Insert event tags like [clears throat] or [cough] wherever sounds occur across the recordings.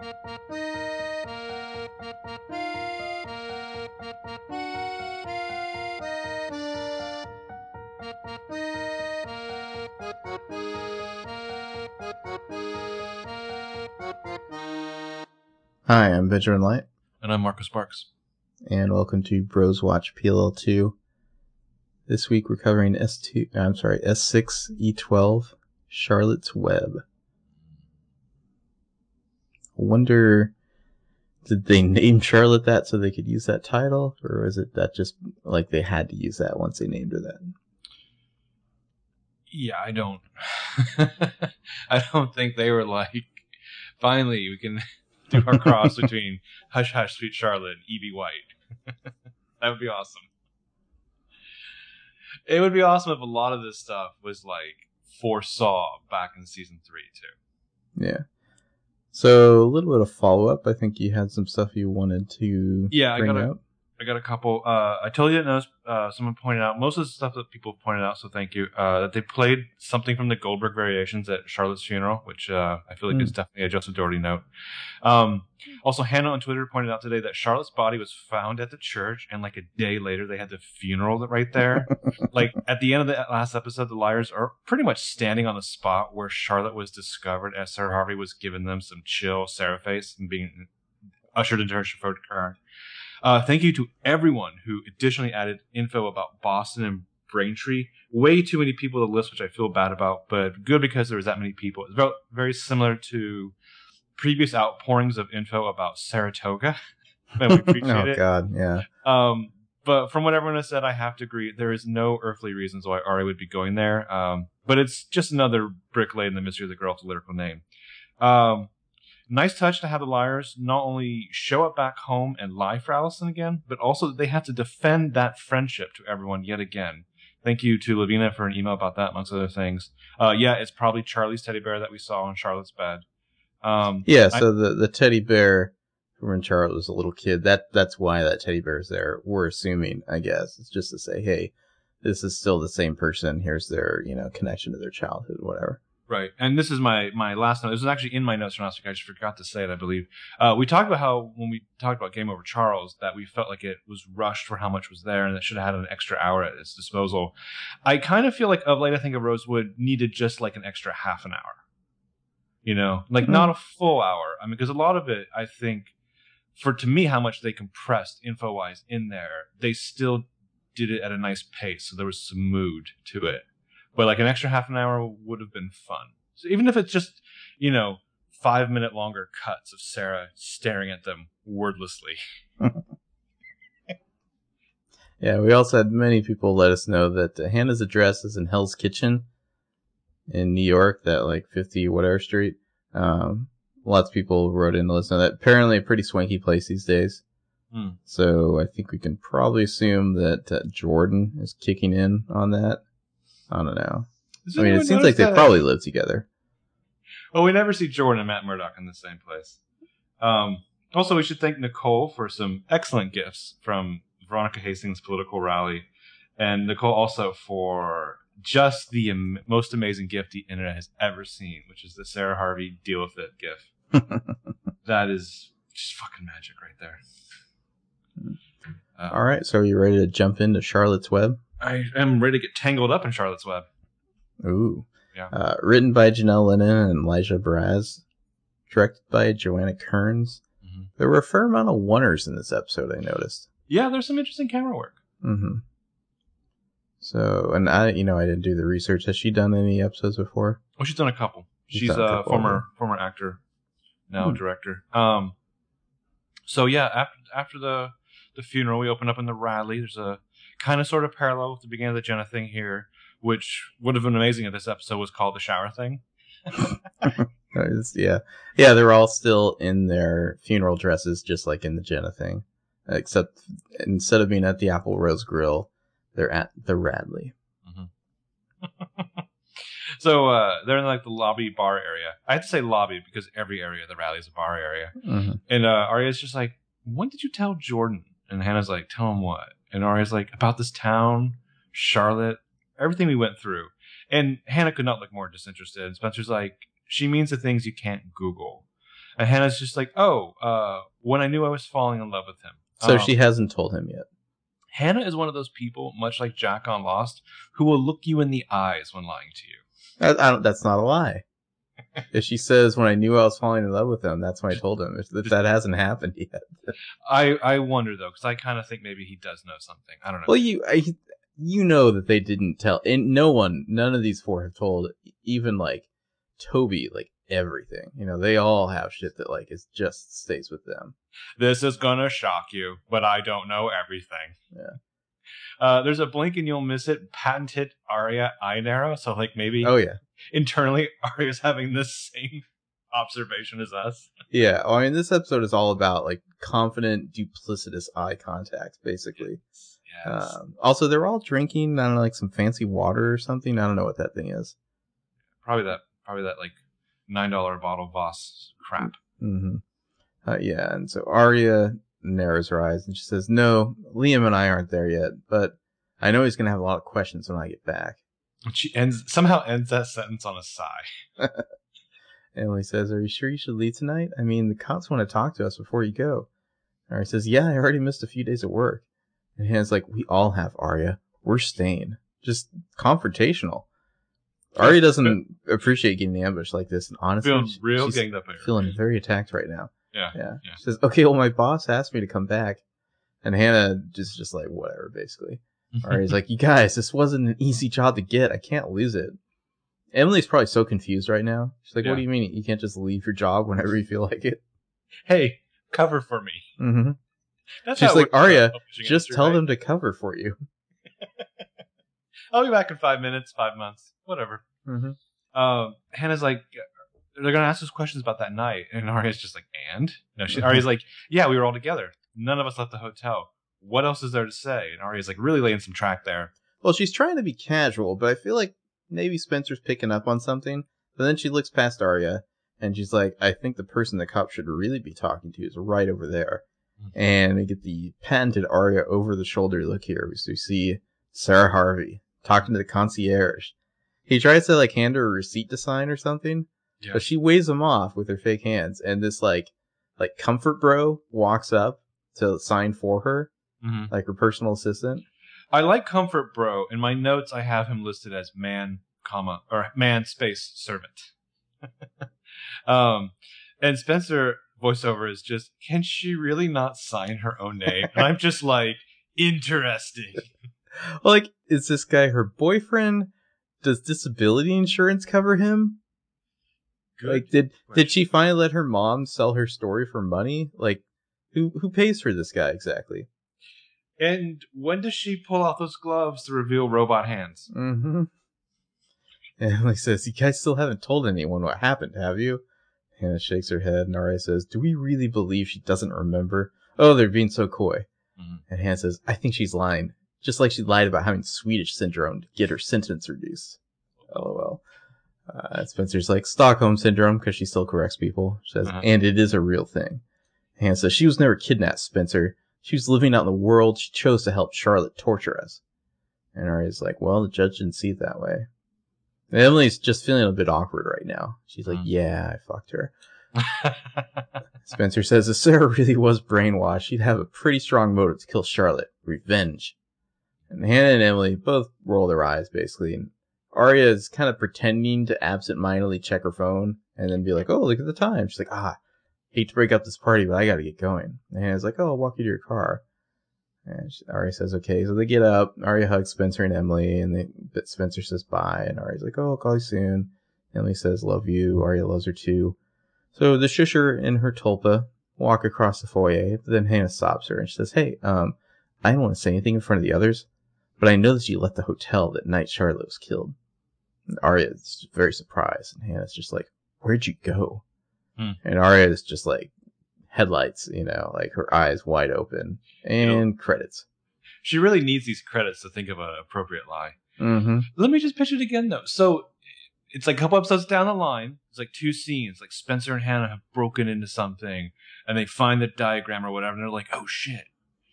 Hi, I'm Benjamin Light, And I'm Marcus Sparks. and welcome to Bros Watch PLL2. This week we're covering S2, I'm sorry, S6E12, Charlotte's Web. I wonder, did they name Charlotte that so they could use that title? Or is it that just like they had to use that once they named her that? Yeah, I don't. [laughs] I don't think they were like, finally, we can [laughs] do our cross between Hush Hush Sweet Charlotte and E.B. White. [laughs] that would be awesome. It would be awesome if a lot of this stuff was like foresaw back in season three too. Yeah. So, a little bit of follow up. I think you had some stuff you wanted to Yeah, I bring gotta- up. I got a couple. Uh, I totally didn't know. Uh, someone pointed out most of the stuff that people pointed out. So thank you. Uh, that they played something from the Goldberg variations at Charlotte's funeral, which uh, I feel like Hmm. is definitely a Joseph Dougherty note. Um, also, Hannah on Twitter pointed out today that Charlotte's body was found at the church, and like a day later, they had the funeral right there. [laughs] like at the end of the last episode, the liars are pretty much standing on the spot where Charlotte was discovered, as Sarah Harvey was giving them some chill Sarah face and being ushered into her chauffeured car. Uh, thank you to everyone who additionally added info about Boston and Braintree. Way too many people to list, which I feel bad about, but good because there was that many people. It's very, very similar to previous outpourings of info about Saratoga. [laughs] and we [laughs] appreciate oh, it. God, yeah. Um, but from what everyone has said, I have to agree. There is no earthly reasons why Ari would be going there. Um, but it's just another brick laid in the mystery of the girl with the lyrical name. Um, nice touch to have the liars not only show up back home and lie for Allison again, but also that they have to defend that friendship to everyone yet again. Thank you to Lavina for an email about that, amongst other things. Uh, yeah, it's probably Charlie's teddy bear that we saw on Charlotte's bed. Um, Yeah, I- so the, the teddy bear when Charlotte was a little kid, that that's why that teddy bear is there. We're assuming, I guess. It's just to say, hey, this is still the same person. Here's their, you know, connection to their childhood, whatever. Right, and this is my my last note. This is actually in my notes from last week. I just forgot to say it. I believe uh, we talked about how when we talked about Game Over Charles that we felt like it was rushed for how much was there, and it should have had an extra hour at its disposal. I kind of feel like of late, I think of Rosewood needed just like an extra half an hour. You know, like Mhm. not a full hour. I mean, because a lot of it, I think, for to me, how much they compressed info wise in there, they still did it at a nice pace, so there was some mood to it but like an extra half an hour would have been fun. So even if it's just, you know, five minute longer cuts of Sarah staring at them wordlessly. [laughs] Yeah, we also had many people let us know that uh, Hannah's address is in Hell's Kitchen in New York, that like 50 whatever street. Um, lots of people wrote in to let us know that. Apparently, a pretty swanky place these days. Hmm. So I think we can probably assume that uh, Jordan is kicking in on that. I don't know. Does I mean, it seems like they that? probably live together. Well, we never see Jordan and Matt Murdock in the same place. Um, also, we should thank Nicole for some excellent gifts from Veronica Hastings' political rally, and Nicole also for just the am- most amazing gift the internet has ever seen, which is the Sarah Harvey "Deal with It" gif. [laughs] that is just fucking magic right there. Uh, All right, so are you ready to jump into Charlotte's Web? I am ready to get tangled up in Charlotte's Web. Ooh. Yeah. Uh, written by Jonell Lennon and Elijah Braz. Directed by Joanna Kerns. Mhm. There were a fair amount of oneers in this episode, I noticed. Yeah, there's some interesting camera work. hmm So, and I, you know, I didn't do the research. Has she done any episodes before? Well, she's done a couple. She's She's a a couple, former former actor, now Hmm. director. Um, so yeah, after after the the funeral, we open up in the Radley. There's a kind of sort of parallel with the beginning of the Jenna thing here, which would have been amazing if this episode was called the shower thing. [laughs] Yeah, yeah, they're all still in their funeral dresses, just like in the Jenna thing, except instead of being at the Apple Rose Grill, they're at the Radley. [laughs] So uh, they're in like the lobby bar area. I have to say lobby because every area of the Radley is a bar area. hmm And uh, Aria's just like, when did you tell Jordan? And Hannah's like, tell him what? And Aria's like, about this town, Charlotte, everything we went through. And Hannah could not look more disinterested. And Spencer's like, she means the things you can't Google. And Hannah's just like, oh, uh, when I knew I was falling in love with him. So Um, she hasn't told him yet. Hannah is one of those people, much like Jack on Lost, who will look you in the eyes when lying to you. I, I don't, that's not a lie. If she says when I knew I was falling in love with him, that's when I told him. If, that hasn't happened yet, I, I wonder though, because I kind of think maybe he does know something. I don't know. well, you I, you know that they didn't tell, and no one, none of these four have told, even like Toby, like everything. You know, they all have shit that like is just stays with them. this is gonna shock you, but I don't know everything. Yeah. Uh, there's a blink and you'll miss it patented aria eye narrow. So like maybe Oh yeah, internally [laughs] Aria's having the same observation as us. yeah. I mean, this episode is all about like confident, duplicitous eye contact, basically. Yes. Um, also, they're all drinking, I don't know, like some fancy water or something. I don't know what that thing is. probably that. Probably that like nine dollar bottle Voss crap. hmm Uh, yeah, and so Aria narrows her eyes and she says, "No, Liam and I aren't there yet, but I know he's gonna have a lot of questions when I get back." She ends somehow ends that sentence on a sigh. [laughs] Emily says, "Are you sure you should leave tonight? I mean, the cops want to talk to us before you go." Aria says, "Yeah, I already missed a few days of work." And Hannah's like, "We all have Aria. We're staying. Just confrontational." Aria doesn't appreciate getting ambushed like this, and honestly, Feeling real she's ganged up here. feeling very attacked right now. Yeah. Yeah. Yeah. She says, okay, well, my boss asked me to come back. And Hannah just, just like, whatever, basically. Aria's like, you guys, this wasn't an easy job to get. I can't lose it. Emily's probably so confused right now. She's like, Yeah. what do you mean you can't just leave your job whenever you feel like it? hey, cover for me. Mm-hmm. That's She's like, works in the Aria, Just tell right? them to cover for you. [laughs] [laughs] I'll be back in five minutes, five months, whatever. Mm-hmm. Um, Hannah's like, they're gonna ask us questions about that night, and Aria's just like, and no, she, [laughs] Aria's like, yeah, we were all together. None of us left the hotel. What else is there to say? And Aria's like, really laying some track there. Well, she's trying to be casual, but I feel like maybe Spencer's picking up on something. But then she looks past Aria and she's like, I think the person the cop should really be talking to is right over there. Mhm. And we get the patented Aria over the shoulder look here. We we see Sarah Harvey talking to the concierge. He tries to like hand her a receipt to sign or something, Yeah. but she waves him off with her fake hands. And this like, like comfort bro walks up to sign for her, hmm like her personal assistant. I like Comfort Bro. In my notes, I have him listed as man, comma or man space servant. [laughs] um, and Spencer voiceover is just, can she really not sign her own name? And I'm just like, interesting. [laughs] Well, like, is this guy her boyfriend? Does disability insurance cover him? Like, did did she finally let her mom sell her story for money? Like, who who pays for this guy exactly? And when does she pull out those gloves to reveal robot hands? Mm-hmm. [laughs] And Emily says, "You guys still haven't told anyone what happened, have you?" Hannah shakes her head, and says, "Do we really believe she doesn't remember?" Oh, they're being so coy. Mhm. And Hannah says, "I think she's lying, just like she lied about having Swedish syndrome to get her sentence reduced." LOL. Uh, Spencer's like Stockholm syndrome because she still corrects people. She says, Uh-huh. and it is a real thing. Hannah says she was never kidnapped, Spencer. She was living out in the world. She chose to help Charlotte torture us. And Aria's like, well, the judge didn't see it that way. And Emily's just feeling a bit awkward right now. She's like, Hmm. yeah, I fucked her. [laughs] Spencer says if Sarah really was brainwashed, she'd have a pretty strong motive to kill Charlotte. Revenge. And Hannah and Emily both roll their eyes, basically. And Aria is kind of pretending to absentmindedly check her phone and then be like, oh, look at the time. She's like, ah, hate to break up this party, but I gotta get going. And Hannah's like, oh, I'll walk you to your car. And she, Aria says, okay. So they get up. Aria hugs Spencer and Emily, and they, but Spencer says bye. And Aria's like, oh, I'll call you soon. Emily says, love you. Aria loves her too. So the shusher and her tulpa walk across the foyer, but then Hannah stops her and she says, Hey, um, I don't want to say anything in front of the others, but I that you left the hotel that night Charlotte was killed. And Aria is very surprised, and Hannah's just like, Where'd you go? Hmm. And Aria is just like headlights, you know, like her eyes wide open. And credits. she really needs these credits to think of an appropriate lie. Mm-hmm. Let me just pitch it again though. So it's like a couple episodes down the line. It's like two scenes. Like Spencer and Hannah have broken into something, and they find the diagram or whatever, and they're like, "Oh shit,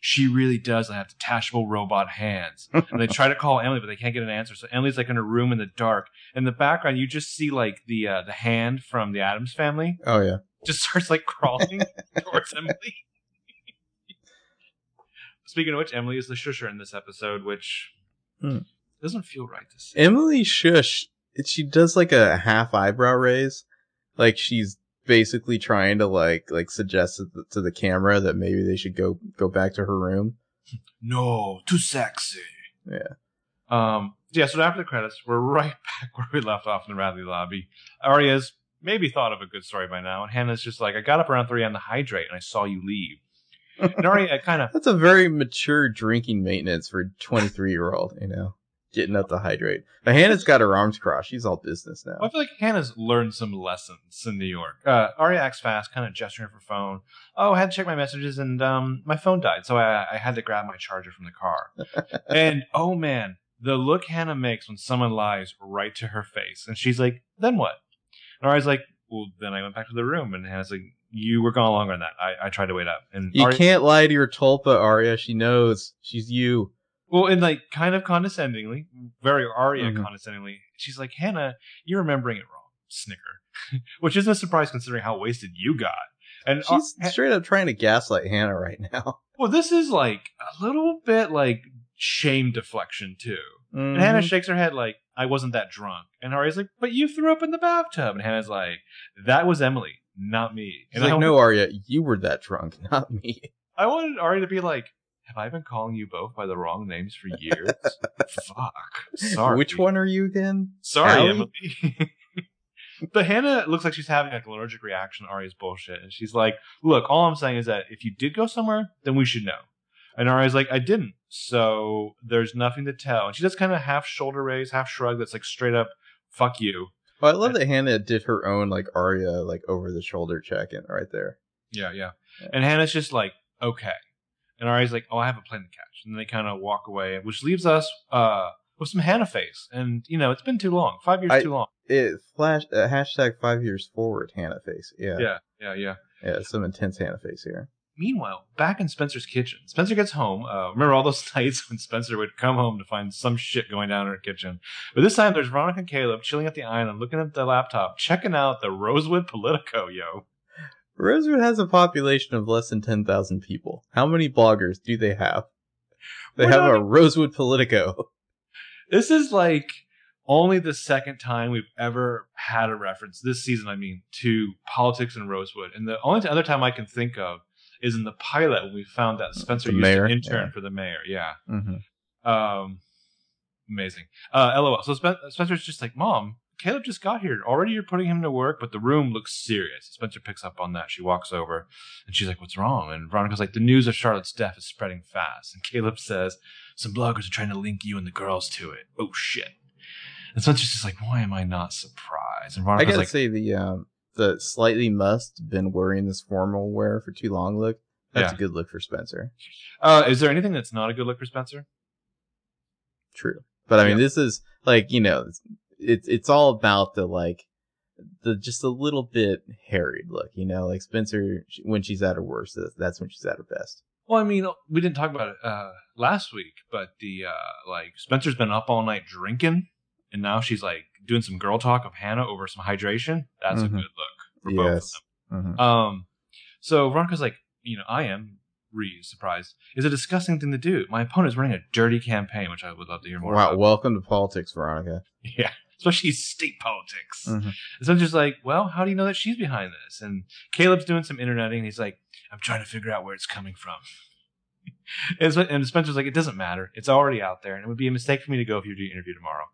she really does have detachable robot hands." and they try to call Emily, but they can't get an answer. So Emily's like in her room in the dark. In the background, you just see like the uh, the hand from the Addams family, Oh, yeah. just starts like crawling [laughs] towards Emily. Speaking of which, Emily is the shusher in this episode, which Hmm. doesn't feel right to say. Emily Shush, she does like a half eyebrow raise, like she's basically trying to like like suggest to the, camera that maybe they should go go back to her room. No, too sexy. Yeah. Um. Yeah. So after the credits, we're [laughs] right back where we left off in the Radley lobby. Aria's maybe thought of a good story by now, and Hannah's just like, "I got up around three on the hydrate, and I saw you leave." And Aria [laughs] kind of That's a very mature drinking maintenance for a 23 year old, you know, getting up to hydrate. But Hannah's got her arms crossed. She's all business now. I feel like Hannah's learned some lessons in New York. Uh, Aria acts fast, kind of gesturing for phone. Oh, I had to check my messages, and um, my phone died, so I, I had to grab my charger from the car. [laughs] and oh man, the look Hannah makes when someone lies right to her face, and she's like, "Then what?" And Aria's like, "Well, then I went back to the room," and Hannah's like, "You were gone longer than that. I, I tried to wait up." And You Aria- can't lie to your tulpa, Aria. She knows. She's you. Well, and like kind of condescendingly, very Aria Mhm. condescendingly, she's like, Hannah, you're remembering it wrong. Snicker. [laughs] Which isn't a surprise considering how wasted you got. And uh, She's straight up trying to gaslight Hannah right now. [laughs] well, this is like a little bit like shame deflection too. And Mhm. Hannah shakes her head like, I wasn't that drunk. And Aria's like, but you threw up in the bathtub. And Hannah's like, that was Emily, not me. She's And like, I, no, Aria, you were that drunk, [laughs] not me. I wanted Aria to be like, have I been calling you both by the wrong names for years? [laughs] Fuck. Sorry. Which one are you again? Sorry, Allie? Emily. [laughs] but Hannah looks like she's having like an allergic reaction to Aria's bullshit. And she's like, look, all I'm saying is that if you did go somewhere, then we should know. And Aria's like, I didn't. So there's nothing to tell. And she does kind of half shoulder raise, half shrug that's like straight up, fuck you. Well, I love that Hannah did her own like Aria like over the shoulder check in right there. Yeah, yeah. And Hannah's just like, okay. And Aria's like, oh, I have a plane to catch. And then they kind of walk away, which leaves us uh, with some Hannah face. And, you know, it's been too long. Five years I- too long. It flash uh, hashtag five years forward Hannah face. Yeah, Yeah, yeah, yeah. yeah, some intense Hannah face here. Meanwhile, back in Spencer's kitchen, Spencer gets home. Uh, remember all those [laughs] nights when Spencer would come home to find some shit going down in her kitchen? But this time, there's Veronica and Caleb chilling at the island, looking at the laptop, checking out the Rosewood Politico, yo. Rosewood has a population of less than ten thousand people. How many bloggers do they have? They We're have not a Rosewood Politico. This is like only the second time we've ever had a reference this season. I mean, to politics in Rosewood, and the only other time I can think of is in the pilot when we found that Spencer The used mayor, to intern yeah. for the mayor. Yeah. Mm-hmm. Um, amazing. Uh, LOL. So Spen- Spencer's just like, Mom, Caleb just got here. Already you're putting him to work, but the room looks serious. Spencer picks up on that. She walks over and she's like, What's wrong? And Veronica's like, The news of Charlotte's death is spreading fast. And Caleb says, Some bloggers are trying to link you and the girls to it. Oh, shit. And Spencer's just like, Why am I not surprised? And I Veronica's gotta like, say the um the slightly must been wearing this formal wear for too long look. That's Yeah. a good look for Spencer. uh, Is there anything that's not a good look for Spencer? True, but I mean Yeah. this is like you know it's it's, all about the like the just a little bit harried look. You know, like Spencer when she's at her worst, that's- when she's at her best. Well, I mean, we didn't talk about it uh, last week, but the uh, like Spencer's been up all night drinking, and now she's like doing some girl talk of Hannah over some hydration. That's a Mhm. good look for both of Yes. them. Mhm. Um, so Veronica's like, you know, I am re surprised. Is a disgusting thing to do. My opponent is running a dirty campaign, which I would love to hear more Wow, about. welcome to politics, Veronica. [laughs] Yeah, especially state politics. Mhm. And Spencer's like, well, how do you know that she's behind this? And Caleb's doing some interneting. And he's like, I'm trying to figure out where it's coming from. [laughs] and Spen- and Spencer's like, it doesn't matter. It's already out there. And it would be a mistake for me to go if you do your interview tomorrow.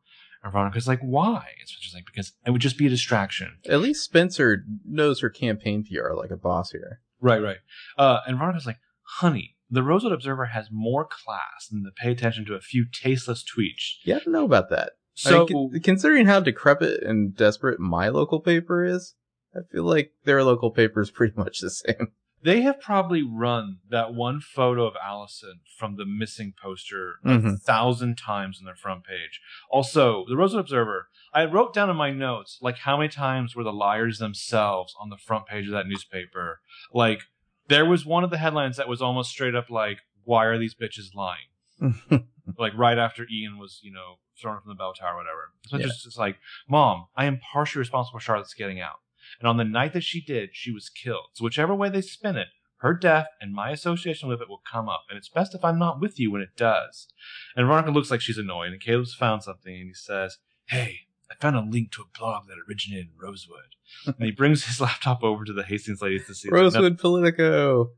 And Veronica's like, why? And Spencer's like, because it would just be a distraction. At least Spencer knows her campaign PR like a boss here. Right, right. Uh, and Veronica's like, honey, the Rosewood Observer has more class than to pay attention to a few tasteless tweets. Yeah, I don't know about that. I So, mean, con- considering how decrepit and desperate my local paper is, I feel like their local paper is [laughs] pretty much the same. they have probably run that one photo of Allison from the missing poster a Mhm. thousand times on their front page. Also, the Rosewood Observer, I wrote down in my notes, like how many times were the liars themselves on the front page of that newspaper? Like, there was one of the headlines that was almost straight up like, why are these bitches lying? [laughs] like right after Ian was, you know, thrown from the bell tower or whatever. So it's Yeah. just, just like, Mom, I am partially responsible for Charlotte's getting out. And on the night that she did, she was killed. So whichever way they spin it, her death and my association with it will come up. And it's best if I'm not with you when it does. And Veronica looks like she's annoyed, and Caleb's found something, and he says, Hey, I found a link to a blog that originated in Rosewood. and he [laughs] brings his laptop over to the Hastings ladies to see. Rosewood Politico.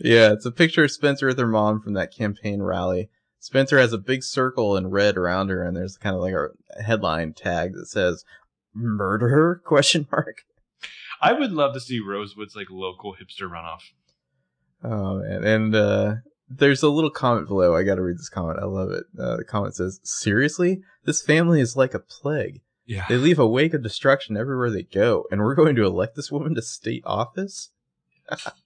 Yeah, it's a picture of Spencer with her mom from that campaign rally. Spencer has a big circle in red around her, and there's kind of like a headline tag that says "Murder?" [laughs] question mark. I would love to see Rosewood's like local hipster runoff. Oh man, and uh, there's a little comment below. I got to read this comment. I love it. Uh, the comment says, "Seriously, this family is like a plague. Yeah, They leave a wake of destruction everywhere they go, and we're going to elect this woman to state office." [laughs]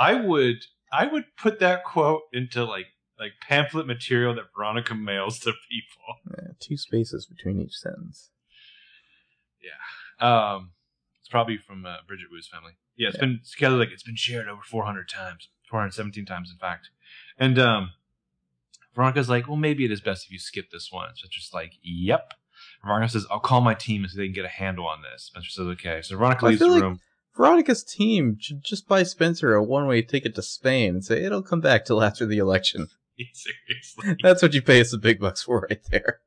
I would I would put that quote into like like pamphlet material that Veronica mails to people. Yeah, two spaces between each sentence. Yeah. Um, it's probably from uh, Bridget Wu's family. Yeah, it's Yeah. been together like it's been shared over 400 times, 417 times in fact. And um, Veronica's like, well, maybe it is best if you skip this one. So it's just like, yep. Veronica says, I'll call my team so they can get a handle on this. Spencer says, okay. So Veronica leaves the like- room. Veronica's team should just buy Spencer a one-way ticket to Spain and say it'll come back till after the election. [laughs] Seriously. That's what you pay us the big bucks for right there.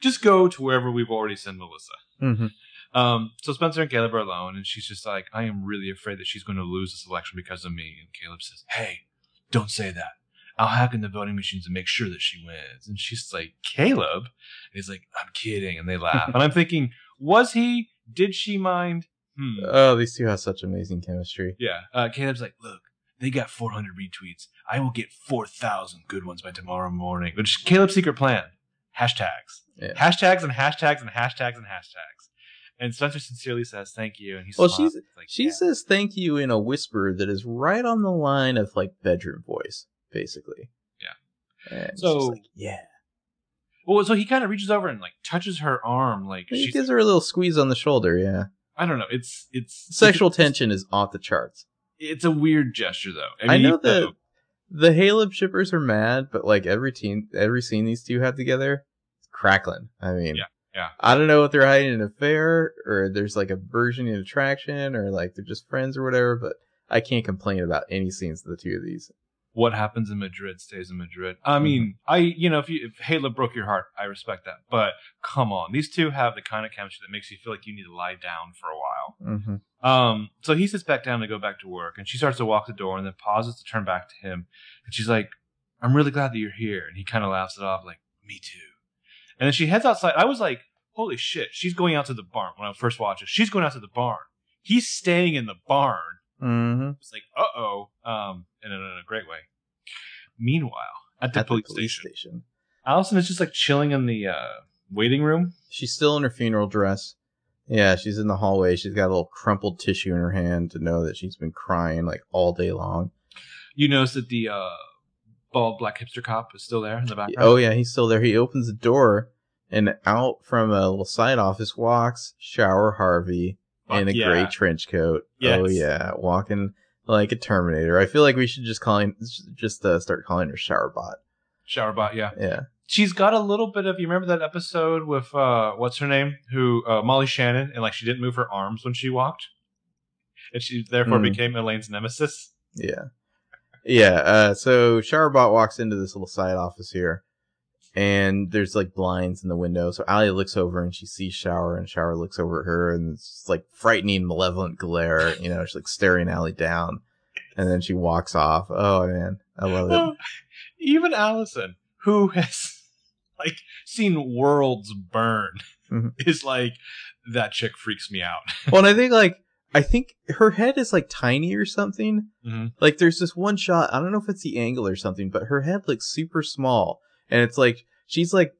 just go to wherever we've already sent Melissa. Mm-hmm. Um, so Spencer and Caleb are alone, and she's just like, I am really afraid that she's going to lose this election because of me. And Caleb says, Hey, don't say that. I'll hack in the voting machines and make sure that she wins. And she's like, Caleb? And he's like, I'm kidding. And they laugh. and I'm [laughs] thinking, was he? Did she mind? Hmm. Oh, these two have such amazing chemistry. yeah. Uh, Caleb's like, Look, they got 400 retweets. I will get 4,000 good ones by tomorrow morning. Which is Caleb's secret plan hashtags. Yeah. Hashtags and hashtags and hashtags and hashtags. And Spencer sincerely says thank you, and he Well, she's- like, She yeah. says thank you in a whisper that is right on the line of like bedroom voice, basically. Yeah. And So- she's like, yeah. Well, so he kind of reaches over and like touches her arm, like He she's. gives her a little squeeze on the shoulder. Yeah. I don't know. It's it's Sexual it's, tension is off the charts. It's a weird gesture, though. I, mean, know even that the Haleb shippers are mad, but like every teen, every scene these two have together, it's crackling. I mean, Yeah, yeah. I don't know if they're hiding an affair or there's like a version of attraction or like they're just friends or whatever, but I can't complain about any scenes of the two of these. What happens in Madrid stays in Madrid. I Mm-hmm. mean, I you know if you if Halo broke your heart, I respect that. But come on, these two have the kind of chemistry that makes you feel like you need to lie down for a while. Mm-hmm. Um, so he sits back down to go back to work, and she starts to walk the door, and then pauses to turn back to him, and she's like, "I'm really glad that you're here," and he kind of laughs it off, like, "Me too." And then she heads outside. I was like, "Holy shit!" She's going out to the barn when I first watched it. She's going out to the barn. He's staying in the barn. Mm-hmm. It's like, uh oh, um, and in a great way. Meanwhile, at the, At police, the police station, station. Allison is just like chilling in the uh, waiting room. She's still in her funeral dress. Yeah, she's in the hallway. She's got a little crumpled tissue in her hand to know that she's been crying like all day long. You notice that the uh, bald black hipster cop is still there in the background. Oh yeah, he's still there. He opens the door, and out from a little side office walks Shower Harvey in a yeah. gray trench coat. Yes. Oh yeah, walking like a Terminator. I feel like we should just call him, just uh, start calling her Showerbot. Showerbot, yeah. Yeah. She's got a little bit of. You remember that episode with uh, what's her name? Who uh, Molly Shannon, and like she didn't move her arms when she walked, and she therefore Mm. became Elaine's nemesis. Yeah. Yeah. Uh, so Showerbot walks into this little side office here, and there's like blinds in the window. So Allie looks over and she sees Shower, and Shower looks over at her, and it's just, like frightening, malevolent glare. You know, she's like staring Allie down, and then she walks off. Oh man, I love it. [laughs] Even Allison, who has like seen worlds burn, Mhm. is like that chick freaks me out. [laughs] well, and I think like I think her head is like tiny or something. Mhm. Like there's this one shot. I don't know if it's the angle or something, but her head looks super small, and it's like she's like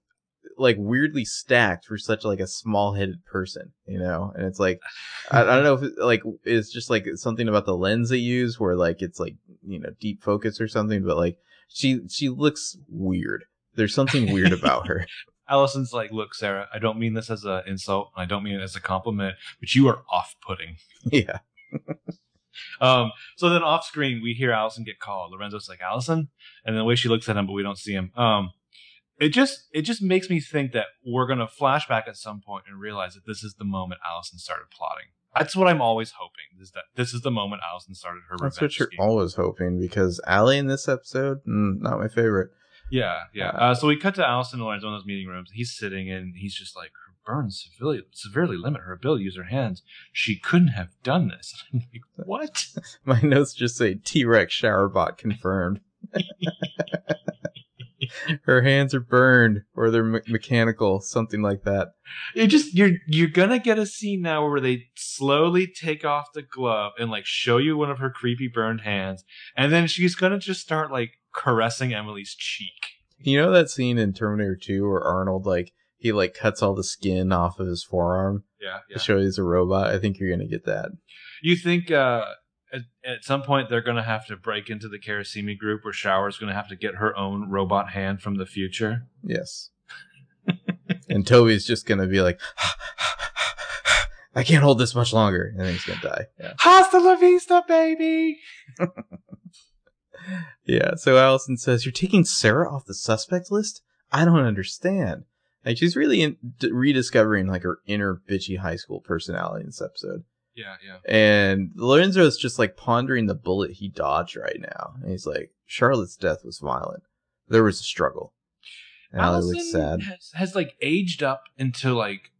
like weirdly stacked for such like a small headed person, you know. And it's like [laughs] I, I don't know if it, like it's just like something about the lens they use where like it's like you know deep focus or something, but like she she looks weird. There's something weird about her. [laughs] Allison's like, look, Sarah, I don't mean this as an insult. I don't mean it as a compliment, but you are off-putting. [laughs] yeah. Um, so then off screen, we hear Allison get called. Lorenzo's like, Allison? And the way she looks at him, but we don't see him. Um, it just, it just makes me think that we're going to flash back at some point and realize that this is the moment Allison started plotting. That's what I'm always hoping is that this is the moment Allison started her That's what you're scheme. always hoping because Allie in this episode, mm, not my favorite. Yeah, yeah. Uh, so we cut to Allison and Lorenzo in those meeting rooms. He's sitting and he's just like, burns severely, severely limit her ability to use her hands. She couldn't have done this. [laughs] I'm like, what? [laughs] My notes just say T Rex shower bot confirmed. [laughs] Her hands are burned or they're me- mechanical, something like that. It just you're you're gonna get a scene now where they slowly take off the glove and like show you one of her creepy burned hands, and then she's gonna just start like caressing Emily's cheek. You know that scene in Terminator 2 where Arnold like he like cuts all the skin off of his forearm Yeah, yeah. to show he's a robot? I think you're gonna get that. You think uh, at, at some point they're gonna have to break into the Carissimi group where Shower's gonna have to get her own robot hand from the future? Yes. [laughs] and Toby's just gonna be like, I can't hold this much longer, and then he's gonna die. Yeah. Hasta la vista, baby. [laughs] Yeah. So Allison says, "You're taking Sarah off the suspect list. I don't understand." Like she's really in, d- rediscovering like her inner bitchy high school personality in this episode. Yeah, yeah. And Lorenzo's just like pondering the bullet he dodged right now, and he's like, "Charlotte's death was violent. There was a struggle." And Allie Allison looks sad. Has, has like aged up into like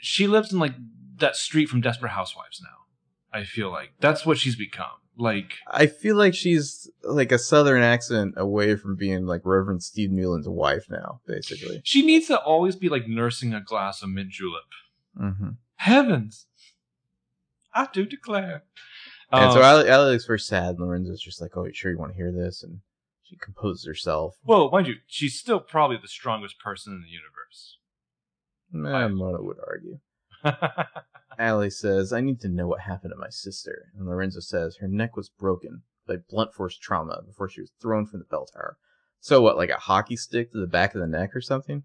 she lives in like that street from Desperate Housewives now. I feel like that's what she's become. Like I feel like she's like a southern accent away from being like Reverend Steve Newlin's wife now, basically. she needs to always be like nursing a glass of mint julep. Mm-hmm. Heavens, I do declare. And so Um, Allie looks very sad. and Lorenzo's just like, "Oh, you sure you want to hear this?" And she composes herself. well, mind you, she's still probably the strongest person in the universe. Eh, Mona would argue. [laughs] Allie says, "I need to know what happened to my sister." And Lorenzo says, "Her neck was broken by blunt force trauma before she was thrown from the bell tower." So what, like a hockey stick to the back of the neck or something?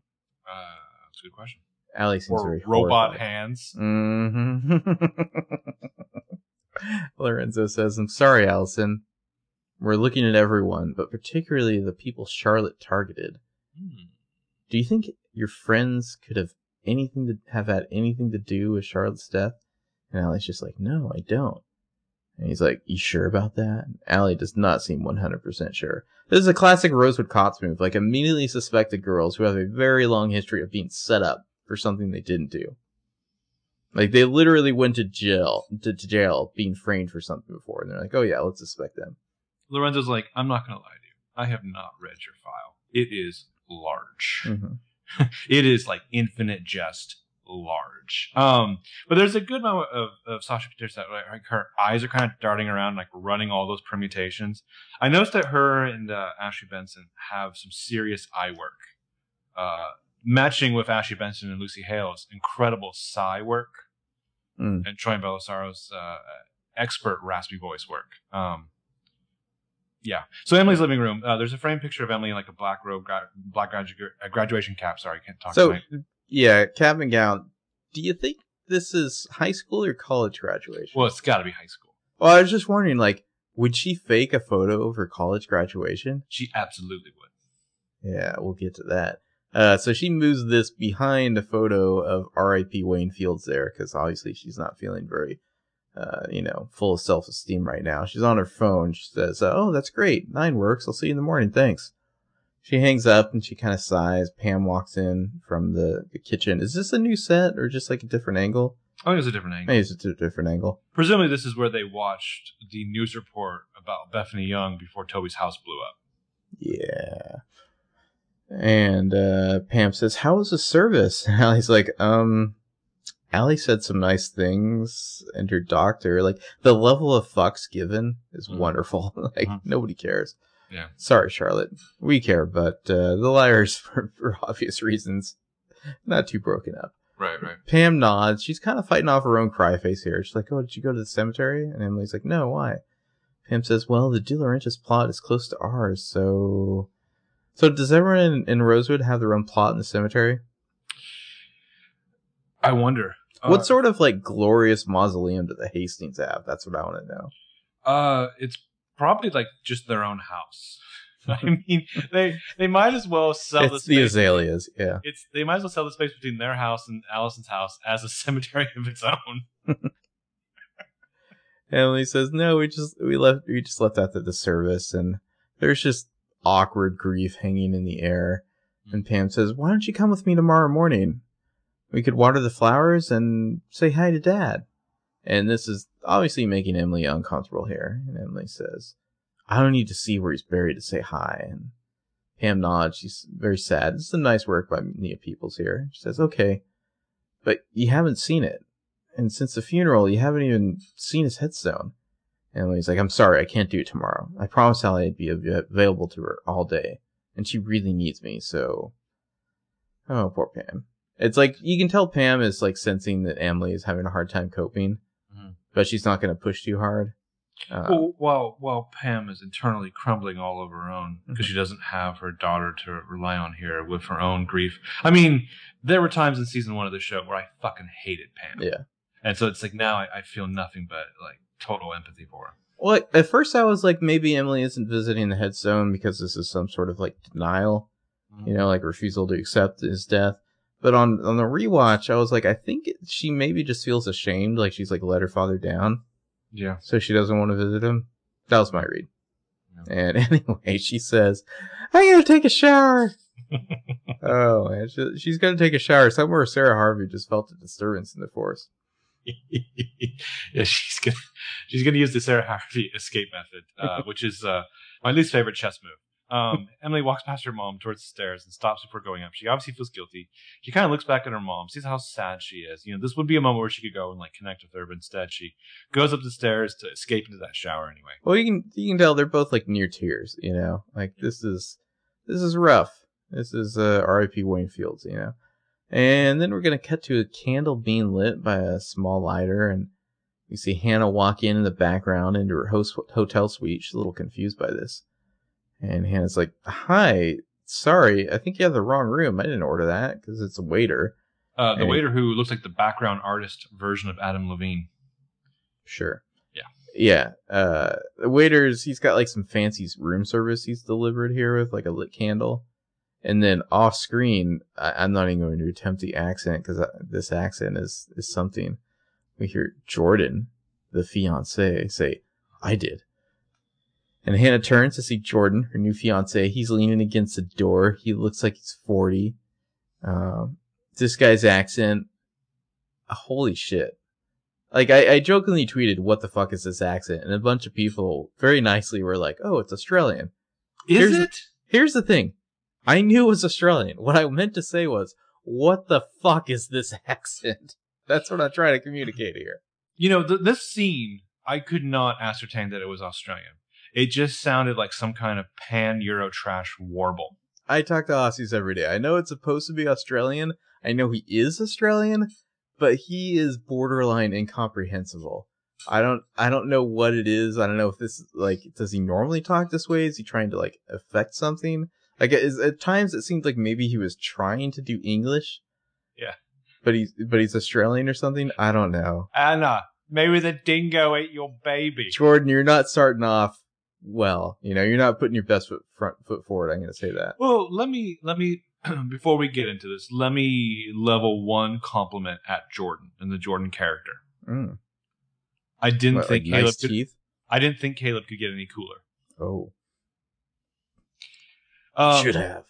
uh, that's a good question. Allie seems Or very robot horrified. hands. hmm [laughs] Lorenzo says, I'm sorry, Allison. We're looking at everyone, but particularly the people Charlotte targeted. Hmm. Do you think your friends could have anything to have had anything to do with Charlotte's death? And Allie's just like, No, I don't. And he's like, You sure about that? And Allie does not seem 100% sure. This is a classic Rosewood Cots move, like immediately suspected girls who have a very long history of being set up for something they didn't do. Like they literally went to jail, to, to jail, being framed for something before, and they're like, "Oh yeah, let's suspect them." Lorenzo's like, I'm not going to lie to you. I have not read your file. It is large. hmm [laughs] it is like infinite jest large. Um, but there's a good moment of, of Sasha Pieterse that like, her eyes are kind of darting around, like running all those permutations. I noticed that her and uh, Ashley Benson have some serious eye work, uh, matching with Ashley Benson and Lucy Hale's incredible sigh work Mm. and Troian Bellisario's uh, expert raspy voice work. Um, yeah. So Emily's living room. Uh, there's a framed picture of Emily in like a black robe, gra- black gradu- uh, graduation cap. Sorry, can't talk So tonight. yeah, cap and gown. Do you think this is high school or college graduation? Well, it's got to be high school. Well, I was just wondering, like, would she fake a photo of her college graduation? She absolutely would. Yeah, we'll get to that. Uh, so she moves this behind a photo of R.I.P. Wayne Fields there, because obviously she's not feeling very, uh, you know, full of self-esteem right now. She's on her phone. She says, "Oh, that's great. Nine works. I'll see you in the morning. Thanks." She hangs up and she kind of sighs. Pam walks in from the, the kitchen. Is this a new set or just like a different angle? I think it's a different angle. Maybe it's a different angle. Presumably, this is where they watched the news report about Bethany Young before Toby's house blew up. Yeah. And uh, Pam says, "How was the service?" And [laughs] Allie's like, "Um, Allie said some nice things, and her doctor, like the level of fucks given is Mhm. wonderful. [laughs] like Mhm. nobody cares. Yeah. Sorry, Charlotte, we care, but uh, the liars, [laughs] for, for obvious reasons, not too broken up." Right, right. Pam nods. She's kind of fighting off her own cry face here. She's like, "Oh, did you go to the cemetery?" And Emily's like, "No, why?" Pam says, "Well, the DiLaurentis plot is close to ours, so." So does everyone in, in Rosewood have their own plot in the cemetery? I wonder. What Uh, sort of like glorious mausoleum do the Hastings have? That's what I want to know. Uh, it's probably like just their own house. [laughs] I [laughs] mean, they they might as well sell it's the the azaleas, yeah. It's they might as well sell the space between their house and Allison's house as a [laughs] cemetery of its own. Emily says, "No, we just we left we just left after the service, and there's just awkward grief hanging in the air." And Pam says, "Why don't you come with me tomorrow morning? We could water the flowers and say hi to Dad." And this is obviously making Emily uncomfortable here. And Emily says, "I don't need to see where he's buried to say hi." And Pam nods. She's very sad. Is some nice work by Nia Peeples here. She says, "Okay, but you haven't seen it." and since the funeral, you haven't even seen his headstone. And he's like, I'm sorry, I can't do it tomorrow. I promised Allie I'd be available to her all day. And she really needs me, so. Oh, poor Pam. It's like, you can tell Pam is like sensing that Emily is having a hard time coping, mm-hmm. but she's not going to push too hard. Uh, well, while while Pam is internally crumbling all over her own because mm-hmm. she doesn't have her daughter to rely on here with her own grief. I mean, there were times in season one of the show where I fucking hated Pam. Yeah. And so it's like now I, I feel nothing but like total empathy for her. Well, at first I was like, maybe Emily isn't visiting the headstone because this is some sort of like denial, mm-hmm. you know, like refusal to accept his death. But on on the rewatch, I was like, I think she maybe just feels ashamed, like she's like let her father down. Yeah. So she doesn't want to visit him. That was my read. Yeah. And [laughs] anyway, she says, "I gotta take a shower." [laughs] oh man, she, she's gonna take a shower somewhere. Sarah Harvey just felt a disturbance in the force. [laughs] yeah, she's gonna she's gonna use the Sarah Harvey escape method, uh, which is uh, my least favorite chess move. Um, Emily walks past her mom towards the stairs and stops before going up. She obviously feels guilty. She kind of looks back at her mom, sees how sad she is. You know, this would be a moment where she could go and like connect with her, but instead she goes up the stairs to escape into that shower anyway. Well, you can you can tell they're both like near tears. You know, like this is this is rough. This is uh, R.I.P. Wayne Fields. You know, and then we're to cut to a candle being lit by a small lighter. And we see Hannah walk in in the background into her host hotel suite. She's a little confused by this. And Hannah's like, Hi, sorry, I think you have the wrong room. I didn't order that because it's a waiter. Uh, the and waiter who looks like the background artist version of Adam Levine. Sure. Yeah. Yeah. Uh, the waiter's, he's got like some fancy room service he's delivered here with like a lit candle. And then off screen, I, am not even going to attempt the accent because this accent is, is something. We hear Jordan, the fiance, say, I did. And Hannah turns to see Jordan, her new fiance. He's leaning against the door. He looks like he's 40. Um, this guy's accent, holy shit. Like, I, I jokingly tweeted, what the fuck is this accent? And a bunch of people very nicely were like, oh, it's Australian. Is here's it? The, here's the thing. I knew it was Australian. What I meant to say was, what the fuck is this [laughs] accent? That's what I'm trying to communicate here. You know, th- this scene, I could not ascertain that it was Australian. It just sounded like some kind of pan Euro trash warble. I talk to Aussies every day. I know it's supposed to be Australian. I know he is Australian, but he is borderline incomprehensible. I don't I don't know what it is. I don't know if this like does he normally talk this way? Is he trying to like affect something? Like at times it seemed like maybe he was trying to do English. Yeah. But he's but he's Australian or something. I don't know. Anna, maybe the dingo ate your baby. Jordan, you're not starting off well. You know, you're not putting your best foot front foot forward. I'm going to say that. Well, let me let me [clears throat] before we get into this, let me level one compliment at Jordan and the Jordan character. Mm. I didn't what, think like Caleb nice could, teeth. I didn't think Caleb could get any cooler. Oh. Um, Should have.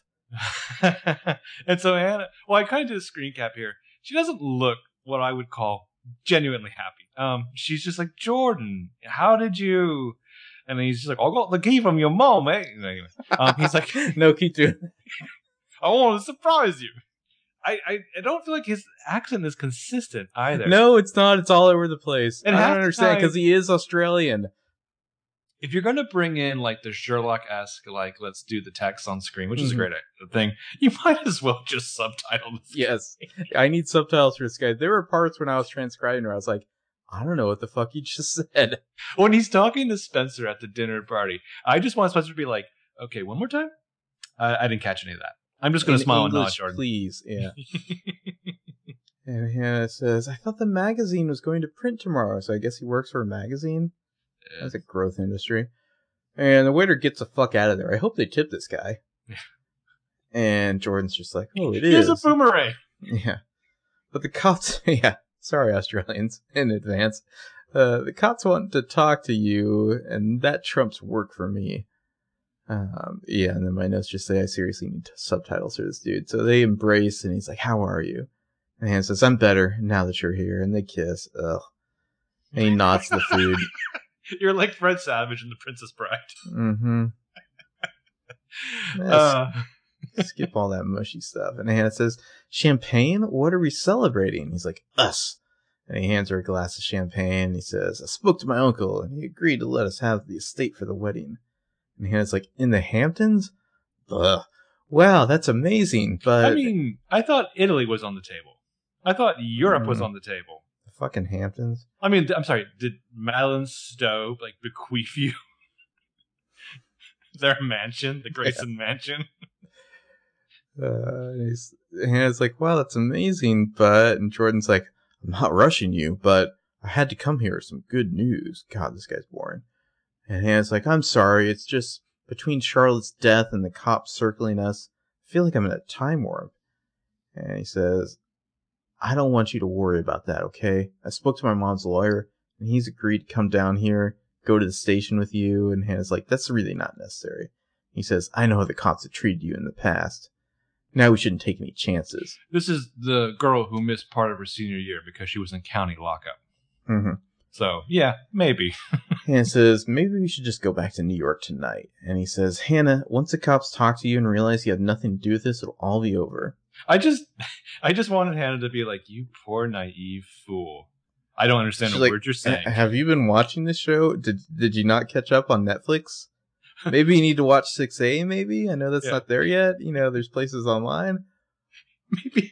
[laughs] and so Hannah, well, I kind of did a screen cap here. She doesn't look what I would call genuinely happy. Um, she's just like Jordan. How did you? And he's just like, I got the key from your mom, eh? Um, he's like, [laughs] no key to. [laughs] I want to surprise you. I, I, I, don't feel like his accent is consistent either. No, it's not. It's all over the place. And I don't understand because he is Australian if you're going to bring in like the Sherlock esque, like let's do the text on screen, which mm-hmm. is a mm-hmm. great thing, you [laughs] might as well just subtitle this. Yes, I need subtitles for this guy. There were parts when I was transcribing where I was like, I don't know what the fuck he just [laughs] said. When he's talking to Spencer at the dinner party, I just want Spencer to be like, okay, one more time. Uh, I didn't catch any of that. I'm just going to smile English, and nod, Jordan. Please, yeah. [laughs] and Hannah says, I thought the magazine was going to print tomorrow, so I guess he works for a magazine. That's a growth industry. And the waiter gets the fuck out of there. I hope they tip this guy. and Jordan's just like, oh, it Here's is. a boomerang. [laughs] Yeah. But the cops, yeah, sorry, [laughs] Australians, in advance. Uh, the cops want to talk to you, and that trumps work for me. Um, yeah, and then my notes just say I seriously need subtitles for this dude. So they embrace, and he's like, "How are you?" And Han says, "I'm better now that you're here." And they kiss. Ugh. And he [laughs] nods the food. You're like Fred Savage in The Princess Bride. Mm-hmm. [laughs] Uh, Skip all that mushy stuff. And Hannah says, Champagne? What are we celebrating? He's like, Us. And he hands her a glass of champagne. He says, I spoke to my uncle, and he agreed to let us have the estate for the wedding. And Hannah's like, In the Hamptons? Ugh. Wow, that's amazing. But I mean, I thought Italy was on the table. I thought Europe was Mm. on the table. the fucking Hamptons. I mean, I'm sorry. Did Madeleine Stowe like bequeath you [laughs] their mansion, the Grayson Mansion? Uh, and he's, Hannah's like, wow, that's amazing, but, and Jordan's like, I'm not rushing you, but I had to come here with some good news. God, this guy's boring. And Hannah's like, I'm sorry, it's just between Charlotte's death and the cops circling us, I feel like I'm in a time warp. And he says, I don't want you to worry about that, okay? I spoke to my mom's lawyer, and he's agreed to come down here, go to the station with you, and Hannah's like, that's really not necessary. He says, I know how the cops have treated you in the past. Now we shouldn't take any chances. This is the girl who missed part of her senior year because she was in county lockup. Mm-hmm. So yeah, maybe. [laughs] Hannah says, maybe we should just go back to New York tonight. And he says, Hannah, once the cops talk to you and realize you have nothing to do with this, it'll all be over. I just, [laughs] I just wanted Hannah to be like, "You poor naive fool." I don't understand She's a like, word you're saying. "Uh, Have you been watching this show? Did Did you not catch up on Netflix? Maybe you need to watch 6A, maybe? I know that's Yeah. not there yet. You know, there's places online. [laughs] maybe,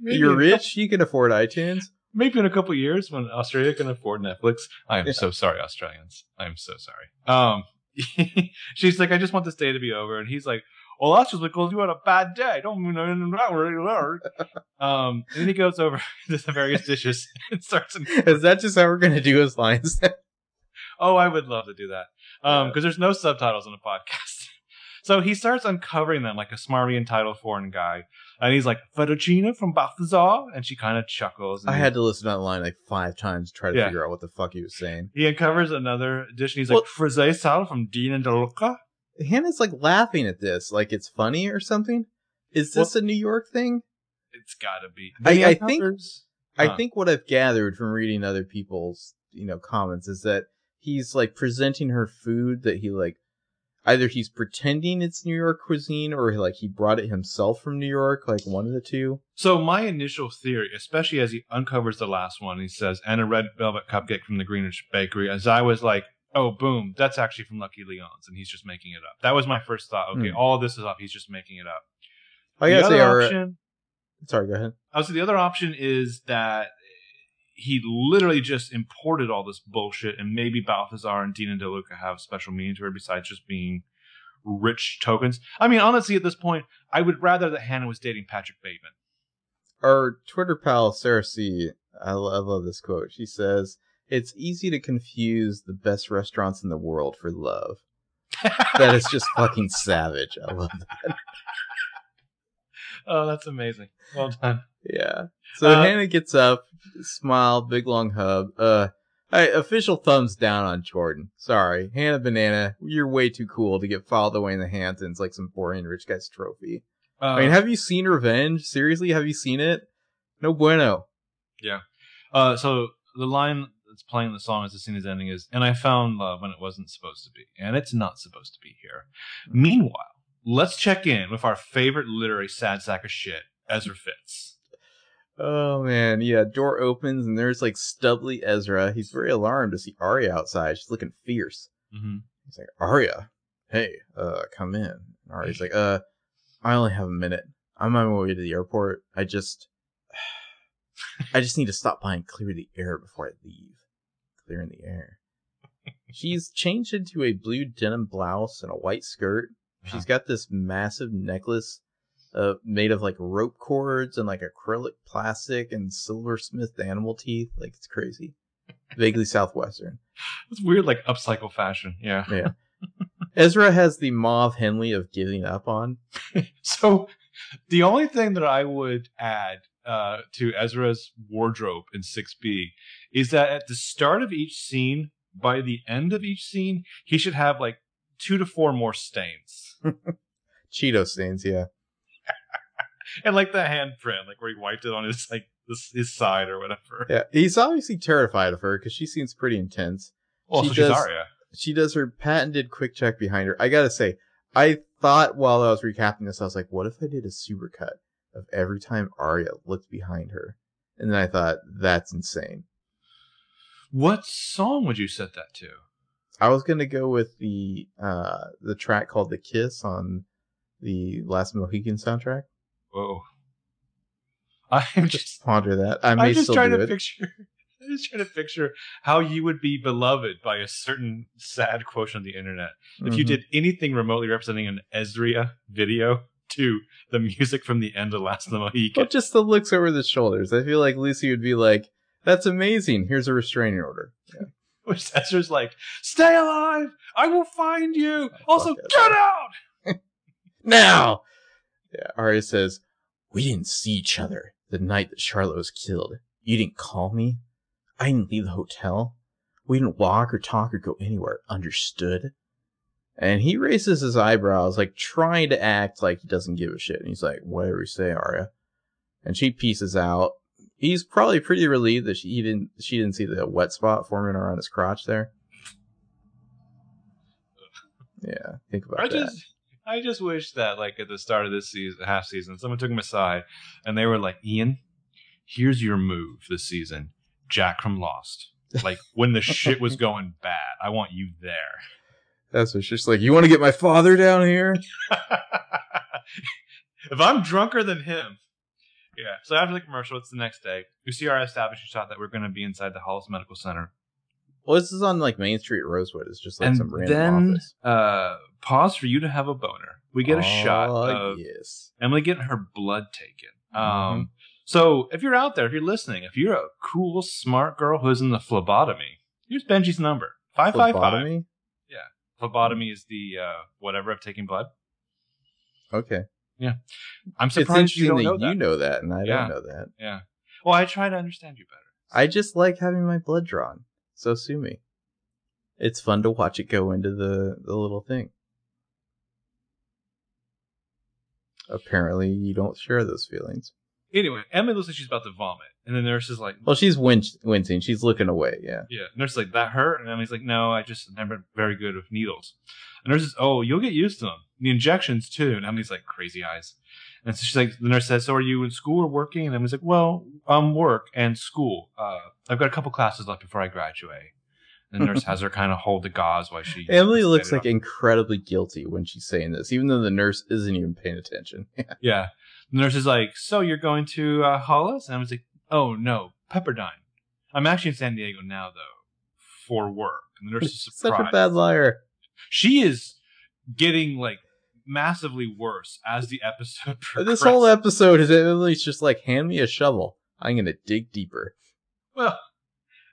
maybe You're rich, you can afford iTunes. maybe in a couple years when Australia can afford Netflix. I am Yeah. so sorry, Australians. I am so sorry. Um, [laughs] she's like, I just want this day to be over, and he's like, Well, that's just because you had a bad day. I Don't mean anything that really hurt. [laughs] Um, and then he goes over to the various dishes and starts. Is that just how we're going to do his lines? Oh, I would love to do that. Um, because there's no subtitles on the podcast. [laughs] So he starts uncovering them like a smarmy entitled foreign guy. And he's like, Fettuccine from Balthazar? And she kind of chuckles. I he- had to listen to that line like five times to try to Yeah. figure out what the fuck he was saying. He uncovers another dish and he's Well- like, Frisee salad from Dean and DeLuca? Hannah's like laughing at this, like it's funny or something. Is this a New York thing? It's gotta be. I- I think- uncovers- I think what I've gathered from reading other people's, you know, comments is that he's like presenting her food that he like either he's pretending it's New York cuisine or like he brought it himself from New York, like one of the two. So my initial theory, especially as he uncovers the last one, he says, and a red velvet cupcake from the Greenwich Bakery, as I was like, oh, boom, that's actually from Lucky Leon's, and he's just making it up. That was my first thought. Okay, Hmm. all this is up. He's just making it up. I the guess other they are. option, Sorry, go ahead. I would say the other option is that he literally just imported all this bullshit, and maybe Balthazar and Dean and DeLuca have special meaning to her besides just being rich tokens. I mean, honestly, at this point, I would rather that Hannah was dating Patrick Bateman. Our Twitter pal Sarah C. I, lo- I love this quote. She says, "It's easy to confuse the best restaurants in the world for love." [laughs] That is just fucking savage. I love that. oh, that's amazing. Well done. [laughs] Yeah. So Uh, Hannah gets up, smile, big long hug. Uh, official thumbs down on Jordan. Sorry, Hannah Banana, you're way too cool to get filed away in the Hamptons like some boring rich guy's trophy. Uh, I mean, have you seen Revenge? Seriously, have you seen it? No bueno. Yeah. Uh, so the line that's playing the song as the scene is ending is, and I found love when it wasn't supposed to be, and it's not supposed to be here. Meanwhile, let's check in with our favorite literary sad sack of shit, Ezra Fitz. Oh man, yeah. Door opens and there's like stubbly Ezra. He's very alarmed to see Aria outside. She's looking fierce. Mm-hmm. He's like, Aria, hey, uh, come in. And Aria's like, uh, I only have a minute. I'm on my way to the airport. I just, [sighs] I just need to stop by and clear the air before I leave. Clearing the air. She's changed into a blue denim blouse and a white skirt. She's got this massive necklace, uh, made of like rope cords and like acrylic plastic and silversmith animal teeth. Like it's crazy. Vaguely southwestern. It's weird, like upcycle fashion. Yeah. Yeah. [laughs] Ezra has the mauve Henley of giving up on. [laughs] So the only thing that I would add uh, to Ezra's wardrobe in 6B is that at the start of each scene, by the end of each scene, he should have like two to four more stains. [laughs] Cheeto stains, yeah. [laughs] and like the handprint, like where he wiped it on his like this, his side or whatever. Yeah, he's obviously terrified of her because she seems pretty intense. Also, She she's does- Aria. She does her patented quick check behind her. I gotta say, I thought while I was recapping this, I was like, what if I did a supercut of every time Aria looked behind her? And then I thought, that's insane. What song would you set that to? I was gonna go with the uh the track called "The Kiss" on the Last Mohican soundtrack. Whoa. [laughs] I'm Just just ponder that. I may I'm just still trying do to it. picture [laughs] I'm just trying to picture how you would be beloved by a certain sad quotient on the internet. If you Mhm. did anything remotely representing an Ezria video to the music from the end of Last of the Mohican. Well, just the looks over the shoulders. I feel like Lucy would be like, "That's amazing. Here's a restraining order." [laughs] Which Ezra's like, stay alive! I will find you! Also, get out! Now, yeah. Aria says, "We didn't see each other the night that Charlotte was killed. You didn't call me. I didn't leave the hotel. We didn't walk or talk or go anywhere. Understood?" And he raises his eyebrows, like trying to act like he doesn't give a shit. And he's like, "Whatever you say, Aria." And she pieces out. He's probably pretty relieved that she he didn't she didn't see the wet spot forming around his crotch there. Yeah, think about I that. just I just wish that like at the start of this season half season, someone took him aside and they were like, Ian, here's your move this season. Jack from Lost. [laughs] Like when the shit was going bad. I want you there. That's what she's like. You want to get my father down here? [laughs] if I'm drunker than him. Yeah. So after the commercial, it's the next day. We see our establishing shot that we're going to be inside the Hollis Medical Center. Well, this is on like Main Street, Rosewood. It's just like and some random then office. uh, pause for you to have a boner. We get a shot of yes. Emily getting her blood taken. Um, Mm-hmm. So if you're out there, if you're listening, if you're a cool, smart girl who's in the phlebotomy, here's Benji's number five five five. Phlebotomy? Yeah. Phlebotomy is the uh, whatever of taking blood. Okay. Yeah. I'm It's surprised you don't know that. you know that, and I Yeah. don't know that. Yeah. Well, I try to understand you better. I just like having my blood drawn. So sue me. It's fun to watch it go into the, the little thing. Apparently, you don't share those feelings. Anyway, Emily looks like she's about to vomit, and the nurse is like, Well, she's winch- wincing. She's looking away. Yeah. "Yeah." Nurse is like, "That hurt," and Emily's like, "No, I just never very good with needles." And nurse is, "Oh, you'll get used to them. The injections too." And Emily's like, "Crazy eyes." And so she's like, the nurse says, "So are you in school or working?" And Emily's like, "Well, um, work and school. Uh, I've got a couple classes left before I graduate." And the nurse [laughs] has her kind of hold the gauze while she. Emily looks like incredibly guilty when she's saying this, even though the nurse isn't even paying attention. [laughs] Yeah. The nurse is like, So you're going to uh, Hollis? And I was like, Oh, no, Pepperdine. I'm actually in San Diego now, though, for work. And the nurse is surprised. [laughs] Such a bad liar. She is getting like massively worse as the episode progresses. [laughs] This whole episode is Emily's just like, hand me a shovel. I'm gonna dig deeper. Well,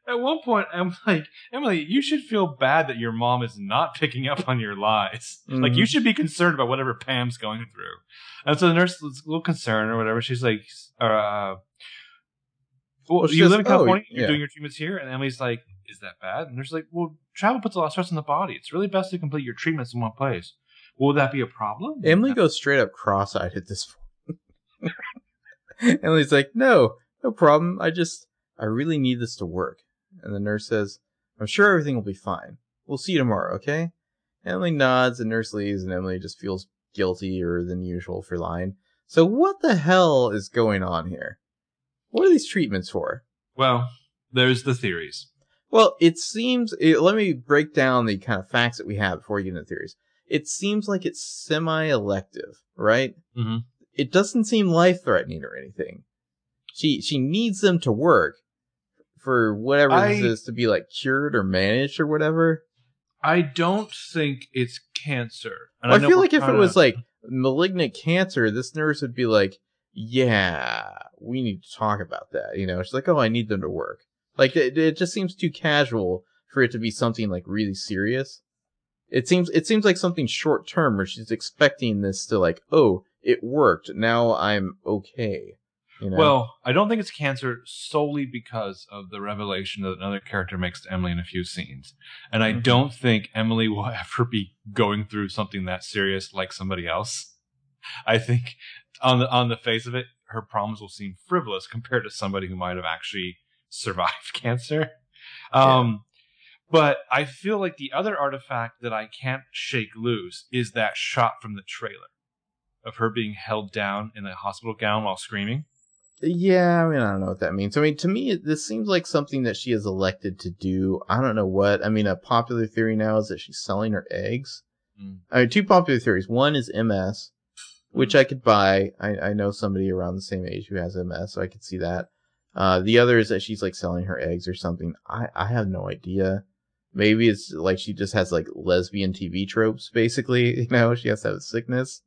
at one point, I'm like, Emily, you should feel bad that your mom is not picking up on your lies. [laughs] Like, you Mhm. should be concerned about whatever Pam's going through. And so the nurse is a little concerned or whatever. She's like, uh, well, Well, you goes, live in "Oh, California, you're doing your treatments here. And Emily's like, is that bad? And the nurse like, well, travel puts a lot of stress on the body. It's really best to complete your treatments in one place. Will that be a problem? Emily goes straight up cross-eyed at this point. [laughs] Emily's like, no, no problem. I just, I really need this to work. And the nurse says, I'm sure everything will be fine. We'll see you tomorrow, okay? Emily nods, and nurse leaves, and Emily just feels guiltier than usual for lying. So what the hell is going on here? What are these treatments for? Well, there's the theories. Well, it seems. It, let me break down the kind of facts that we have before we get into theories. It seems like it's semi-elective, right? Mhm. It doesn't seem life-threatening or anything. She she needs them to work for whatever this is to be like cured or managed or whatever. I don't think it's cancer. And I, know feel like if it was like malignant cancer, this nurse would be like, "Yeah, we need to talk about that." You know, she's like, "Oh, I need them to work." Like it, it just seems too casual for it to be something like really serious. It seems it seems like something short term where she's expecting this to like, "Oh, it worked. Now I'm okay." You know? Well, I don't think it's cancer solely because of the revelation that another character makes to Emily in a few scenes. And I Mhm. don't think Emily will [laughs] ever be going through something that serious like somebody else. I think on the on the face of it, her problems will seem frivolous compared to somebody who might have actually [laughs] survived cancer. Um but I feel like the other artifact that I can't shake loose is that shot from the trailer of her being held down in a hospital gown while screaming. Yeah, I mean, I don't know what that means. I mean, to me, this seems like something that she has elected to do. I don't know what. I mean, a popular theory now is that she's selling her eggs. Mm. I mean, two popular theories. One is MS, which I could buy. I, I know somebody around the same age who has MS, so I could see that. Uh, the other is that she's like selling her eggs or something. I, I have no idea. Maybe it's like she just has like lesbian TV tropes, basically. [laughs] You know, she has to have a sickness.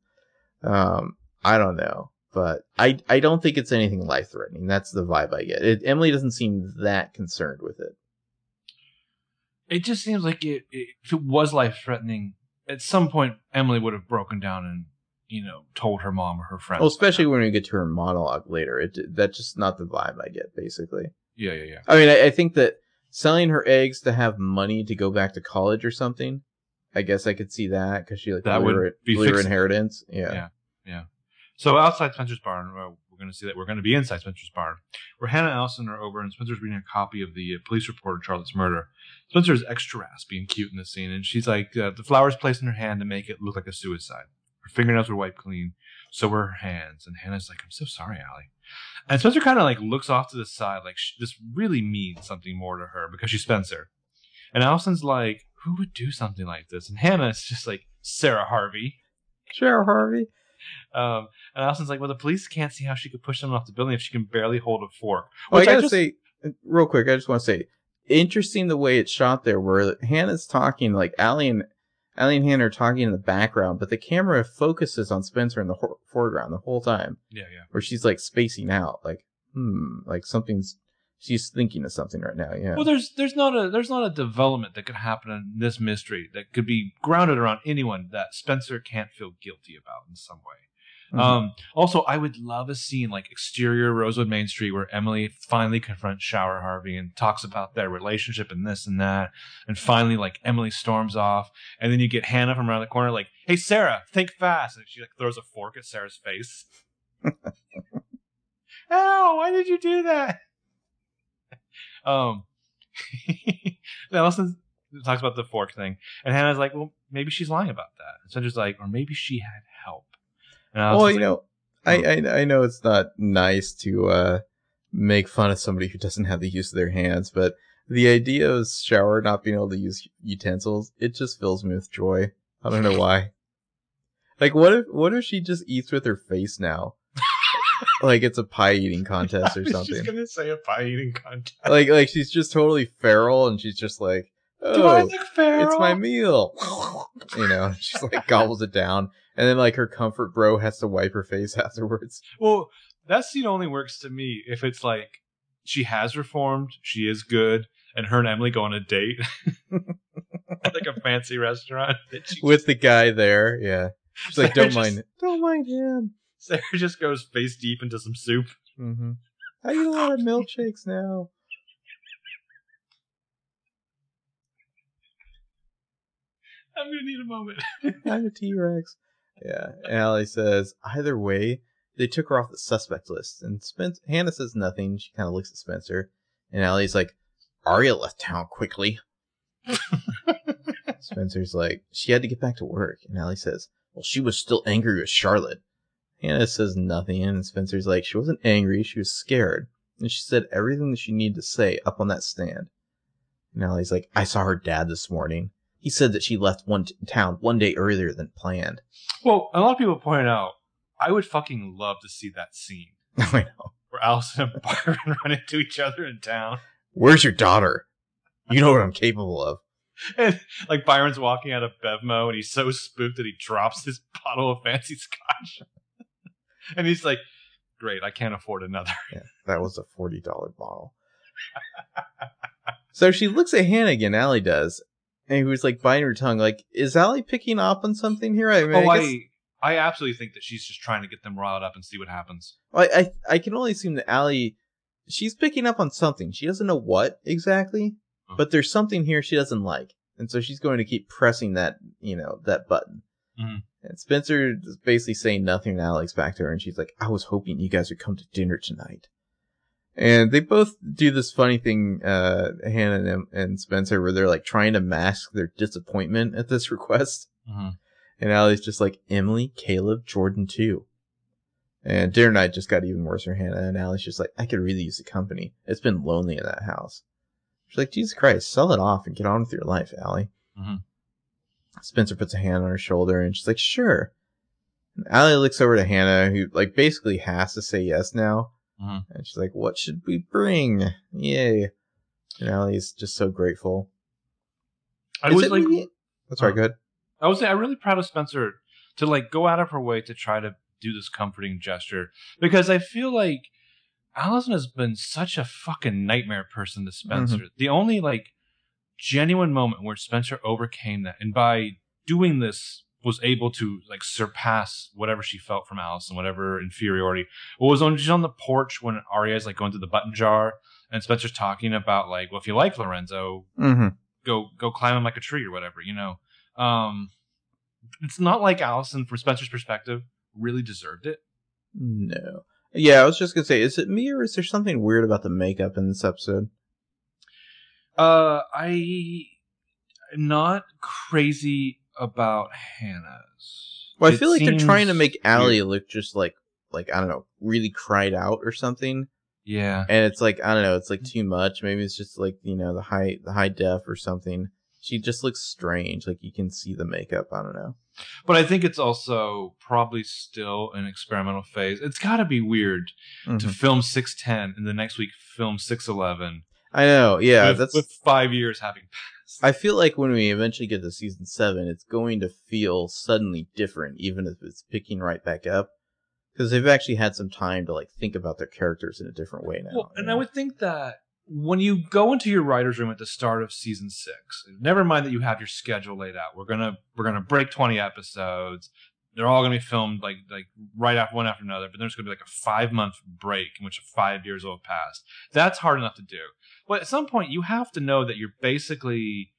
Um, I don't know, but I I don't think it's anything life threatening. That's the vibe I get. It, Emily doesn't seem that concerned with it. It just seems like it, it, if it was life threatening, at some point Emily would have broken down and you know told her mom or her friends. Well, especially when we get to her monologue later. It that's just not the vibe I get. Basically, yeah, yeah, yeah. I mean, I, I think that selling her eggs to have money to go back to college or something. I guess I could see that because she like That blew would her, be blew her inheritance. Yeah. Yeah. So outside Spencer's barn, well, we're going to see that we're going to be inside Spencer's barn, where Hannah and Alison are over, and Spencer's reading a copy of the uh, police report of Charlotte's murder. Spencer is extra raspy and cute in this scene, and she's like, uh, the flowers placed in her hand to make it look like a suicide. Her fingernails were wiped clean, so were her hands. And Hannah's like, I'm so sorry, Allie. And Spencer kind of like looks off to the side, like sh- this really means something more to her because she's Spencer. And Alison's like, who would do something like this? And Hannah is just like Sarah Harvey. Sarah Harvey. Um, and Alison's like, well, the police can't see how she could push someone off the building if she can barely hold a fork. Well, I gotta just- say, real quick, I just want to say, interesting the way it's shot there, where Hannah's talking, like Allie and Allie and Hannah are talking in the background, but the camera focuses on Spencer in the hor- foreground the whole time, Yeah, yeah. where she's like spacing out, like hmm, like something's she's thinking of something right now. Yeah. Well, there's there's not a there's not a development that could happen in this mystery that could be grounded around anyone that Spencer can't feel guilty about in some way. Mhm. Um, also, I would love a scene like exterior Rosewood Main Street where Emily finally confronts Shower Harvey and talks about their relationship and this and that, and finally like Emily storms off, and then you get Hannah from around the corner like, "Hey Sarah, think fast!" and she like throws a fork at Sarah's face. [laughs] Ow! Why did you do that? [laughs] Um, [laughs] Alison talks about the fork thing, and Hannah's like, "Well, maybe she's lying about that." And Spencer's like, "Or maybe she had help." And well, Alison's you like, know, I, I I know it's not nice to uh make fun of somebody who doesn't have the use of their hands, but the idea of shower not being able to use utensils, it just fills me with joy. I don't know why. Like, what if what if she just eats with her face now? [laughs] like it's a pie eating contest or I was something. just gonna say a pie eating contest. Like like she's just totally feral and she's just like, oh, look feral? it's my meal. [laughs] you know, she's like gobbles it down, and then like her comfort bro has to wipe her face [laughs] afterwards. Well, that scene only works to me if it's like she has reformed, she is good, and her and Emily go on a date [laughs] at like a fancy restaurant. With the guy there. Yeah, she's like, don't just- mind, don't mind him. Sarah just goes face deep into some soup. Mm-hmm. I eat a lot of milkshakes now. I'm gonna need a moment. I'm a T Rex. Yeah, and Allie says, either way, they took her off the suspect list. And Spence, Hannah says nothing. She kind of looks at Spencer, and Allie's like, Aria left town quickly. [laughs] Spencer's like, she had to get back to work. And Allie says, well, she was still angry with Charlotte. Hannah says nothing, and Spencer's like, she wasn't angry, she was scared. And she said everything that she needed to say up on that stand. And Allie's like, I saw her dad this morning. He said that she left one t- town one day earlier than planned. Well, a lot of people point out, I would fucking love to see that scene [laughs] I know. where Alison and [laughs] Byron run into each other in town. Where's your daughter? You know what I'm capable of. And like Byron's walking out of Bevmo and he's so spooked that he drops his [laughs] bottle of fancy scotch. and he's like, Great, I can't afford another. Yeah, that was a forty dollar bottle. so she looks at Hannah again. Allie does, and he was like biting her tongue. Like, is Allie picking up on something here? I mean, oh, I guess- I I absolutely think that she's just trying to get them riled up and see what happens. I I, I can only assume that Allie, she's picking up on something. She doesn't know what exactly, but there's something here she doesn't like, and so she's going to keep pressing that you know that button. Mhm. And Spencer is basically saying nothing to Alex back to her, and she's like, "I was hoping you guys would come to dinner tonight." And they both do this funny thing, uh, Hannah and, and Spencer, where they're like trying to mask their disappointment at this request. Mhm. And Allie's just like, Emily, Caleb, Jordan too. And dinner night just got even worse for Hannah, and Allie's just like, I could really use the company. It's been lonely in that house. She's like, Jesus Christ, sell it off and get on with your life, Allie. Mhm. Spencer puts a hand on her shoulder, and she's like, sure. And Allie looks over to Hannah, who like basically has to say yes now. Mhm. And she's like, what should we bring? Yay. And Allie's just so grateful. I Is was like? That's right, good. I was I'm really proud of Spencer to like go out of her way to try to do this comforting gesture because I feel like Alison has been such a fucking nightmare person to Spencer. The only like genuine moment where Spencer overcame that and by doing this was able to like surpass whatever she felt from Alison, whatever inferiority. What was on she's on the porch when Aria's like going through the button jar and Spencer's talking about like, well, if you like Lorenzo, Mm-hmm. go go climb him like a tree or whatever, you know. Um it's not like Alison from Spencer's perspective really deserved it. No. Yeah, I was just gonna say, is it me or is there something weird about the makeup in this episode? Uh I not crazy about Hannah's. Well, I It feel like they're trying to make Allie weird. look just like, like I don't know, really cried out or something. Yeah. And it's like I don't know, it's like too much. Maybe it's just like you know the high the high def or something. She just looks strange. Like you can see the makeup. I don't know. But I think it's also probably still an experimental phase. It's got to be weird to Mhm. film 610 and the next week film 611. I know. Yeah, with, that's. with 5 years having passed. I feel like when we eventually get to season seven, it's going to feel suddenly different, even if it's picking right back up, because they've actually had some time to like think about their characters in a different way now. Well, and know? I would think that when you go into your writers' room at the start of season six, never mind that you have your schedule laid out. We're gonna we're gonna break twenty episodes. They're all gonna be filmed like like right after one after another. But there's gonna be like a five month break in which five years will have passed. That's hard enough to do. But at some point, you have to know that you're basically,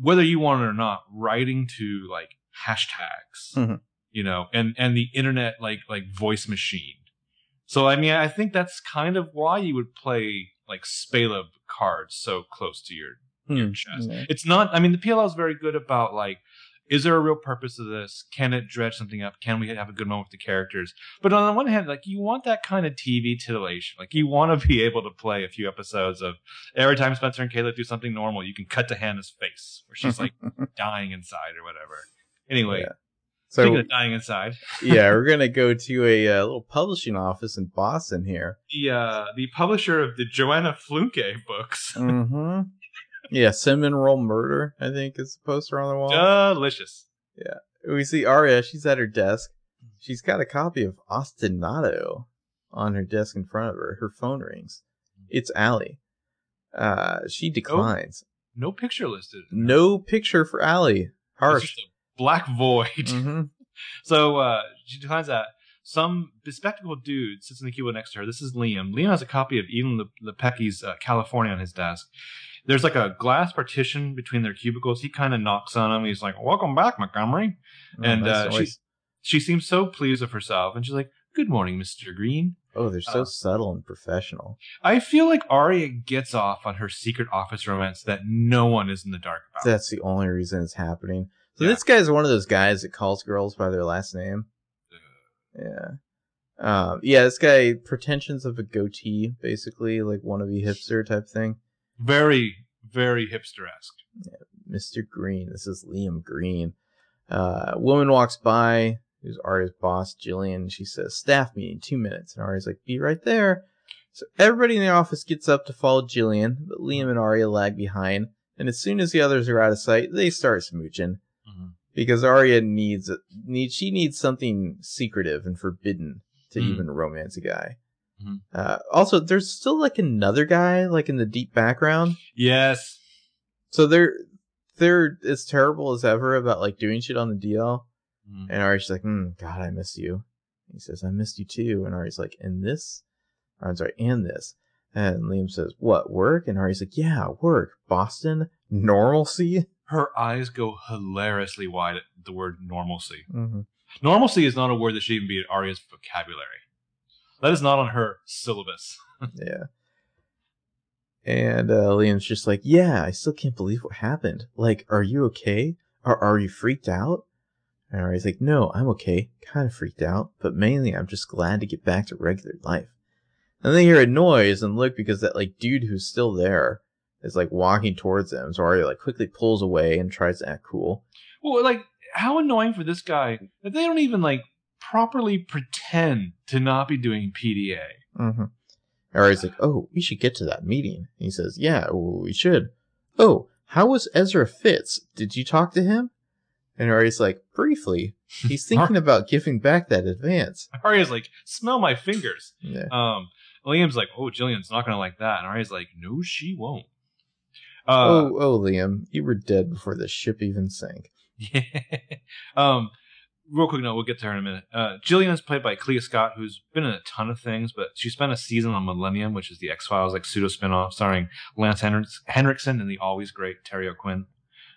whether you want it or not, writing to like hashtags, Mhm. you know, and and the internet like like voice machine. So I mean, I think that's kind of why you would play like Spaleb cards so close to your your Hmm, chest. yeah. It's not. I mean, the PLL is very good about like, is there a real purpose to this? Can it dredge something up? Can we have a good moment with the characters? But on the one hand, like you want that kind of TV titillation. Like you want to be able to play a few episodes of every time Spencer and Caleb do something normal, you can cut to Hannah's face where she's like [laughs] dying inside or whatever. Anyway, Yeah. speaking So of dying inside, [laughs] yeah, we're gonna go [laughs] to a uh, little publishing office in Boston here. the uh, the publisher of the Joanne Fluke books, Mm-hmm. Yeah, Cinnamon Roll Murder, I think, is the poster on the wall. delicious. Yeah, we see Aria. She's at her desk. She's got a copy of Ostinato on her desk in front of her. Her phone rings. It's Allie. Uh, she declines. No picture listed. No picture for Allie. It's Harsh. just a black void. [laughs] hmm So uh, she declines that. Some bespectacled dude sits in the cubicle next to her. This is Liam. Liam has a copy of Edan Le- Lepucki's uh, California on his desk. There's like a glass partition between their cubicles. He kind of knocks on him. He's like, "Welcome back, Montgomery." and Oh, nice uh, she she seems so pleased with herself, and she's like, "Good morning, Mister Green." oh, they're so uh, subtle and professional. I feel like Aria gets off on her secret office romance that no one is in the dark about. That's the only reason it's happening. So Yeah. this guy's one of those guys that calls girls by their last name. Yeah. Um, yeah, this guy pretensions of a goatee, basically, like wannabe hipster type thing. Very, very hipster-esque. Mr. Green. This is Liam Green. Uh, woman walks by, who's Aria's boss, Jillian. She says, staff meeting, two minutes. And Aria's like, be right there. So everybody in the office gets up to follow Jillian, but Liam and Aria lag behind. And as soon as the others are out of sight, they start smooching. Mhm. Because Aria needs, needs she needs something secretive and forbidden to Mm. even romance a guy. Mhm. Uh, also, there's still like another guy, like in the deep background. Yes. So they're they're as terrible as ever about like doing shit on the DL. Mm. And Ari's like, mm, God, I miss you. He says, I missed you too. And Ari's like, and this? Or, I'm sorry, and this. And Liam says, what, work? And Ari's like, yeah, work. Boston? Normalcy? Her eyes go hilariously wide at the word normalcy. Mm-hmm. Normalcy is not a word that should even be in Aria's vocabulary. That is not on her syllabus. [laughs] Yeah. And uh, Liam's just like, yeah, I still can't believe what happened. Like, are you okay? Or are you freaked out? And Ari's like, no, I'm okay. Kind of freaked out, but mainly I'm just glad to get back to regular life. And they hear a noise and look because that like dude who's still there is like walking towards them. So Aria like quickly pulls away and tries to act cool. Well, like, how annoying for this guy that they don't even like properly pretend to not be doing PDA. Mm-hmm. Ari's like, oh, we should get to that meeting. And he says, yeah, we should. Oh, how was Ezra Fitz? Did you talk to him? And Ari's like, briefly. He's [laughs] thinking about giving back that advance. Aria's like, smell my fingers. Yeah. Um, Liam's like, oh, Jillian's not gonna like that, and Aria's like, no, she won't. Uh, oh, oh, Liam, you were dead before the ship even sank. [laughs] Yeah. um, real quick note, we'll get to her in a minute. Uh, Jillian is played by Klea Scott, who's been in a ton of things, but she spent a season on Millennium, which is the X Files like pseudo spinoff starring Lance Henriks- Henriksen and the always great Terry O'Quinn.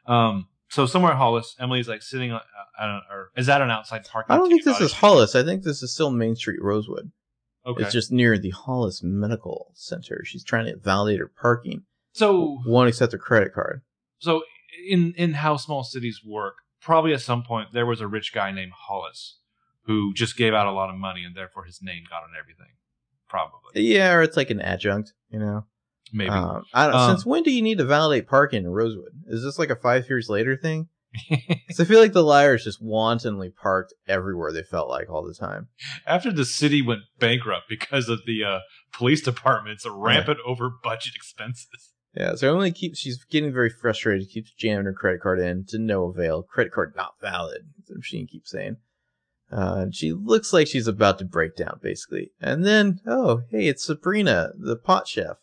Um, so somewhere at Hollis, Emily's like sitting on, uh, or is that an outside parking. I don't think this is. Hollis. I think this is still Main Street Rosewood. Okay. It's just near the Hollis Medical Center. She's trying to validate her parking. so Won't accept her credit card. so in in how small cities work, probably at some point there was a rich guy named Hollis who just gave out a lot of money and therefore his name got on everything. Probably. Yeah, or it's like an adjunct, you know? Maybe. Um, I don't, Um, since when do you need to validate parking in Rosewood? Is this like a five years later thing? [laughs] Because I feel like the liars just wantonly parked everywhere they felt like all the time. After the city went bankrupt because of the uh, police department's rampant over budget expenses. Yeah, so Emily keeps she's getting very frustrated, keeps jamming her credit card in to no avail. Credit card not valid, the machine keeps saying. Uh, and she looks like she's about to break down, basically. And then, oh, hey, it's Sabrina, the pot chef.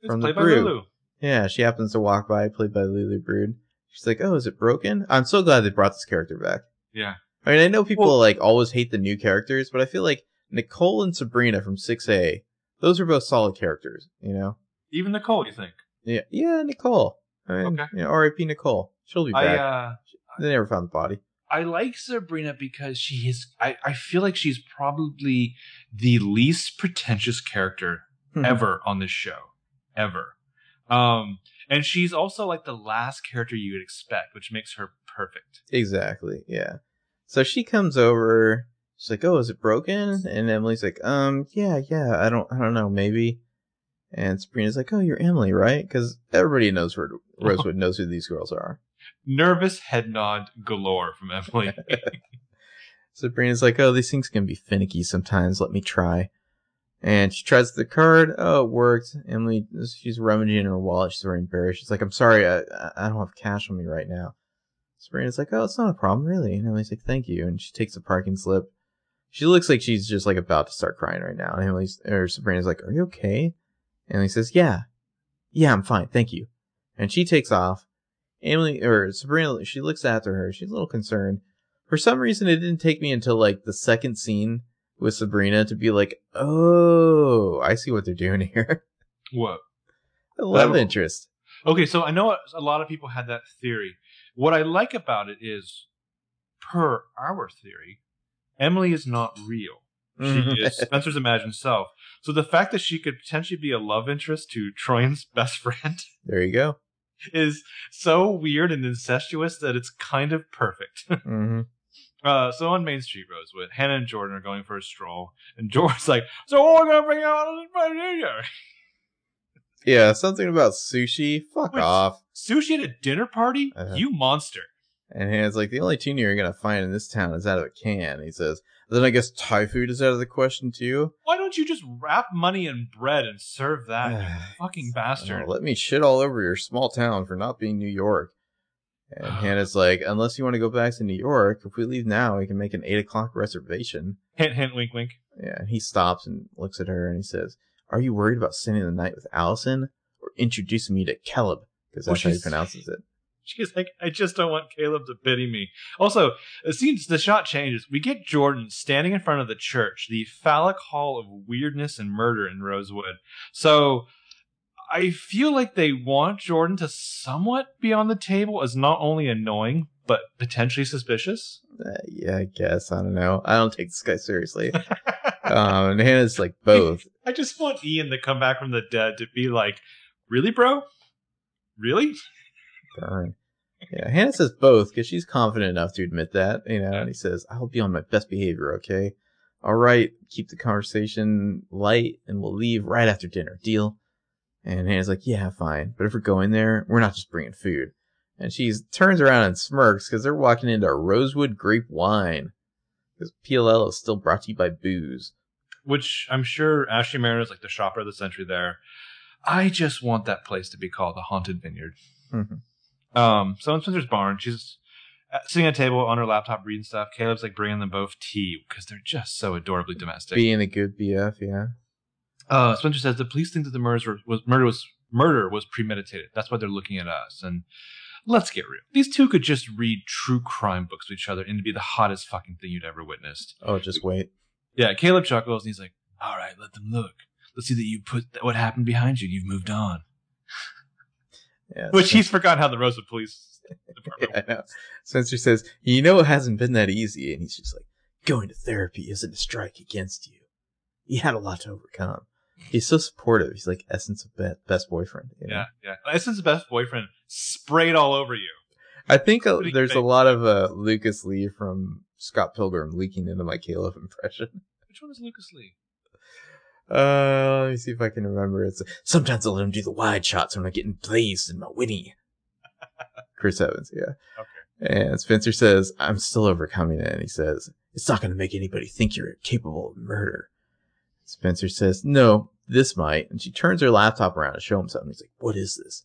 It's From the brew. Lulu. Yeah, she happens to walk by, played by Lulu Brud. She's like, oh, is it broken? I'm so glad they brought this character back. Yeah. I mean, I know people Well- like always hate the new characters, but I feel like Nicole and Sabrina from 6A, those are both solid characters, you know? Even Nicole, you think? Yeah, yeah, Nicole. I mean, Okay. you know, R.I.P. Nicole. She'll be I back. uh, they never found the body. I like Sabrina because she is. I, I feel like she's probably the least pretentious character Hmm. ever on this show, ever. Um, and she's also like the last character you would expect, which makes her perfect. Exactly. Yeah. So she comes over. She's like, "Oh, is it broken?" And Emily's like, "Um, yeah, yeah. I don't, I don't know, maybe." And Sabrina's like, "Oh, you're Emily, right?" Because everybody knows where [laughs] Rosewood knows who these girls are. Nervous head nod galore from Emily. [laughs] Sabrina's like, "Oh, these things can be finicky sometimes. Let me try." And she tries the card. Oh, it worked. Emily, she's rummaging in her wallet. She's very embarrassed. She's like, "I'm sorry, I, I don't have cash on me right now." Sabrina's like, "Oh, it's not a problem, really." And Emily's like, "Thank you." And she takes a parking slip. She looks like she's just like about to start crying right now. And Emily's or Sabrina's like, "Are you okay?" And Emily says, "Yeah, yeah, I'm fine, thank you." And she takes off. Emily or Sabrina, she looks after her. She's a little concerned. For some reason, it didn't take me until like the second scene with Sabrina to be like, "Oh, I see what they're doing [laughs] here." what? a love That- interest. Okay, so I know a lot of people had that theory. What I like about it is, per our theory, Emily is not real. She is Spencer's imagined self. So the fact that she could potentially be a love interest to Troian's [laughs] best friend [laughs] there you go. is so weird and incestuous that it's kind of perfect. [laughs] hmm Uh, so on Main Street, Rosewood, Hannah and Jordan are going for a stroll, and Jordan's like, "So are gonna bring out on? Yeah, something about sushi. Fuck Wait. off. Sushi at a dinner party? Uh-huh. You monster!" And Hannah's like, the only tuna you're gonna find in this town is out of a can. He says, then I guess Thai food is out of the question too. Why don't you just wrap money in bread and serve that, you [sighs] fucking bastard? Oh, let me shit all over your small town for not being New York. And [sighs] Hannah's like, unless you want to go back to New York, if we leave now, we can make an eight o'clock reservation. hint, hint, wink, wink. Yeah, and he stops and looks at her and he says, "Are you worried about spending the night with Alison or introducing me to Caleb?" Because Well, that's how he pronounces it. She's like, I just don't want Caleb to pity me. Also, it seems the shot changes. We get Jordan standing in front of the church, the phallic hall of weirdness and murder in Rosewood. So I feel like they want Jordan to somewhat be on the table as not only annoying, but potentially suspicious. Uh, yeah, I guess. I don't know. I don't take this guy seriously. um, and Hannah's [laughs] like both. I just want Ian to come back from the dead to be like, really, bro? Really? Yeah, Hannah says both because she's confident enough to admit that, you know. And he says, "I'll be on my best behavior, okay? All right, keep the conversation light, and we'll leave right after dinner. Deal?" And Hannah's like, "Yeah, fine. But if we're going there, we're not just bringing food." And she turns around and smirks because they're walking into Rosewood Grape Wine. Because PLL is still brought to you by booze. Which I'm sure Ashley Mariner is like the shopper of the century there. I just want that place to be called the Haunted Vineyard. Mm-hmm. Um, so in Spencer's barn, she's sitting at a table on her laptop reading stuff. Caleb's like bringing them both tea because they're just so adorably domestic. Being a good BF, yeah. Uh, Spencer says the police think that the murder was murder was murder was premeditated. That's why they're looking at us. And let's get real. These two could just read true crime books to each other and it'd be the hottest fucking thing you'd ever witnessed. Oh, just wait. Yeah, Caleb chuckles and he's like, "All right, let them look. Let's see that you put what happened behind you. You've moved on." Yeah. Which he's forgotten how the Rosewood Police Department. [laughs] Yeah, I know. Spencer says, "You know, it hasn't been that easy," and he's just like, "Going to therapy isn't a strike against you. You had a lot to overcome." He's so supportive. He's like essence of be- best boyfriend. you know? Yeah, yeah. Essence of best boyfriend sprayed all over you. I think uh, there's a lot of uh, Lucas Lee from Scott Pilgrim leaking into my Caleb impression. Which one is Lucas Lee? Uh, let me see if I can remember. It's sometimes I let him do the wide shots when I'm getting blazed in my witty. [laughs] Chris Evans, yeah. Okay. And Spencer says, "I'm still overcoming it." And he says, "It's not going to make anybody think you're capable of murder." Spencer says, "No, this might." And she turns her laptop around to show him something. He's like, "What is this?"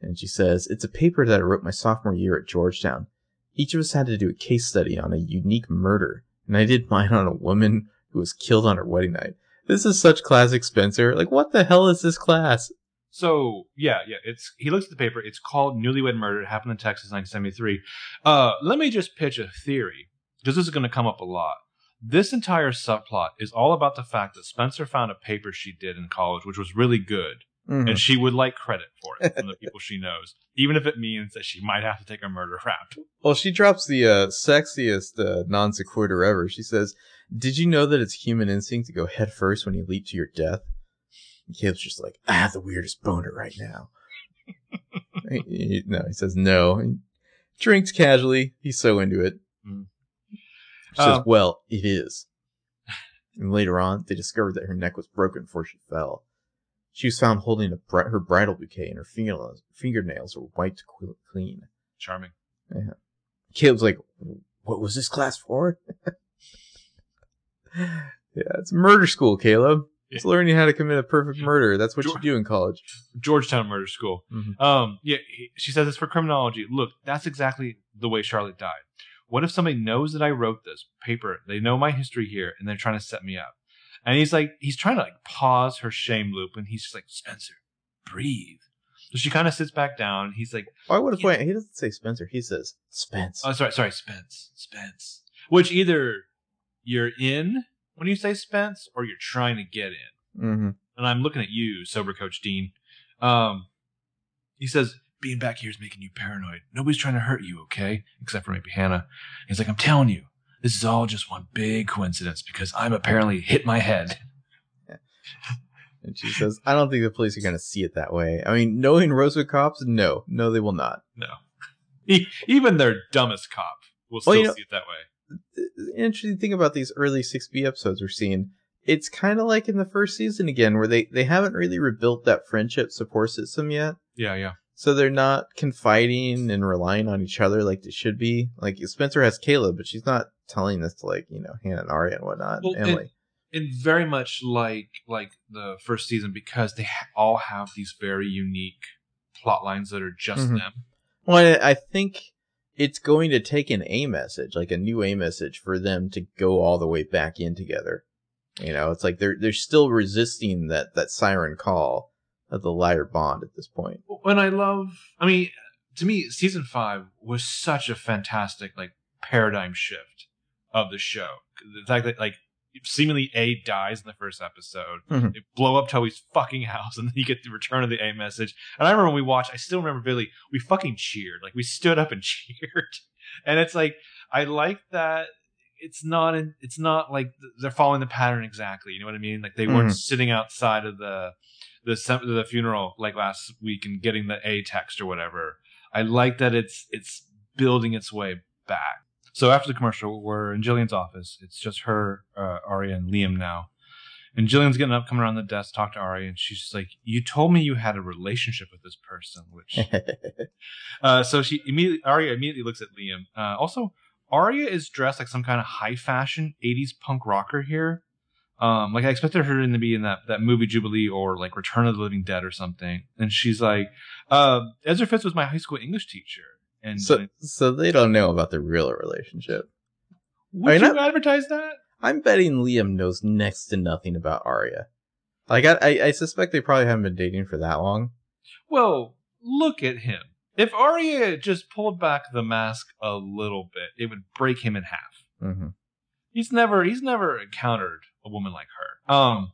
And she says, "It's a paper that I wrote my sophomore year at Georgetown. Each of us had to do a case study on a unique murder, and I did mine on a woman who was killed on her wedding night." This is such classic Spencer. Like, what the hell is this class? So yeah, yeah. It's he looks at the paper. It's called Newlywed Murder. It happened in Texas, 1973. Uh, let me just pitch a theory because this is going to come up a lot. This entire subplot is all about the fact that Spencer found a paper she did in college, which was really good, Mhm. and she would like credit for it from the [laughs] people she knows, even if it means that she might have to take a murder rap. Well, she drops the uh, sexiest uh, non sequitur ever. She says, "Did you know that it's human instinct to go head first when you leap to your death?" And Caleb's just like, "I have the weirdest boner right now." [laughs] He- he- no, he says no. Drinks casually. He's so into it. Mm. She says, Um, "Well, it is." And later on, they discovered that her neck was broken before she fell. She was found holding a bri- her bridal bouquet, and her fingernails, fingernails were wiped qu- clean. Charming. Caleb's like, what was this class for? [laughs] yeah, it's murder school, Caleb. It's learning how to commit a perfect murder. That's what you do in college. Georgetown Murder School. Mhm. Um, yeah, he- she says it's for criminology. Look, that's exactly the way Charlotte died. What if somebody knows that I wrote this paper? They know my history here, and they're trying to set me up. And he's like, he's trying to like pause her shame loop, and he's just like, Spencer, breathe. So she kind of sits back down. He's like, I would have pointed. He doesn't say Spencer. He says Spence. oh, sorry, sorry, Spence, Spence. Which either you're in when you say Spence, or you're trying to get in. mm-hmm. and I'm looking at you, sober coach Dean. Um, he says, being back here is making you paranoid. Nobody's trying to hurt you, okay? Except for maybe Hannah. He's like, I'm telling you, this is all just one big coincidence because I'm apparently hit my head. [laughs] And she says, I don't think the police are going to see it that way. I mean, knowing Rosewood cops, no, no, they will not. No. [laughs] Even their dumbest cop will still Well, you know- see it that way. The interesting thing about these early 6B episodes we're seeing, it's kind of like in the first season again, where they, they haven't really rebuilt that friendship support system yet. Yeah, yeah. So they're not confiding and relying on each other like they should be. Like Spencer has Caleb, but she's not telling this to like, you know, Hannah and Aria and whatnot. Well, and Emily. And very much like like the first season because they ha- all have these very unique plot lines that are just Mhm. them. Well, I, I think it's going to take an A message, like a new A message for them to go all the way back in together. You know, it's like they're they're still resisting that that siren call of the liar bond at this point. And I love, I mean, to me, season five was such a fantastic like paradigm shift of the show. The fact that like seemingly A dies in the first episode, Mhm. they blow up Toby's fucking [laughs] house, and then you get the return of the A message. And I remember when we watched, I still remember vividly, we fucking cheered, like we stood up and [laughs] cheered, and it's like I like that. It's not in, it's not like they're following the pattern exactly. You know what I mean? Like they weren't Mhm. sitting outside of the the the funeral like last week and getting the A text or whatever. I like that it's it's building its way back. So after the commercial, we're in Jillian's office. It's just her, uh, Aria, and Liam now. And Jillian's getting up, coming around the desk, talk to Aria, and she's like, "You told me you had a relationship with this person." Which, [laughs] uh, so she immediately, Aria immediately looks at Liam. Uh, also, Aria is dressed like some kind of high fashion '80s punk rocker here. Um, like I expected her to be in that that movie Jubilee or like Return of the Living Dead or something. And she's like, uh, "Ezra Fitz was my high school English teacher." And so, so they don't know about the real relationship. would I mean, you advertise that? I'm betting Liam knows next to nothing about Aria. Like, I, I, I suspect they probably haven't been dating for that long. Well, look at him. If Aria just pulled back the mask a little bit, it would break him in half. hmm He's never he's never encountered a woman like her. Um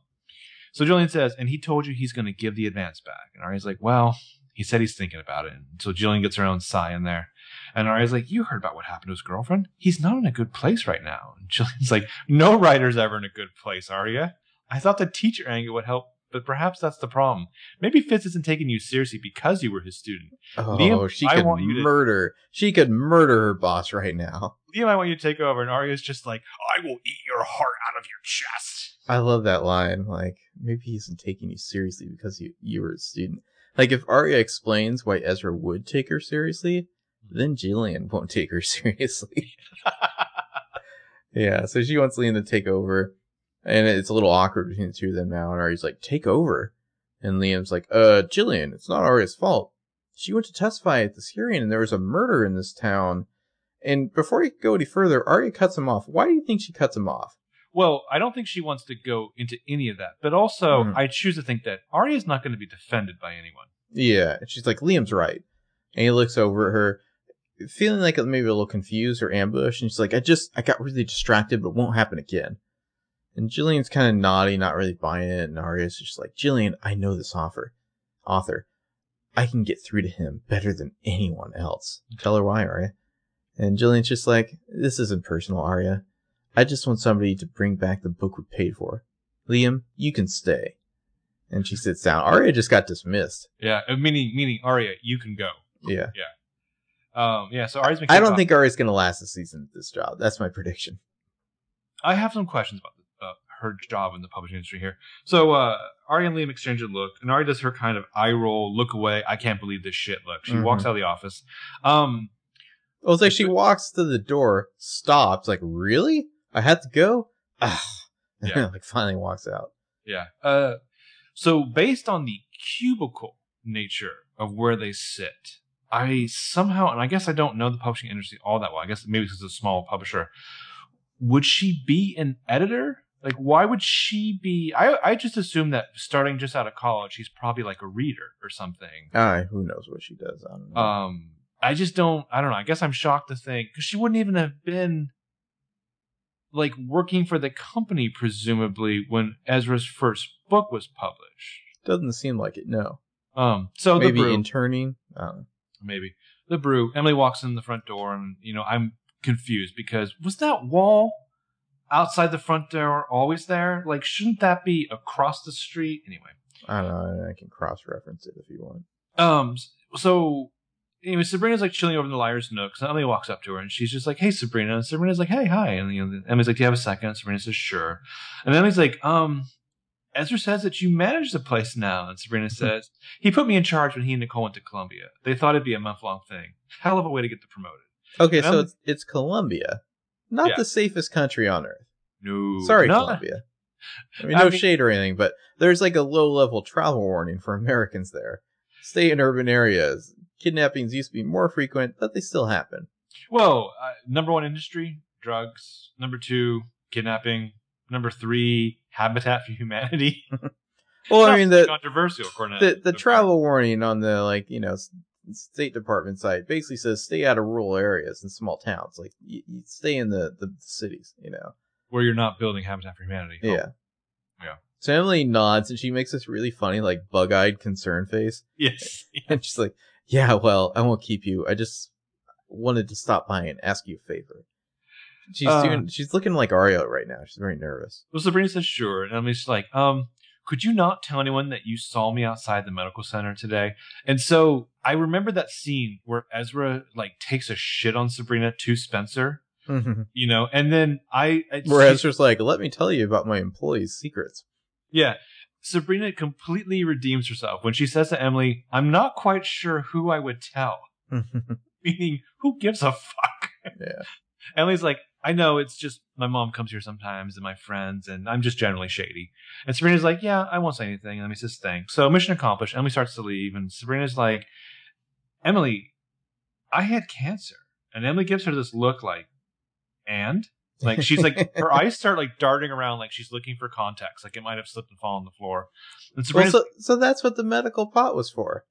so Julian says, and he told you he's gonna give the advance back. And Aria's like, Well, he said he's thinking about it. And so Jillian gets her own sigh in there. And Aria's like, You heard about what happened to his girlfriend? He's not in a good place right now. And Jillian's like, No writer's ever in a good place, Aria. I thought the teacher angle would help, but perhaps that's the problem. Maybe Fitz isn't taking you seriously because you were his student. Oh, Liam, she I could you to- murder. She could murder her boss right now. Liam, I want you to take over. And Aria's just like, I will eat your heart out of your chest. I love that line. Like, maybe he isn't taking you seriously because you you were a student. Like, if Aria explains why Ezra would take her seriously, then Jillian won't take her [laughs] seriously. yeah, so she wants Liam to take over, and it's a little awkward between the two of them now. And Aria's like, "Take over," and Liam's like, "Uh, Jillian, it's not Aria's fault. She went to testify at this hearing, and there was a murder in this town." And before he could go any further, Arya cuts him off. Why do you think she cuts him off? Well, I don't think she wants to go into any of that. But also, Mhm. I choose to think that Aria's not going to be defended by anyone. Yeah, and she's like, Liam's right. And he looks over at her, feeling like maybe a little confused or ambushed, and she's like, I just, I got really distracted, but it won't happen again. And Jillian's kind of nodding, not really buying it, and Aria's just like, Jillian, I know this author. Author. I can get through to him better than anyone else. Tell her why, Aria. And Jillian's just like, this isn't personal, Aria. I just want somebody to bring back the book we paid for. Liam, you can stay. And she sits down. Aria just got dismissed. Yeah, uh, meaning meaning Aria, you can go. Yeah. Yeah. Um, yeah. So Aria's been. I don't off. think Aria's gonna last a season at this job. That's my prediction. I have some questions about the, uh, her job in the publishing industry here. So uh, Aria and Liam exchange a look, and Aria does her kind of eye roll, look away. I can't believe this shit. Look, she Mhm. walks out of the office. Um, Well, it's like she walks to the door, stops, like, really? I had to go? Ah. Yeah. [laughs] like finally walks out. Yeah. Uh, so based on the cubicle nature of where they sit, I somehow, and I guess I don't know the publishing industry all that well. I guess maybe because it's a small publisher. Would she be an editor? Like, why would she be? I I just assume that starting just out of college, she's probably like a reader or something. Ah, who knows what she does? I don't know. Um, I just don't. I don't know. I guess I'm shocked to think because she wouldn't even have been like working for the company, presumably, when Ezra's first book was published. Doesn't seem like it. No. Um, so Maybe the brew, interning. I maybe the brew. Emily walks in the front door, and you know I'm confused because was that wall outside the front door always there? Like, shouldn't that be across the street anyway? I don't know. I can cross reference it if you want. Um. So anyway, Sabrina's like chilling over in the liar's nook. So Emily walks up to her and she's just like, "Hey, Sabrina." And Sabrina's like, "Hey, hi." And you know, Emily's like, "Do you have a second? And Sabrina says, "Sure." And Emily's like, "Um." Ezra says that you manage the place now, and Sabrina says he put me in charge when he and Nicole went to Columbia. They thought it'd be a month long thing. Hell of a way to get the promoted. Okay, And so it's, it's Colombia. Not Yeah. the safest country on earth. No, Sorry, no, Colombia. I mean, I no mean- shade or anything, but there's like a low level travel warning for Americans there. Stay in urban areas. Kidnappings used to be more frequent, but they still happen. Well, uh, number one industry, drugs. Number two, kidnapping. Number three, Habitat for Humanity. [laughs] Well, I mean, the, controversial, according to the, the travel warning on the, like, you know, State Department site basically says stay out of rural areas and small towns. Like you, you stay in the, the cities, you know. Where you're not building Habitat for Humanity. Oh, Yeah. Yeah. So Emily nods and she makes this really funny, like bug-eyed concern face, Yes. [laughs] and she's like, "Yeah, well, I won't keep you. I just wanted to stop by and ask you a favor." She's Uh. doing. She's looking like Ario right now. She's very nervous. Well, Sabrina says sure, and I'm just like, um, could you not tell anyone that you saw me outside the medical center today? And so I remember that scene where Ezra like takes a shit on Sabrina to Spencer, you know, and then I I- Where Ezra's like, "Let me tell you about my employees' secrets." yeah. Sabrina completely redeems herself when she says to Emily, I'm not quite sure who I would tell. [laughs] Meaning, who gives a fuck? Yeah. [laughs] Emily's like, I know it's just my mom comes here sometimes and my friends, and I'm just generally shady. And Sabrina's like, Yeah, I won't say anything. And Emily says, Thanks. So mission accomplished. Emily starts to leave, and Sabrina's like, Emily, I had cancer. And Emily gives her this look like, and? Like she's like her eyes start like darting around like she's looking for context, like it might have slipped and fallen on the floor. And well, so, so that's what the medical pot was for.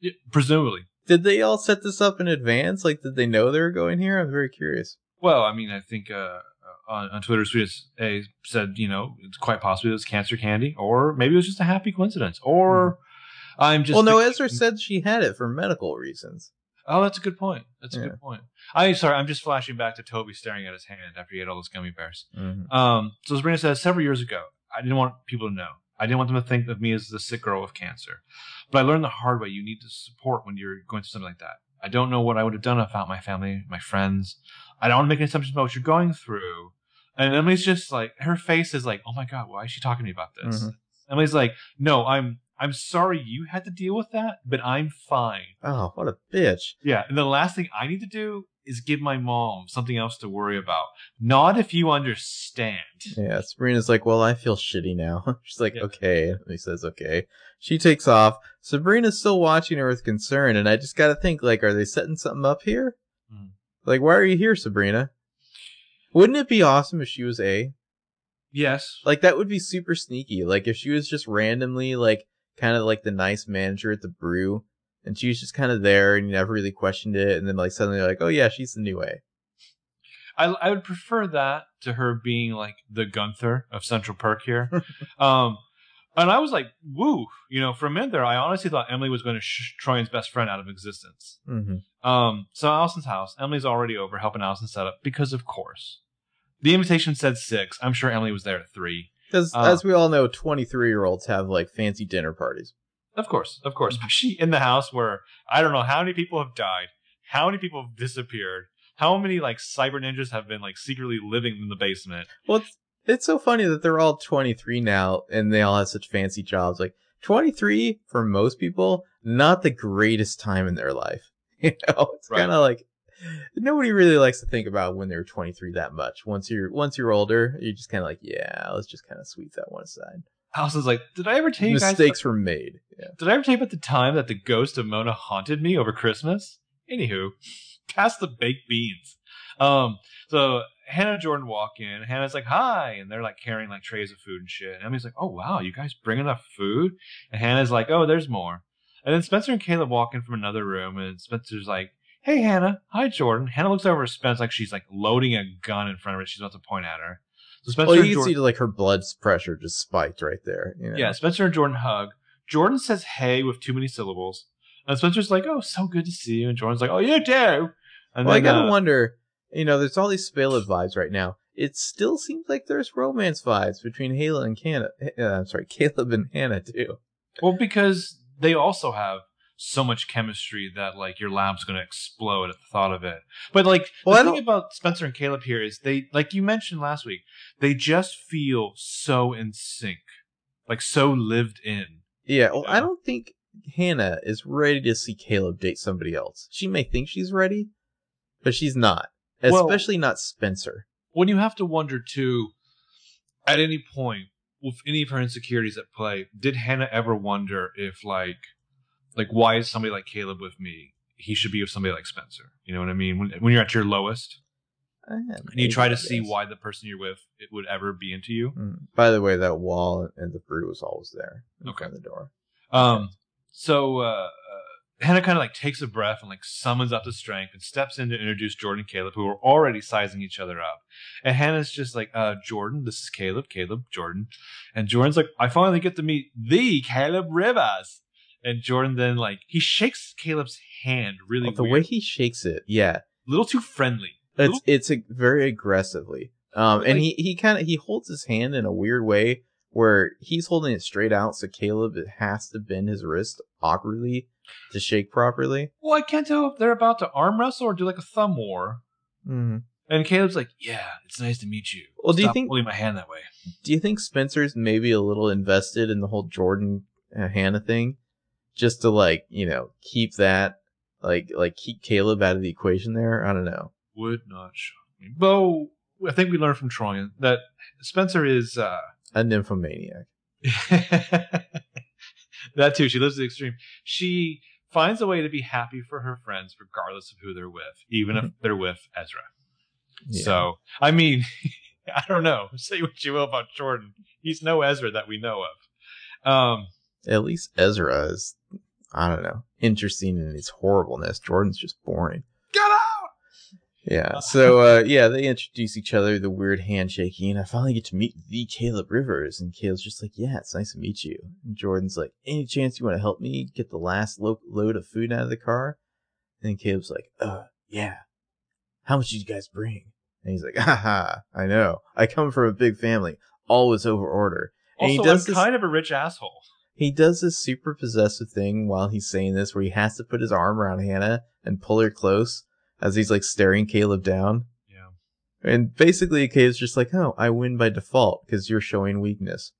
Yeah, presumably. Did they all set this up in advance? Like, did they know they were going here? I'm very curious. Well, I mean, I think uh, on, on Twitter, Sweet A said, you know, it's quite possible it was cancer candy, or maybe it was just a happy coincidence, or I'm just. well, no, Ezra said she had it for medical reasons. Oh, that's a good point. That's a Yeah. good point. I sorry, I'm just flashing back to Toby staring at his hand after he ate all those gummy bears. Mhm. Um, so Sabrina says several years ago, I didn't want people to know. I didn't want them to think of me as the sick girl with cancer. But I learned the hard way. You need to support when you're going through something like that. I don't know what I would have done without my family, my friends. I don't want to make any assumptions about what you're going through. And Emily's just like, her face is like, oh my God, why is she talking to me about this? Mhm. Emily's like, no, I'm, I'm sorry you had to deal with that, but I'm fine. Oh, what a bitch. Yeah. And the last thing I need to do is give my mom something else to worry about. Not if you understand. Yeah, Sabrina's like, well, I feel shitty now. [laughs] She's like, Yeah. okay. And he says, okay. She takes off. Sabrina's still watching her with concern, and I just gotta think, like, are they setting something up here? Mhm. Like, why are you here, Sabrina? Wouldn't it be awesome if she was A? Yes. Like, that would be super sneaky. Like, if she was just randomly, like, kind of like the nice manager at the brew, and she was just kind of there and you never really questioned it, and then, like, suddenly like, oh yeah, she's the new A. I, I would prefer that to her being like the Gunther of Central Perk here. [laughs] um, and I was like, woo, you know, for a minute there, I honestly thought Emily was going to sh- Troian's best friend out of existence. Mm-hmm. Um, so Alison's house, Emily's already over helping Alison set up because of course. The invitation said six. I'm sure Emily was there at three. Because, Uh. as we all know, 23 year olds have, like, fancy dinner parties. Of course, of course. Especially in the house where I don't know how many people have died, how many people have disappeared, how many like cyber ninjas have been like secretly living in the basement. Well, it's, it's so funny that they're all 23 now and they all have such fancy jobs. Like 23 for most people, not the greatest time in their life. [laughs] You know, it's Right. kind of like nobody really likes to think about when they're 23 that much. Once you're once you're older, you're just kind of like, yeah, let's just kind of sweep that one aside. Alison's like, did I ever tell you guys? Mistakes were made. Yeah. Did I ever tell you about the time that the ghost of Mona haunted me over Christmas? Anywho, pass the baked beans. Um, so Hanna and Jordan walk in. Hanna's like, "Hi," and they're like carrying like trays of food and shit. And Emily's like, "Oh wow, you guys bring enough food?" And Hanna's like, "Oh, there's more." And then Spencer and Caleb walk in from another room, and Spencer's like, "Hey, Hanna. Hi, Jordan." Hanna looks over at Spence like she's like loading a gun in front of her. She's about to point at her. So Spencer Well, you can Jordan- see like her blood pressure just spiked right there. You know? yeah, Spencer and Jordan hug. Jordan says hey with too many syllables. And Spencer's like, oh, so good to see you. And Jordan's like, oh, you too. And Well, I then, gotta uh, wonder. You know, there's all these Spaleb vibes right now. It still seems like there's romance vibes between Halo and Canada. Uh, I'm sorry, [laughs] Caleb and Hanna too. well, because they also have so much chemistry that like your lab's gonna explode at the thought of it. But like Well, I the thing about Spencer and Caleb here is they like you mentioned last week, they just feel so in sync. Like so lived in. Yeah, well, I don't think Hanna is ready to see Caleb date somebody else. She may think she's ready, but she's not. Well- Especially not Spencer. when you have to wonder too at any point with any of her insecurities at play did hanna ever wonder if like like why is somebody like caleb with me he should be with somebody like spencer you know what i mean when, when you're at your lowest and you try to see why the person you're with it would ever be into you Mm. By the way, that wall and the brew was always there in Okay. front of the door. um so uh, uh Hanna kind of like takes a breath and like summons up the strength and steps in to introduce Jordan and Caleb, who are already sizing each other up. And Hanna's just like, uh, Jordan, this is Caleb, Caleb, Jordan. And Jordan's like, I finally get to meet the Caleb Rivers. And Jordan then like he shakes Caleb's hand really Oh, the weird. way he shakes it, yeah, a little too friendly. it's Little- it's a, very aggressively. Um, and Like- he he kind of he holds his hand in a weird way where he's holding it straight out, so Caleb it has to bend his wrist awkwardly to shake properly. Well, I can't tell if they're about to arm wrestle or do like a thumb war. Mm-hmm. And Caleb's like, "Yeah, it's nice to meet you." Well, do you Stop think- holding my hand that way? Do you think Spencer's maybe a little invested in the whole Jordan uh, Hanna thing, just to like you know keep that like like keep Caleb out of the equation there? I don't know. Would not shock me. Bo, I think we learned from Troian that Spencer is uh A nymphomaniac. [laughs] that too. She lives to the extreme. She finds a way to be happy for her friends, regardless of who they're with, even if they're with Ezra. Yeah. So, I mean, [laughs] I don't know. Say what you will about Jordan. He's no Ezra that we know of. Um, At least Ezra is, I don't know, interesting in his horribleness. Jordan's just boring. get out! Yeah. [laughs] So, uh, yeah, they introduce each other, the weird handshaking, and I finally get to meet the Caleb Rivers. And Caleb's just like, yeah, it's nice to meet you. And Jordan's like, any chance you want to help me get the last lo- load of food out of the car? And Caleb's like, uh, yeah. How much did you guys bring? And he's like, [laughs] haha, I know. I come from a big family. Always over order. And he Also, I'm does this- kind of a rich asshole. He does this super possessive thing while he's saying this, where he has to put his arm around Hanna and pull her close as he's like staring Caleb down. Yeah. And basically, Caleb's just like, "Oh, I win by default because you're showing weakness."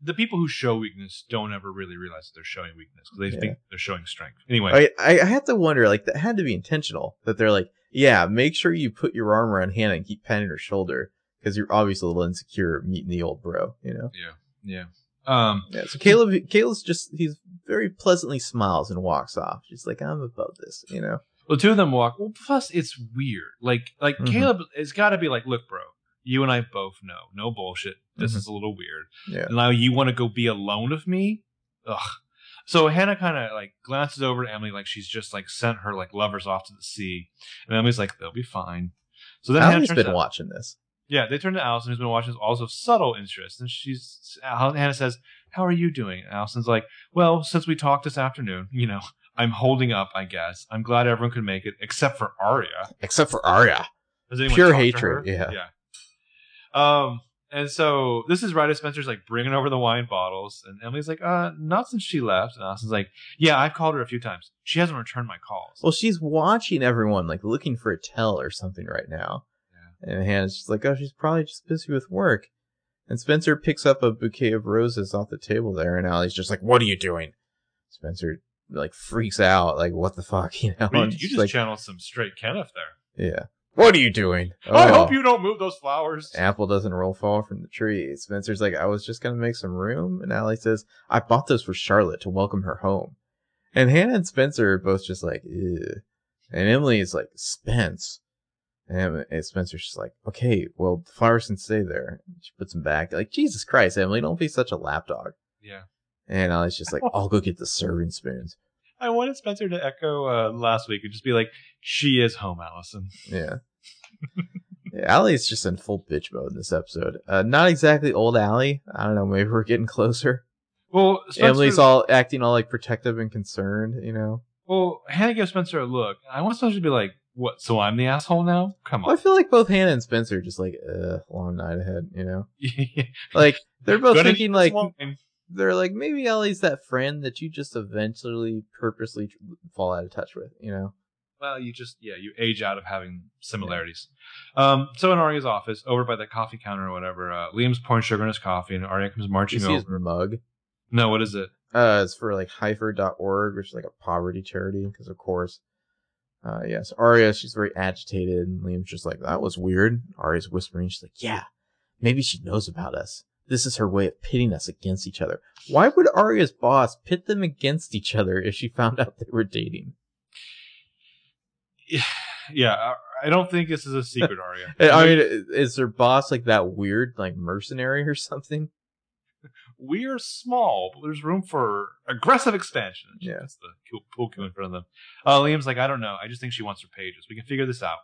The people who show weakness don't ever really realize that they're showing weakness because they Yeah. think they're showing strength. Anyway, I I have to wonder, like that had to be intentional. That they're like, "Yeah, make sure you put your arm around Hanna and keep patting her shoulder because you're obviously a little insecure meeting the old bro." You know? yeah, yeah. Um, Yeah. So Caleb, Caleb's just he's very pleasantly smiles and walks off, just like I'm above this. You know? Well, two of them walk. Well, plus it's weird. Like, like Mhm. Caleb has got to be like, look, bro, you and I both know, no bullshit. This Mhm. is a little weird. Yeah. Now you want to go be alone with me? Ugh. So Hanna kind of like glances over to Emily like she's just like sent her like lovers off to the sea, and Emily's like they'll be fine. So then Hanna Ali's turns been to, watching this. Yeah, they turn to Alison who's been watching this also subtle interest, and she's Hanna says, "How are you doing?" And Alison's like, "Well, since we talked this afternoon, you know, I'm holding up. I guess I'm glad everyone could make it except for Aria." Except for Aria. Pure hatred, yeah. Yeah. Um, and so this is right as Spencer's like bringing over the wine bottles, and Emily's like, "Uh, not since she left." And Alison's like, "Yeah, I've called her a few times. She hasn't returned my calls." Well, she's watching everyone, like looking for a tell or something right now. And Hanna's just like, oh, she's probably just busy with work. And Spencer picks up a bouquet of roses off the table there, and Ali's just like, what are you doing? Spencer like freaks out, like, what the fuck, [laughs] you know? you, and you just like, channeled some straight Kenneth there. yeah. What are you doing? I "Oh, hope you don't move those flowers. Apple doesn't roll fall from the tree. Spencer's like, I was just gonna make some room, and Ali says, I bought those for Charlotte to welcome her home. And Hanna and Spencer are both just like, Ew. and Emily is like, Spence. And Spencer's just like, okay, well, the flowers can stay there. She puts them back. Like, Jesus Christ, Emily, don't be such a lapdog. Yeah. And Ali's just like, I'll go get the serving spoons. [laughs] I wanted Spencer to echo uh, last week and just be like, "She is home, Alison." Yeah. yeah Ali's just in full bitch mode in this episode. Uh, not exactly old Ali. I don't know. Maybe we're getting closer. Well, Spencer, Emily's all acting all like protective and concerned, you know. well. Hanna gives Spencer a look. I want Spencer to be like, "What? So I'm the asshole now? Come Well, I feel like both Hanna and Spencer are just like, uh, long night ahead, you know. [laughs] Like they're both Gonna thinking like they're like maybe Ellie's that friend that you just eventually purposely fall out of touch with, you know. Well, you just yeah, you age out of having similarities. Um, so in Aria's office, over by the coffee counter or whatever, uh, Liam's pouring sugar in his coffee, and Aria comes You marching over. his mug. No, what is it? Uh, it's for like Heifer.org, which is like a poverty charity, because of course. Uh, yes, Aria, she's very agitated, and Liam's just like, that was weird. Aria's whispering, she's like, yeah, maybe she knows about us. This is her way of pitting us against each other. Why would Aria's boss pit them against each other if she found out they were dating? [sighs] Yeah, I- I don't think this is a secret, [laughs] Aria. I mean, is their boss like that weird, like mercenary or something? We are small, but there's room for aggressive expansion. And she Yeah. puts the cool- pool cue in front of them. Uh, Liam's like, I don't know. I just think she wants her pages. We can figure this out.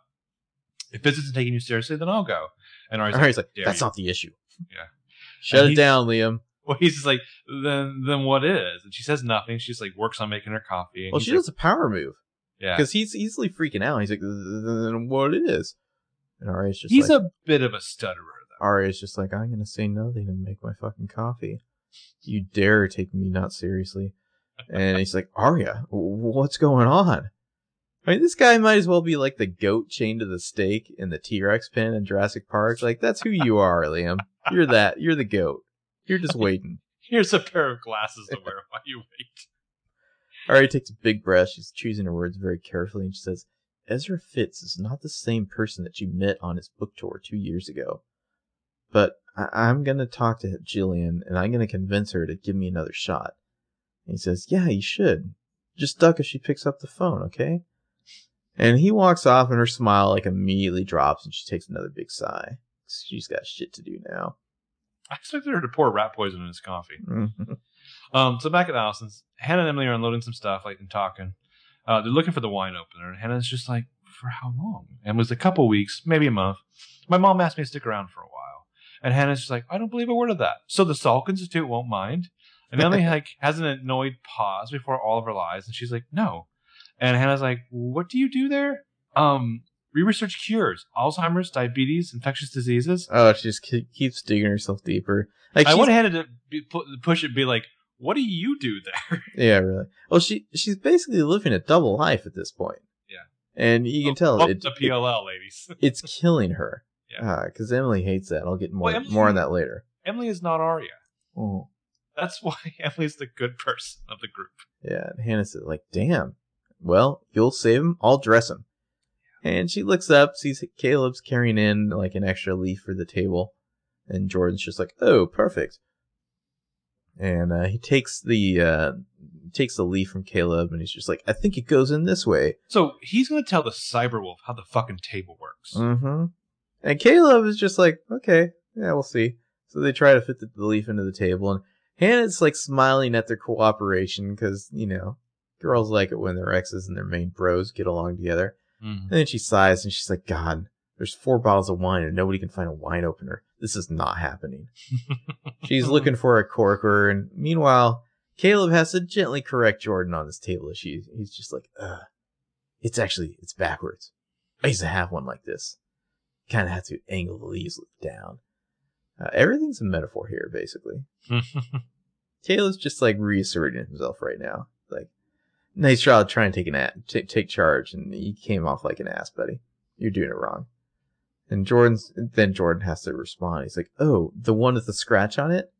If this isn't taking you seriously, then I'll go. And Ari's Ari's like, like, that's you." not the issue. Yeah. Shut And it down, Liam. Well, he's just like, then then what is? And she says nothing. She's like works on making her coffee. And Well, she like, does a power move yeah. because he's easily freaking out. He's like, then what is? And Ari's just He's a bit of a stutterer, Aria's just like, I'm gonna say nothing and make my fucking coffee. You dare take me not seriously? And he's like, Aria, what's going on? I mean, this guy might as well be like the goat chained to the stake in the T Rex pen in Jurassic Park. Like, that's who you are, Liam. You're that. You're the goat. You're just waiting. Here's a pair of glasses to wear while you wait. Aria takes a big breath. She's choosing her words very carefully, and she says, Ezra Fitz is not the same person that you met on his book tour two years ago. But I- I'm going to talk to Jillian, and I'm going to convince her to give me another shot. And he says, Yeah, you should. Just duck if she picks up the phone, okay? And he walks off, and her smile like immediately drops, and she takes another big sigh. She's got shit to do now. I expected her to pour rat poison in his coffee. Mhm. Um, so back at Alison's, Hanna and Emily are unloading some stuff, like and talking. Uh, they're looking for the wine opener, and Hanna's just like, "For how long?" And it was a couple weeks, maybe a month. My mom asked me to stick around for a while, and Hanna's just like, "I don't believe a word of that." So the Salk Institute won't mind. And Emily [laughs] like has an annoyed pause before Oliver lies, and she's like, "No." And Hanna's like, "What do you do there?" Um, we research cures, Alzheimer's, diabetes, infectious diseases. Oh, she just ke- keeps digging herself deeper. Like I want Hanna to be, pu- push it, and be like, "What do you do there?" [laughs] Yeah, really. Well, she she's basically living a double life at this point. Yeah. and you can Oh, tell oh, it, the it- PLL ladies. [laughs] it's killing her. Yeah. because Emily hates that. I'll get more Well, Emily- more on that later. Emily is not Aria. Oh, That's [laughs] why Emily's the good person of the group. yeah. And Hanna says, like, damn. Well, you'll save him. I'll dress him. And she looks up, sees Caleb's carrying in like an extra leaf for the table, and Jordan's just like, oh, perfect. And uh, he takes the uh, takes the leaf from Caleb, and he's just like, I think it goes in this way. So he's going to tell the Cyberwolf how the fucking table works. Mm-hmm. And Caleb is just like, okay, yeah, we'll see. So they try to fit the, the leaf into the table, and Hanna's like smiling at their cooperation because you know girls like it when their exes and their main bros get along together. Mhm. And then she sighs and she's like, God, there's four bottles of wine and nobody can find a wine opener. This is not happening. [laughs] She's looking for a corker, and meanwhile, Caleb has to gently correct Jordan on this table. She, he's just like, Ugh, it's actually it's backwards. I used to have one like this. Kind of have to angle the leaves down. Uh, everything's a metaphor here, basically. [laughs] Caleb's just like reasserting himself right now. Like, nice job trying to take an a- t- take charge, and you came off like an ass, buddy. You're doing it wrong. And Jordan's then Jordan has to respond. He's like, "Oh, the one with the scratch on it?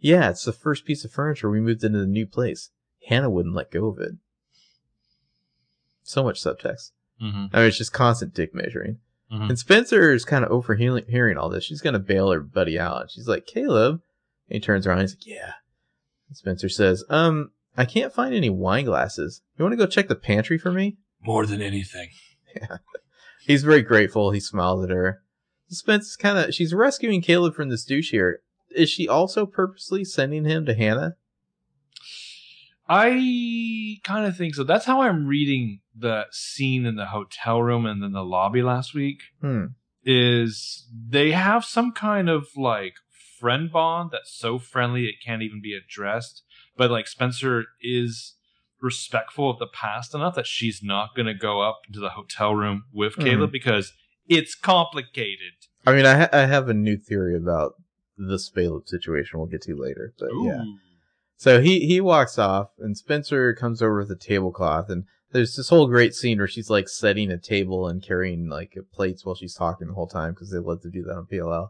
Yeah, it's the first piece of furniture we moved into the new place. Hanna wouldn't let go of it. So much subtext. Mhm. I mean, it's just constant dick measuring. Mhm. And Spencer is kind of overhearing all this. She's gonna bail her buddy out. She's like, Caleb. And he turns around. And he's like, Yeah. And Spencer says, Um, I can't find any wine glasses. You want to go check the pantry for me? More than anything. Yeah. [laughs] He's very grateful. He smiles at her. Spencer's kind of. She's rescuing Caleb from this douche here. Is she also purposely sending him to Hanna? I kind of think so. That's how I'm reading the scene in the hotel room and then the lobby last week. Hmm. Is they have some kind of like friend bond that's so friendly it can't even be addressed. But like Spencer is respectful of the past enough that she's not going to go up into the hotel room with Mhm. Caleb because it's complicated. I mean, I, ha- I have a new theory about the Spaleb situation. We'll get to later, but yeah. So he he walks off, and Spencer comes over with a tablecloth, and there's this whole great scene where she's like setting a table and carrying like plates while she's talking the whole time because they love to do that on PLL.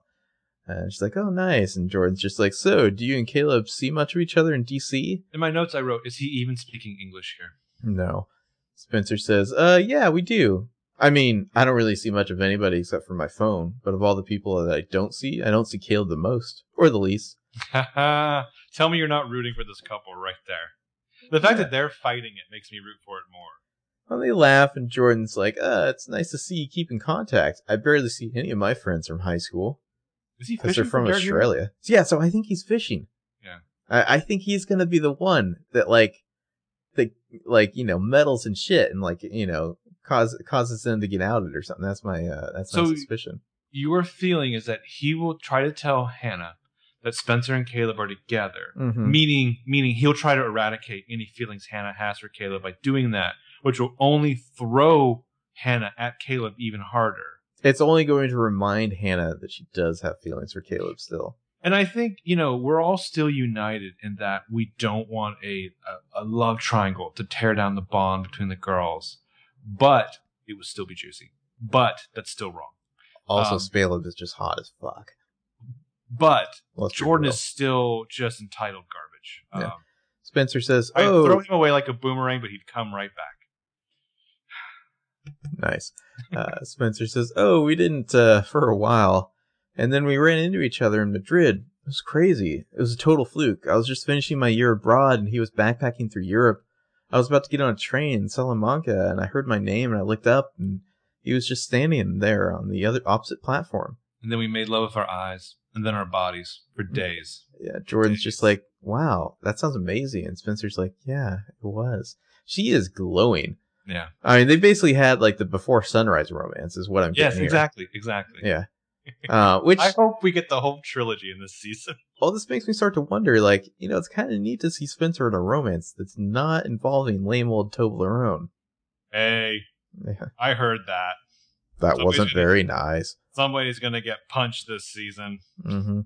And she's like, "Oh, nice." And Jordan's just like, "So, do you and Caleb see much of each other in DC?" In my notes, I wrote, "Is he even speaking English here?" No. Spencer says, "Uh, yeah, we do. I mean, I don't really see much of anybody except for my phone, but of all the people that I don't see, I don't see Caleb the most or the least." [laughs] Tell me you're not rooting for this couple right there. The fact Yeah. that they're fighting it makes me root for it more. Well, they laugh, and Jordan's like, uh, it's nice to see you keep in contact. I barely see any of my friends from high school Is he because fishing they're from Hero? Australia. Yeah, so I think he's fishing. Yeah. I, I think he's gonna be the one that like, that like you know meddles and shit and like you know cause causes them to get outed or something. That's my uh, that's my suspicion. Your feeling is that he will try to tell Hanna that Spencer and Caleb are together, Mhm. meaning meaning he'll try to eradicate any feelings Hanna has for Caleb by doing that, which will only throw Hanna at Caleb even harder. It's only going to remind Hanna that she does have feelings for Caleb still. And I think you know we're all still united in that we don't want a, a a love triangle to tear down the bond between the girls, but it would still be juicy. But that's still wrong. Also, Um, Spaleb is just hot as fuck. But Let's Jordan is still just entitled garbage. Yeah. Um, Spencer says, I "Oh, throw him away like a boomerang, but he'd come right back. [sighs] Nice. Uh, Spencer says, "Oh, we didn't uh, for a while, and then we ran into each other in Madrid. It was crazy. It was a total fluke. I was just finishing my year abroad, and he was backpacking through Europe. I was about to get on a train in Salamanca, and I heard my name, and I looked up, and he was just standing there on the other opposite platform. And then we made love with our eyes and then our bodies for Mm. days. Yeah, Jordan's just like, wow, that sounds amazing, and Spencer's like, yeah, it was. She is glowing. Yeah. I mean, they basically had like the before sunrise romance, is what I'm Yes, getting here. exactly, exactly. Yeah. Uh, [laughs] which I hope we get the whole trilogy in this season. [laughs] all this makes me start to wonder, like, you know, it's kind of neat to see Spencer in a romance that's not involving lame old Toblerone. Hey, Yeah, I heard that. That Somebody's wasn't gonna- very nice. Somebody's gonna get punched this season. hmm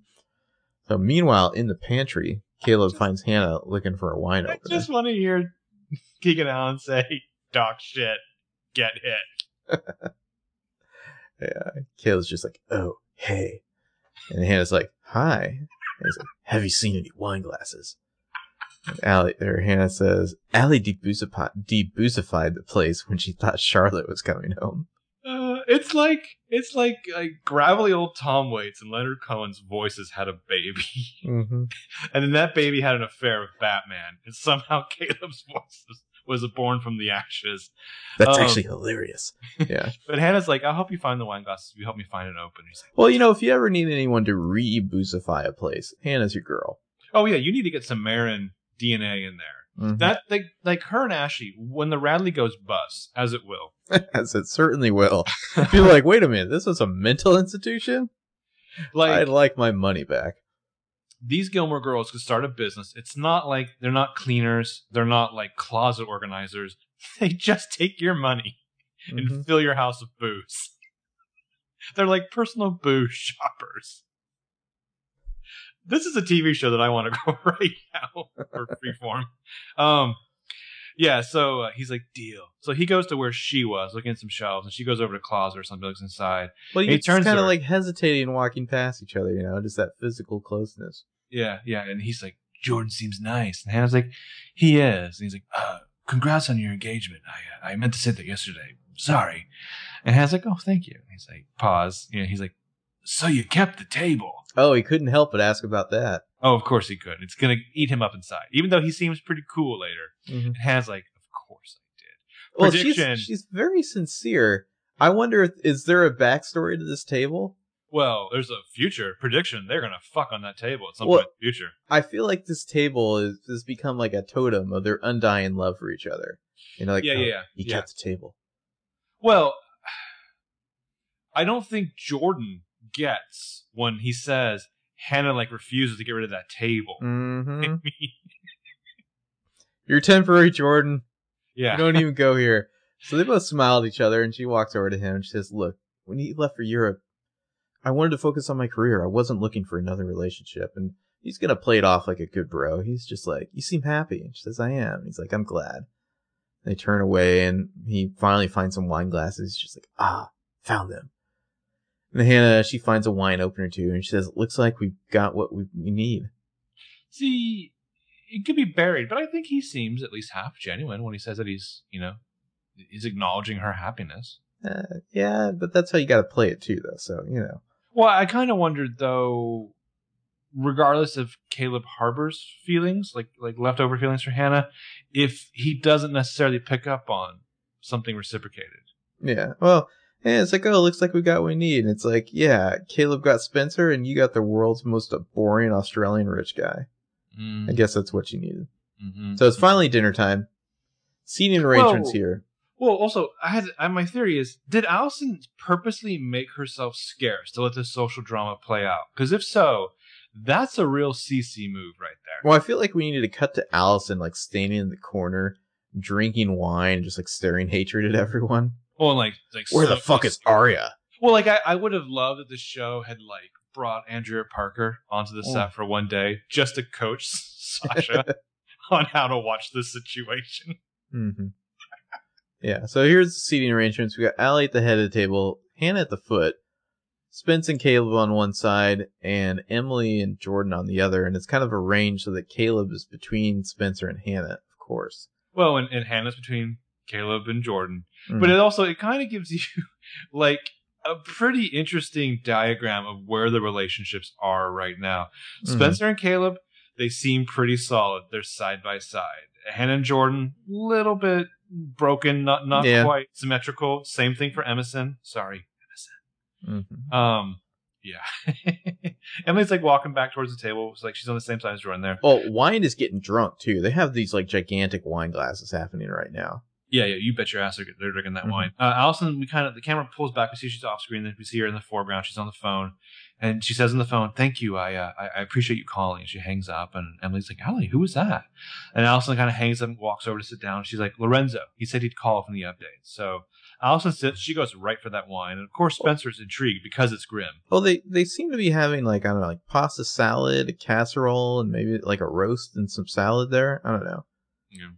So, meanwhile, in the pantry, Caleb finds Hanna looking for a wine opener. I opener. just want to hear [laughs] Keegan Allen say, "Doc shit, get hit." [laughs] Yeah, Caleb's just like, oh, hey. And Hanna's like, hi. And he's like, have you seen any wine glasses? And Ali, or Hanna says, Ali debusified, debusified the place when she thought Charlotte was coming home. It's like it's like like gravelly old Tom Waits and Leonard Cohen's voices had a baby, Mm-hmm. [laughs] and then that baby had an affair with Batman, and somehow [laughs] Caleb's voice was, was born from the ashes. That's Um, actually hilarious. Yeah. [laughs] But Hanna's like, "I'll help you find the wine glasses. If you help me find it open." He's like, Well, you know, if you ever need anyone to re-boosify a place, Hanna's your girl. "Oh yeah, you need to get some Marin DNA in there." Mhm. That like like her and Ashley, when the Radley goes bust, as it will. [laughs] As it certainly will. People like, wait a minute, this was a mental institution? Like I'd like my money back. these Gilmore girls could start a business. It's not like they're not cleaners. They're not like closet organizers. [laughs] They just take your money and Mhm. fill your house with booze. [laughs] They're like personal booze shoppers. This is a TV show that I want to [laughs] go right now for freeform. Um, yeah, so uh, he's like, deal. So he goes to where she was, looking at some shelves, and she goes over to closet or something, looks inside. Well, He you turns kind of like hesitating walking past each other, you know, just that physical closeness. Yeah, yeah. And he's like, Jordan seems nice. And Hanna's like, he is. And he's like, uh, congrats on your engagement. I, uh, I meant to say that yesterday. Sorry. And Hanna's like, oh, thank you. And he's like, pause. You know, he's like, so you kept the table. Oh, he couldn't help but ask about that. Oh, of course he could. It's going to eat him up inside, even though he seems pretty cool later. Mm-hmm. And Hanna's like, of course I did. Well, Prediction. she's she's very sincere. I wonder, if, is there a backstory to this table? Well, there's a future prediction. They're going to fuck on that table at some Well- point in the future. I feel like this table is has become like a totem of their undying love for each other. You know, like Yeah, oh, yeah, yeah. he Yeah. kept the table. Well, [sighs] I don't think Jordan gets when he says Hanna like refuses to get rid of that table. Mm-hmm. [laughs] You're temporary, Jordan. yeah. You don't even [laughs] go here. So they both smile at each other, and she walks over to him and she says, "Look, when he left for Europe, I wanted to focus on my career. I wasn't looking for another relationship." And he's gonna play it off like a good bro. He's just like, "You seem happy." And she says, "I am." And he's like, "I'm glad." They turn away, and he finally finds some wine glasses. He's just like, "Ah, found them." And Hanna, she finds a wine opener too, and she says, "It looks like we've got what we, we need." See, it could be buried, but I think he seems at least half genuine when he says that he's, you know, he's acknowledging her happiness. Uh, yeah, but that's how you got to play it too, though. So you know. Well, I kind of wondered though, regardless of Caleb harbors feelings, like like leftover feelings for Hanna, if he doesn't necessarily pick up on something reciprocated. Yeah. Well, and it's like, oh, looks like we got what we need. And it's like, yeah, Caleb got Spencer, and you got the world's most boring Australian rich guy. Mm, I guess that's what you needed. mhm. So it's finally dinner time. Seating arrangements Whoa. here. Well, also, I had I, my theory is: Did Alison purposely make herself scarce to let the social drama play out? Because if so, that's a real CeCe move right there. Well, I feel like we needed to cut to Alison like standing in the corner, drinking wine, just like staring hatred at everyone. Well, and, like, like Where the so- fuck is Aria? Well, like I, I would have loved if the show had like brought Andrea Parker onto the Oh. set for one day just to coach [laughs] Sasha [laughs] on how to watch this situation. hmm Yeah, so here's the seating arrangements. We got Ali at the head of the table, Hanna at the foot, Spence and Caleb on one side, and Emily and Jordan on the other. And it's kind of arranged so that Caleb is between Spencer and Hanna, of course. Well, and, and Hanna's between Caleb and Jordan, Mm. but it also it kind of gives you [laughs] like a pretty interesting diagram of where the relationships are right now. Mhm. Spencer and Caleb, they seem pretty solid. They're side by side. Hanna and Jordan, little bit broken, not not Yeah. quite symmetrical. Same thing for Emison. Sorry, Mhm. Um, yeah. [laughs] Emily's like walking back towards the table. It's like she's on the same side as Jordan there. Oh, wine is getting drunk too. They have these like gigantic wine glasses happening right now. Yeah, yeah. You bet your ass they're, they're drinking that Mhm. wine. Uh, Alison, we kind of the camera pulls back. We see she's off screen. Then we see her in the foreground. She's on the phone, and she says on the phone, "Thank you. I uh, I, I appreciate you calling." And she hangs up, and Emily's like, "Ali, who was that?" And Alison kind of hangs up and walks over to sit down. She's like, "Lorenzo. He said he'd call from the update." So Alison sits. She goes right for that wine, and of course Spencer's intrigued because it's grim. Oh, they they seem to be having like I don't know, like pasta salad, a casserole, and maybe like a roast and some salad there. I don't know. Yeah.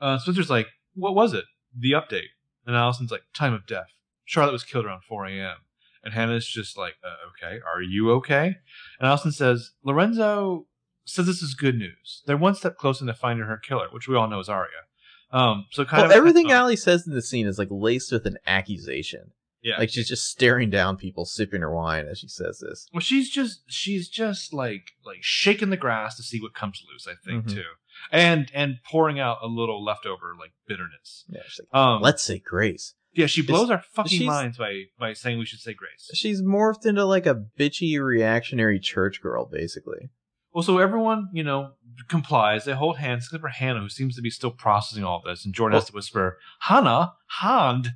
Uh, Spencer's like, what was it? The update. And Alison's like, time of death. Charlotte was killed around 4 a.m. And Hanna's just like, uh, okay, are you okay? And Alison says, Lorenzo says this is good news. They're one step closer to finding her killer, which we all know is Aria. Um, so kind Well, of everything uh, Ali says in the scene is like laced with an accusation. yeah. Like she's just staring down people, sipping her wine as she says this. Well, she's just she's just like like shaking the grass to see what comes loose. I think Mhm. too, and and pouring out a little leftover like bitterness. Yeah, like, Um, let's say grace. yeah, she blows our fucking minds by by saying we should say grace. She's morphed into like a bitchy reactionary church girl, basically. Well, so everyone, you know, complies. They hold hands, except for Hanna, who seems to be still processing all this. And Jordan has to whisper, Hanna, hand.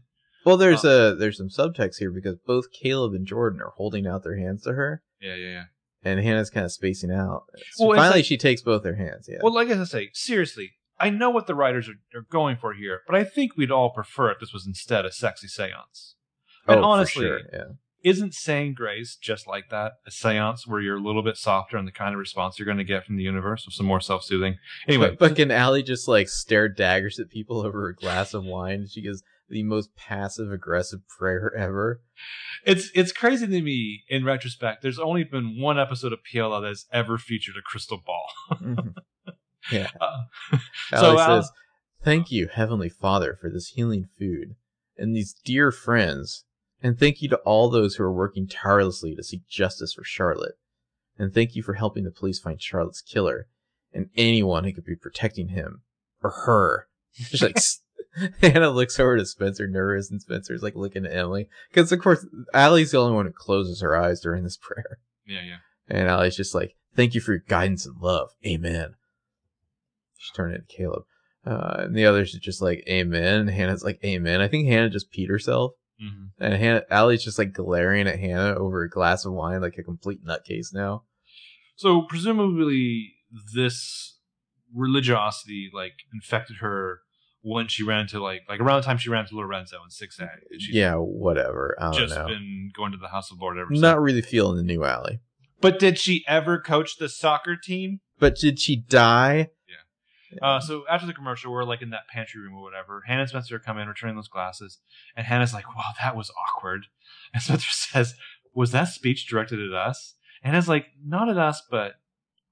Well, there's a there's some subtext here because both Caleb and Jordan are holding out their hands to her, Yeah, yeah, yeah. And Hanna's kind of spacing out. So Well, finally, like- she takes both her hands. Yeah. Well, like I say, seriously, I know what the writers are, are going for here, but I think we'd all prefer if this was instead a sexy seance. oh, and honestly, for sure. Yeah. Isn't saying grace just like that? A seance where you're a little bit softer and the kind of response you're going to get from the universe with some more self soothing. Anyway, But, but can Ali just like stare daggers at people over a glass of wine? She gives the most passive aggressive prayer [laughs] ever. it's it's crazy to me in retrospect. There's only been one episode of PLL that's ever featured a crystal ball. [laughs] Mhm. yeah. [laughs] Uh, so, uh, says, Thank you, Heavenly Father, for this healing food and these dear friends. And thank you to all those who are working tirelessly to seek justice for Charlotte. And thank you for helping the police find Charlotte's killer and anyone who could be protecting him or her. She's like, [laughs] Hanna looks over to Spencer, nervous, and Spencer's like looking at Emily. Because, of course, Ali's the only one who closes her eyes during this [laughs] prayer. yeah, yeah. And Ali's just like, thank you for your guidance and love. Amen. She's turning to Caleb. Uh, and the others are just like, amen. And Hanna's like, amen. I think Hanna just peed herself. hmm And Hanna, Ali's just like glaring at Hanna over a glass of wine like a complete nutcase now. So presumably this religiosity like infected her when she ran to like like around the time she ran to Lorenzo in six A. yeah, whatever. I don't just know. been going to the House of Lord ever since. Not really feeling the new Ali. But did she ever coach the soccer team? But did she die? Uh, so after the commercial, we're like in that pantry room or whatever. Hanna and Spencer come in, returning those glasses, and Hanna's like, "Wow, that was awkward." [laughs] And Spencer says, "Was that speech directed at us?" And it's like, "Not at us, but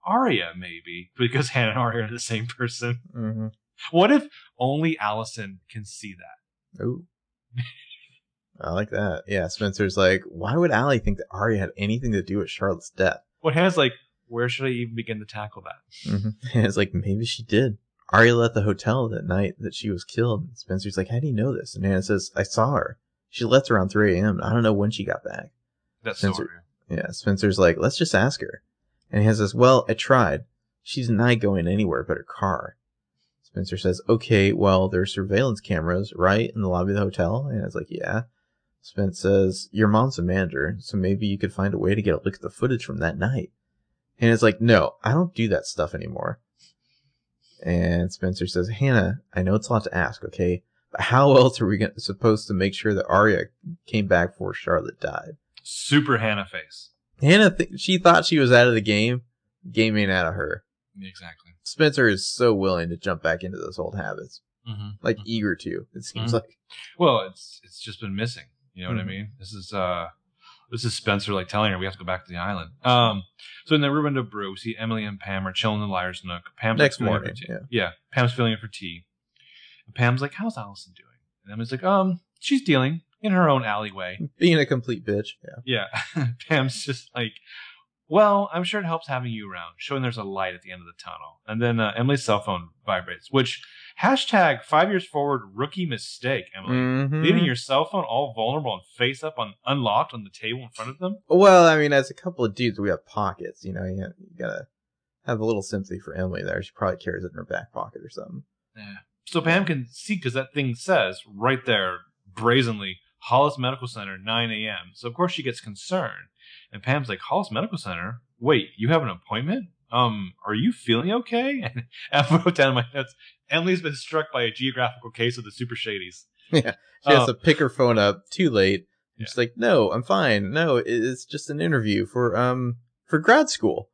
Aria maybe, because Hanna and Aria are the same person." Mm-hmm. What if only Alison can see that? Oh. I like that. Yeah, Spencer's like, why would Ali think that Aria had anything to do with Charlotte's death? What Hanna's like, where should I even begin to tackle that? Mm-hmm. [laughs] It's like, maybe she did. Aria left the hotel that night that she was killed. And Spencer's like, how do you know this? And Hanna says, I saw her. She left around 3 a.m. I don't know when she got back. That's Spencer- so. Yeah, Spencer's like, let's just ask her. And Hanna says, well, I tried, she's not going anywhere but her car. Spencer says, okay, well, there's surveillance cameras right in the lobby of the hotel. And it's like, yeah. Spence says, your mom's a manager, so maybe you could find a way to get a look at the footage from that night. And it's like, no, I don't do that stuff anymore. And Spencer says, Hanna, I know it's a lot to ask, okay? But how [laughs] else are we gonna, supposed to make sure that Aria came back before Charlotte died? Super Hanna face. Hanna, th- she thought she was out of the game. Game ain't out of her. Exactly. Spencer is so willing to jump back into those old habits, Mm-hmm. like eager to. It seems Mhm. like. Well, it's it's just been missing. You know what I Mhm. mean? This is uh this is Spencer like telling her we have to go back to the island. Um so in the Rubendo Brew, we see Emily and Pam are chilling in the liar's nook. Pam's Next morning, yeah. yeah. Pam's filling in for tea. And Pam's like, How's Alison doing? And Emily's like, um, she's dealing in her own alleyway. [laughs] Being a complete bitch. Yeah. Yeah. [laughs] Pam's just like, well, I'm sure it helps having you around, showing there's a light at the end of the tunnel. And then uh, Emily's cell phone vibrates, which hashtag five years forward rookie mistake, Emily. Mhm. Leaving your cell phone all vulnerable and face up on unlocked on the table in front of them. Well, I mean, as a couple of dudes, we have pockets. You know, you, you gotta have a little sympathy for Emily there. She probably carries it in her back pocket or something. Yeah. So Pam can see because that thing says right there brazenly Hollis Medical Center 9 a.m. So of course she gets concerned, and Pam's like Hollis Medical Center. Wait, you have an appointment? Um, are you feeling okay? [laughs] And I wrote down in my notes. Emily's been struck by a geographical case of the super shadies. [laughs] Yeah. She has Oh. to pick her phone up too late. Yeah. She's like, "No, I'm fine. No, it's just an interview for um for grad school."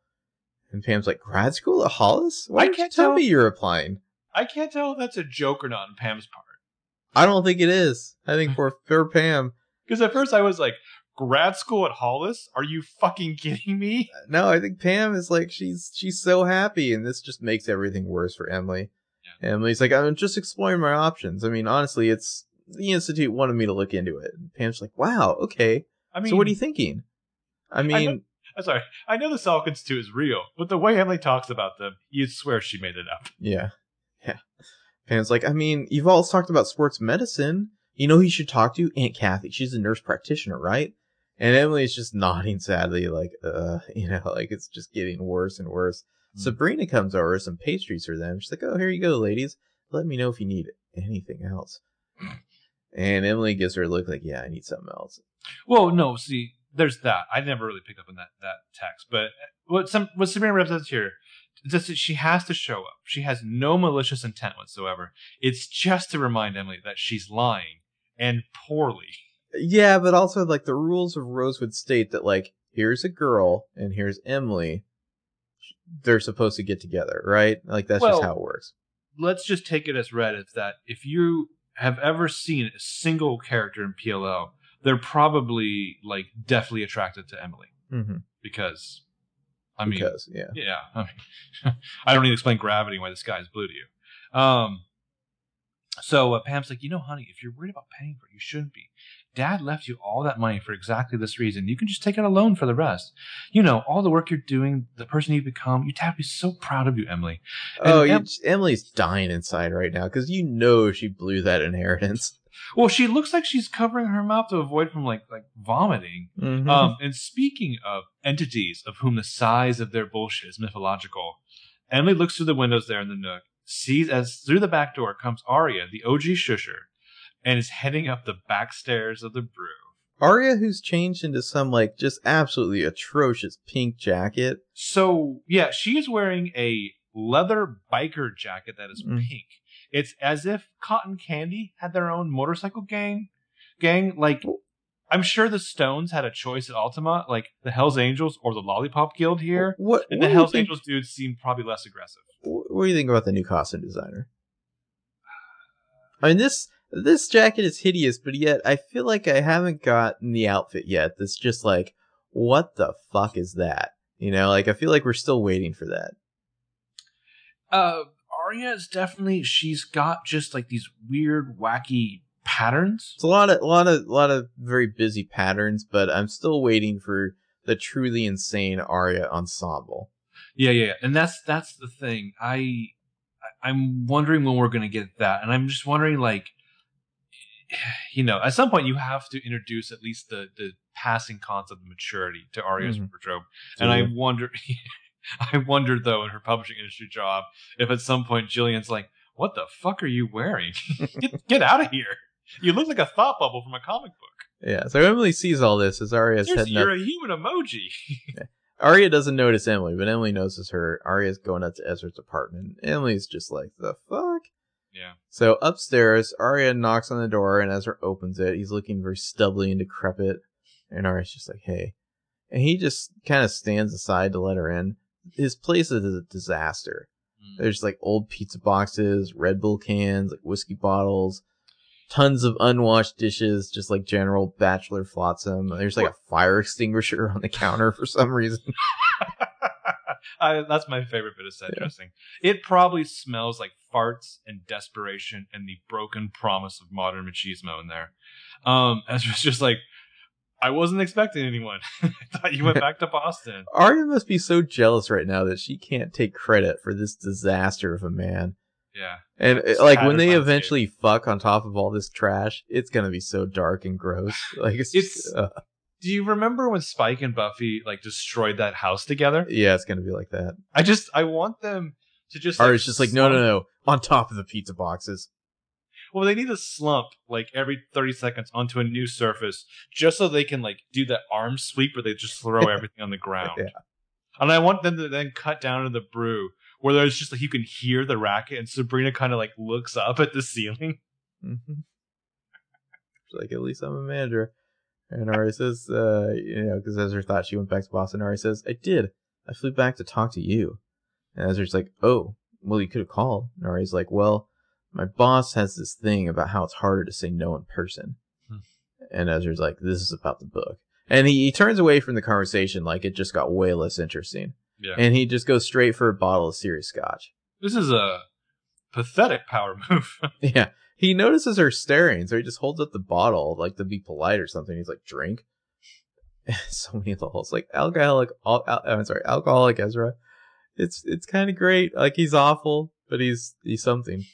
And Pam's like, "Grad school at Hollis? Why I can't tell tell- me you're applying?" I can't tell if that's a joke or not on Pam's part. I don't think it is. I think [laughs] for for Pam, Because at first I was like, grad school at Hollis? Are you fucking kidding me? [laughs] no, I think Pam is like she's she's so happy, and this just makes everything worse for Emily. Emily's like, I'm just exploring my options. I mean, honestly, it's the institute wanted me to look into it. And Pam's like, wow, okay. I mean, so what are you thinking? I mean, I'm [laughs] sorry. I know the Salk Institute is real, but the way Emily talks about them, you'd swear she made it up. yeah, [laughs] yeah. Pam's like, I mean, you've all talked about sports medicine. You know who you should talk to? Aunt Kathy. She's a nurse practitioner, right? And Emily's just [laughs] nodding sadly, like, uh, [laughs] you know, like it's just getting worse and worse. Mm. Sabrina comes over, some pastries for them. She's like, oh, here you go, ladies. Let me know if you need anything else. And Emily gives her a look like, yeah, I need something else. Well, no, see, there's that. I never really picked up on that that text, but what some what Sabrina represents here is just that she has to show up. She has no malicious intent whatsoever. It's just to remind Emily that she's lying and poorly. Yeah, but also like the rules of Rosewood state that like here's a girl and here's Emily. They're supposed to get together, right? Like that's Well- just how it works. Let's just take it as read as that if you have ever seen a single character in PLO, they're probably like definitely attracted to Emily Mm-hmm. because, I mean, because yeah, Yeah, I mean, [laughs] I don't need to explain gravity why the sky is blue to you. Um, so uh, Pam's like, you know, honey, if you're worried about paying for it, you shouldn't be. Dad left you all that money for exactly this reason. You can just take out a loan for the rest. You know, all the work you're doing, the person you've become. You'd have to be so proud of you, Emily. And oh, Em- you, Emily's dying inside right now because you know she blew that inheritance. Well, she looks like she's covering her mouth to avoid from like like vomiting. Mhm. Um, and speaking of entities of whom the size of their bullshit is mythological, Emily looks through the windows there in the nook, sees as through the back door comes Aria, the OG shusher, and is heading up the back stairs of the brew. Aria, who's changed into some like just absolutely atrocious pink jacket. So yeah, she's wearing a leather biker jacket that is Mm. pink. It's as if Cotton Candy had their own motorcycle gang. Gang like. I'm sure the Stones had a choice at Ultima, like the Hells Angels or the Lollipop Guild here. What? And the Hells think- Angels dudes seem probably less aggressive. Wh- What do you think about the new costume designer? I mean this this jacket is hideous, but yet I feel like I haven't gotten the outfit yet. That's just like, what the fuck is that? You know, like I feel like we're still waiting for that. Uh, Aria is definitely she's got just like these weird, wacky patterns. It's a lot of, a lot of, a lot of very busy patterns, but I'm still waiting for the truly insane Aria ensemble. Yeah, yeah, yeah. and that's that's the thing. I I- I'm wondering when we're gonna get that, and I'm just wondering like. You know, at some point you have to introduce at least the the passing concept of maturity to Aria's Mhm. wardrobe, and I wonder, [laughs] I wonder though in her publishing industry job if at some point Jillian's like, "What the fuck are you wearing? [laughs] get get out of here! You look like a thought bubble from a comic book. Yeah, so Emily sees all this as Aria's There's- heading you're a human emoji." [laughs] Aria doesn't notice Emily, but Emily notices her. Aria's going up to Ezra's apartment. Emily's just like, the fuck? Yeah. So upstairs, Aria knocks on the door and Ezra opens it. He's looking very stubbly and decrepit. And Aria's just like, hey. And he just kind of stands aside to let her in. His place is a disaster. Mm. There's like old pizza boxes, Red Bull cans, like whiskey bottles, tons of unwashed dishes, just like general bachelor flotsam. There's like a fire [laughs] extinguisher on the counter for some reason. [laughs] I, that's my favorite bit of set Yeah. dressing. It probably smells like farts and desperation and the broken promise of modern machismo in there. Um, [laughs] Ezra's just like, I wasn't expecting anyone. [laughs] I thought you went [laughs] back to Boston. Aria must be so jealous right now that she can't take credit for this disaster of a man. Yeah. And uh, like when they eventually fuck on top of all this trash, it's gonna be so dark and gross. Like it's, It's- just, uh, Do you remember when Spike and Buffy like destroyed that house together? yeah, it's gonna be like that. I just I want them to just. Aria's just like, no, no, no, on top of the pizza boxes. Well, they need to slump like every thirty seconds onto a new surface, just so they can like do that arm sweep where they just throw everything on the ground. Yeah. And I want them to then cut down to the brew where there's just like you can hear the racket, and Sabrina kind of like looks up at the ceiling. Mm-hmm. She's like, at least I'm a manager. And Ari says, uh, you know, because Ezra thought she went back to Boston. Ari says, I did. I flew back to talk to you. And Ezra's like, oh, well, you could have called. And Ari's like, well, my boss has this thing about how it's harder to say no in person. Hmm. And Ezra's like, this is about the book. And he, he turns away from the conversation like it just got way less interesting. Yeah, And he just goes straight for a bottle of serious scotch. this is a pathetic power [laughs] move. Yeah. He notices her staring, so he just holds up the bottle, like to be polite or something. He's like, drink. [laughs] so many lulls. Like alcoholic al- al- I'm sorry, alcoholic Ezra. It's it's kind of great. Like he's awful, but he's he's something.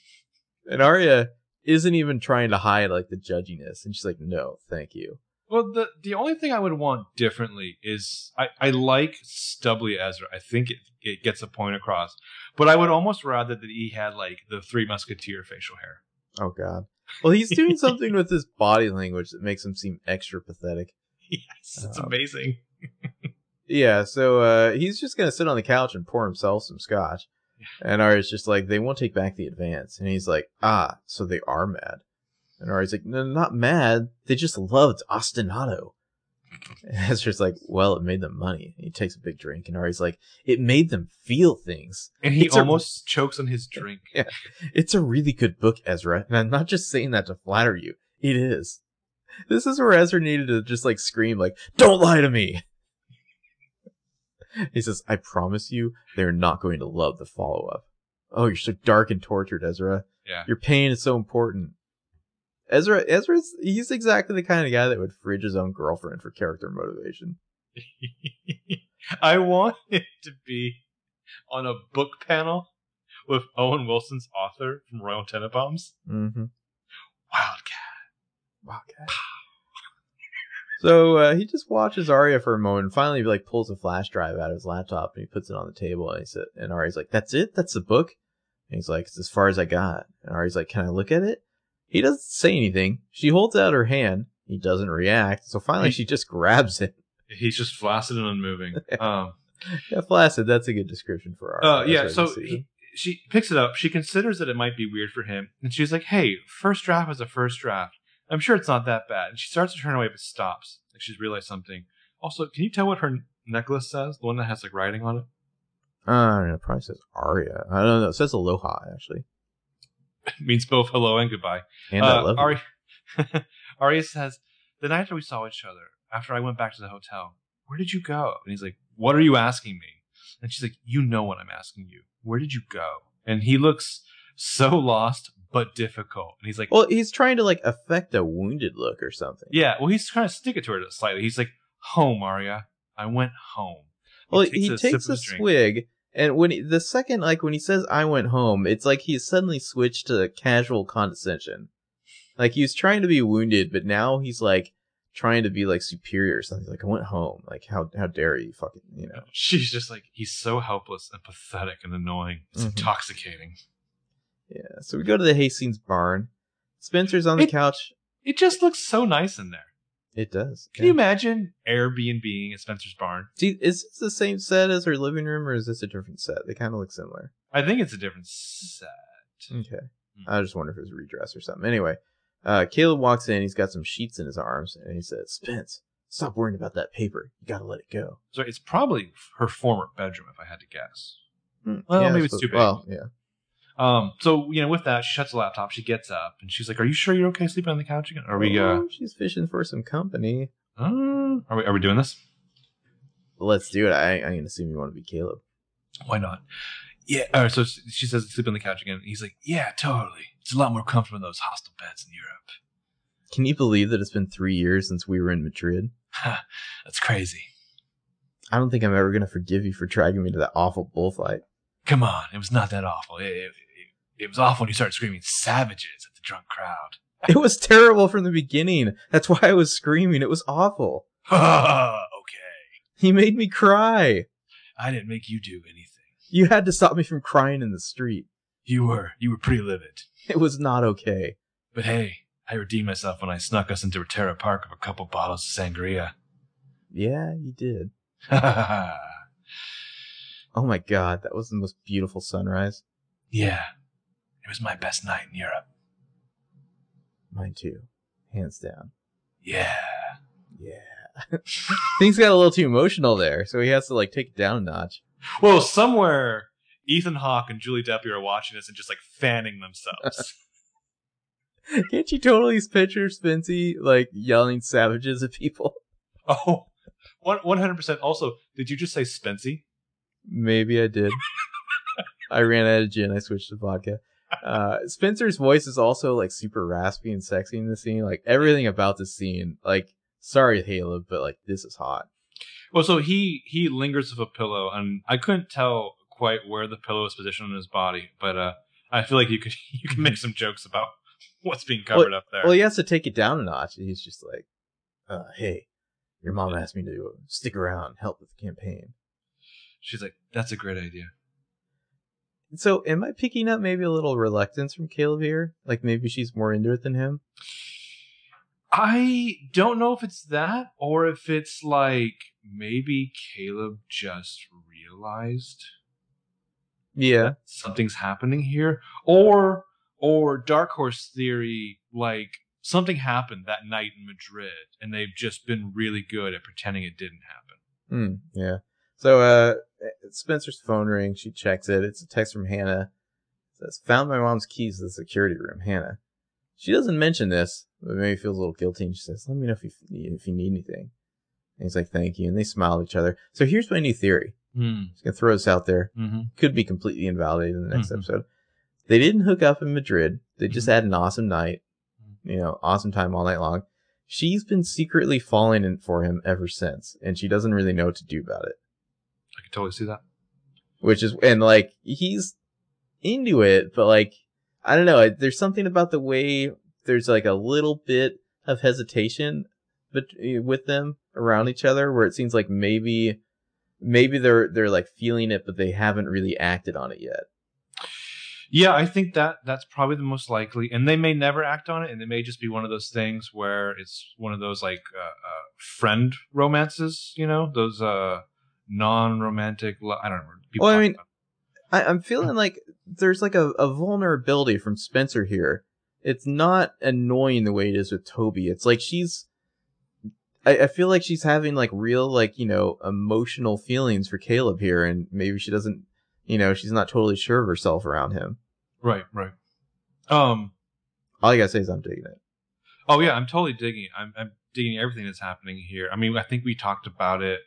And Aria isn't even trying to hide like the judginess, and she's like, "No, thank you." Well, the the only thing I would want differently is I, I like Stubbly Ezra. I think it, it gets a point across, but I would almost rather that he had like the Three Musketeer facial hair. Oh God. Well, he's doing [laughs] something with his body language that makes him seem extra pathetic. Yes, it's Um, amazing. [laughs] Yeah, so uh, he's just gonna sit on the couch and pour himself some scotch. And Aria's just like, they won't take back the advance. And he's like, ah, so they are mad. And Aria's like, no, not mad. They just loved ostinato. [laughs] Ezra's like, well, it made them money. He takes a big drink. And Aria's like, it made them feel things. And he it's a- almost chokes on his drink. [laughs] Yeah, It's a really good book, Ezra. And I'm not just saying that to flatter you. It is. This is where Ezra needed to just like scream, like, don't lie to me. [laughs] He says, I promise you, they're not going to love the follow up. Oh, you're so dark and tortured, Ezra. Yeah. Your pain is so important. Ezra, Ezra's, he's exactly the kind of guy that would fridge his own girlfriend for character motivation. [laughs] I want it to be on a book panel with Owen Wilson's author from Royal Tenenbaums. Mm-hmm. Wildcat. Wildcat. So uh, he just watches Aria for a moment and finally like pulls a flash drive out of his laptop and he puts it on the table and he said and Aria's like, That's it? That's the book? And he's like, It's as far as I got. And Aria's like, Can I look at it? He doesn't say anything. She holds out her hand. He doesn't react. So finally He- she just grabs it. He's just flaccid and unmoving. [laughs] Um, Yeah, flaccid, that's a good description for Aria. Uh, yeah, so what I see. he, she picks it up. She considers that it might be weird for him, and she's like, "Hey, first draft is a first draft. I'm sure it's not that bad." And she starts to turn away, but stops. Like she's realized something. Also, can you tell what her necklace says? The one that has like writing on it. Uh, I don't know, it probably says Aria. I don't know. It says Aloha, actually. [laughs] Means both hello and goodbye. And I Uh, love you. Aria, [laughs] says, "The night that we saw each other, after I went back to the hotel, where did you go?" And he's like, "What are you asking me?" And she's like, "You know what I'm asking you. Where did you go?" And he looks so lost but difficult. And he's like, Well, he's trying to like affect a wounded look or something. "Yeah." Well, he's trying to stick it to her slightly. He's like, "Home, Aria. I went home." Well, he takes, a, drink. swig, and when he, the second, like when he says "I went home," it's like he's suddenly switched to casual condescension. Like he was trying to be wounded, but now he's like trying to be like superior or something. Like I went home. Like how how dare you fucking you know. [laughs] She's just like he's so helpless and pathetic and annoying. It's Mhm. intoxicating. Yeah. So we go to the Hastings barn. Spencer's on the It- couch. It just looks so nice in there. It does. Can you imagine Airbnb at Spencer's barn? See, is this the same set as her living room, or is this a different set? They kind of look similar. I think it's a different set. Okay. Hmm. I just wonder if it was a redress or something. Anyway, uh, Caleb walks in. He's got some sheets in his arms, and he says, "Spence, stop worrying about that paper. You gotta let it go." So it's probably her former bedroom, if I had to guess. Hmm, Well, I maybe it's suppose- too big. Well, yeah. Um, so you know, with that, she shuts the laptop. She gets up and she's like, "Are you sure you're okay sleeping on the couch again? Are we? Uh, Oh, she's fishing for some company. uh are we? Are we doing this? Let's do it. I, I'm gonna assume you want to be Caleb. Why not? Yeah. All right. So she says, "Sleep on the couch again." He's like, "Yeah, totally. It's a lot more comfortable than those hostel beds in Europe." Can you believe that it's been three years since we were in Madrid? That's crazy. I don't think I'm ever gonna forgive you for dragging me to that awful bullfight. Come on, it was not that awful. It, it, it, it was awful when you started screaming "savages" at the drunk crowd. [laughs] It was terrible from the beginning. That's why I was screaming. It was awful. [laughs] okay. He made me cry. I didn't make you do anything. You had to stop me from crying in the street. You were you were pretty livid. It was not okay. But hey, I redeemed myself when I snuck us into Retiro Park with a couple bottles of sangria. Yeah, you did. [laughs] Oh my god, that was the most beautiful sunrise. Yeah. It was my best night in Europe. Mine too. Hands down. Yeah. Yeah. [laughs] Things got a little too emotional there, so he has to like take it down a notch. Well, somewhere Ethan Hawke and Julie Delpy are watching this and just like fanning themselves. [laughs] Can't you totally picture Spency like yelling savages at people? Oh, oh, one hundred percent. Also, did you just say Spency? Maybe I did. I ran out of gin. I switched to vodka. Uh, Spencer's voice is also like super raspy and sexy in the scene. Like everything about the scene. Like, sorry, Caleb, but like this is hot. Well, so he he lingers with a pillow, and I couldn't tell quite where the pillow is positioned on his body, but uh, I feel like you could [laughs] you can make some jokes about [laughs] what's being covered up there. Well, he has to take it down a notch. He's just like, uh, "Hey, your mom asked me to stick around, help with the campaign." She's like, "That's a great idea." So, am I picking up maybe a little reluctance from Caleb here? Like maybe she's more into it than him. I don't know if it's that or if it's like maybe Caleb just realized Yeah, something's happening here, or or Dark Horse theory like something happened that night in Madrid, and they've just been really good at pretending it didn't happen. Hmm, yeah. So, uh, Spencer's phone rings. She checks it. It's a text from Hanna. It says, "Found my mom's keys to the security room." Hanna. She doesn't mention this, but maybe feels a little guilty. And she says, "Let me know if you if you need anything." And he's like, "Thank you." And they smile at each other. So here's my new theory. Hmm. Just gonna throw this out there. Mm-hmm. Could be completely invalidated in the next Mhm. episode. They didn't hook up in Madrid. They just Mhm. had an awesome night. You know, awesome time all night long. She's been secretly falling in for him ever since, and she doesn't really know what to do about it. Can totally see that. which is and like he's into it but like i don't know there's something about the way there's like a little bit of hesitation but with them around each other where it seems like maybe maybe they're they're like feeling it but they haven't really acted on it yet Yeah, I think that that's probably the most likely, and they may never act on it, and it may just be one of those things where it's one of those like uh, uh, friend romances, you know, those uh, non-romantic. Lo- I don't know. people Well, I mean, I, i'm feeling like there's like a, a vulnerability from spencer here it's not annoying the way it is with toby it's like she's I, I feel like she's having like real like you know emotional feelings for caleb here and maybe she doesn't you know she's not totally sure of herself around him right, right. Um. all i gotta say is i'm digging it Oh yeah, I'm totally digging. It. I'm, I'm digging everything that's happening here. I mean, I think we talked about it